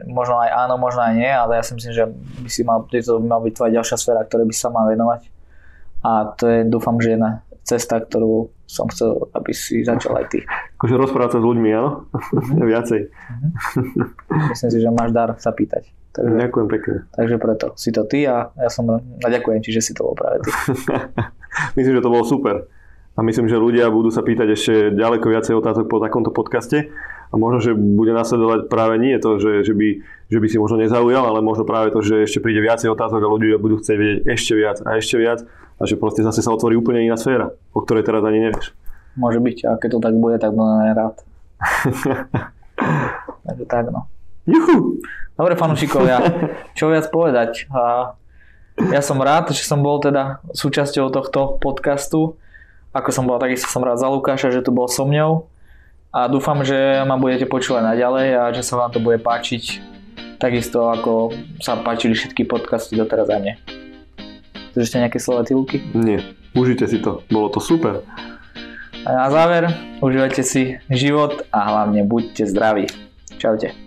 možno aj áno, možno aj nie, ale ja si myslím, že by si mal, to by mal byť tvoja ďalšia sféra, ktoré by sa mal venovať. A to je, dúfam, že jedna cesta, ktorú som chcel, aby si začal aj ty. Akože rozprávať sa s ľuďmi, áno? Mm-hmm. Viacej. Mm-hmm. Myslím si, že máš dar sa pýtať. Takže, ďakujem pekne. Takže preto si to ty a ja som a ďakujem ti, že si to bol práve ty. myslím, že to bolo super. A myslím, že ľudia budú sa pýtať ešte ďaleko viacej otázok po takomto podcaste. a možno, že bude nasledovať práve nie to, že, že, by, že by si možno nezaujal, ale možno práve to, že ešte príde viacej otázok a ľudia budú chcieť vedieť ešte viac a ešte viac a že proste zase sa otvorí úplne iná sféra, o ktorej teraz ani nevieš. Môže byť, a keď to tak bude, tak budem rád. Takže tak no. Juhu! Dobre fanúšikovia, čo viac povedať. A ja som rád, že som bol teda súčasťou tohto podcastu. Ako som bol, takisto som rád za Lukáša, že tu bol so mňou. A dúfam, že ma budete počúvať naďalej a že sa vám to bude páčiť takisto ako sa páčili všetky podcasty doteraz a nie. Ešte nejaké slova Luky? Nie, užite si to, bolo to super. A na záver, užívajte si život a hlavne buďte zdraví. Čaute.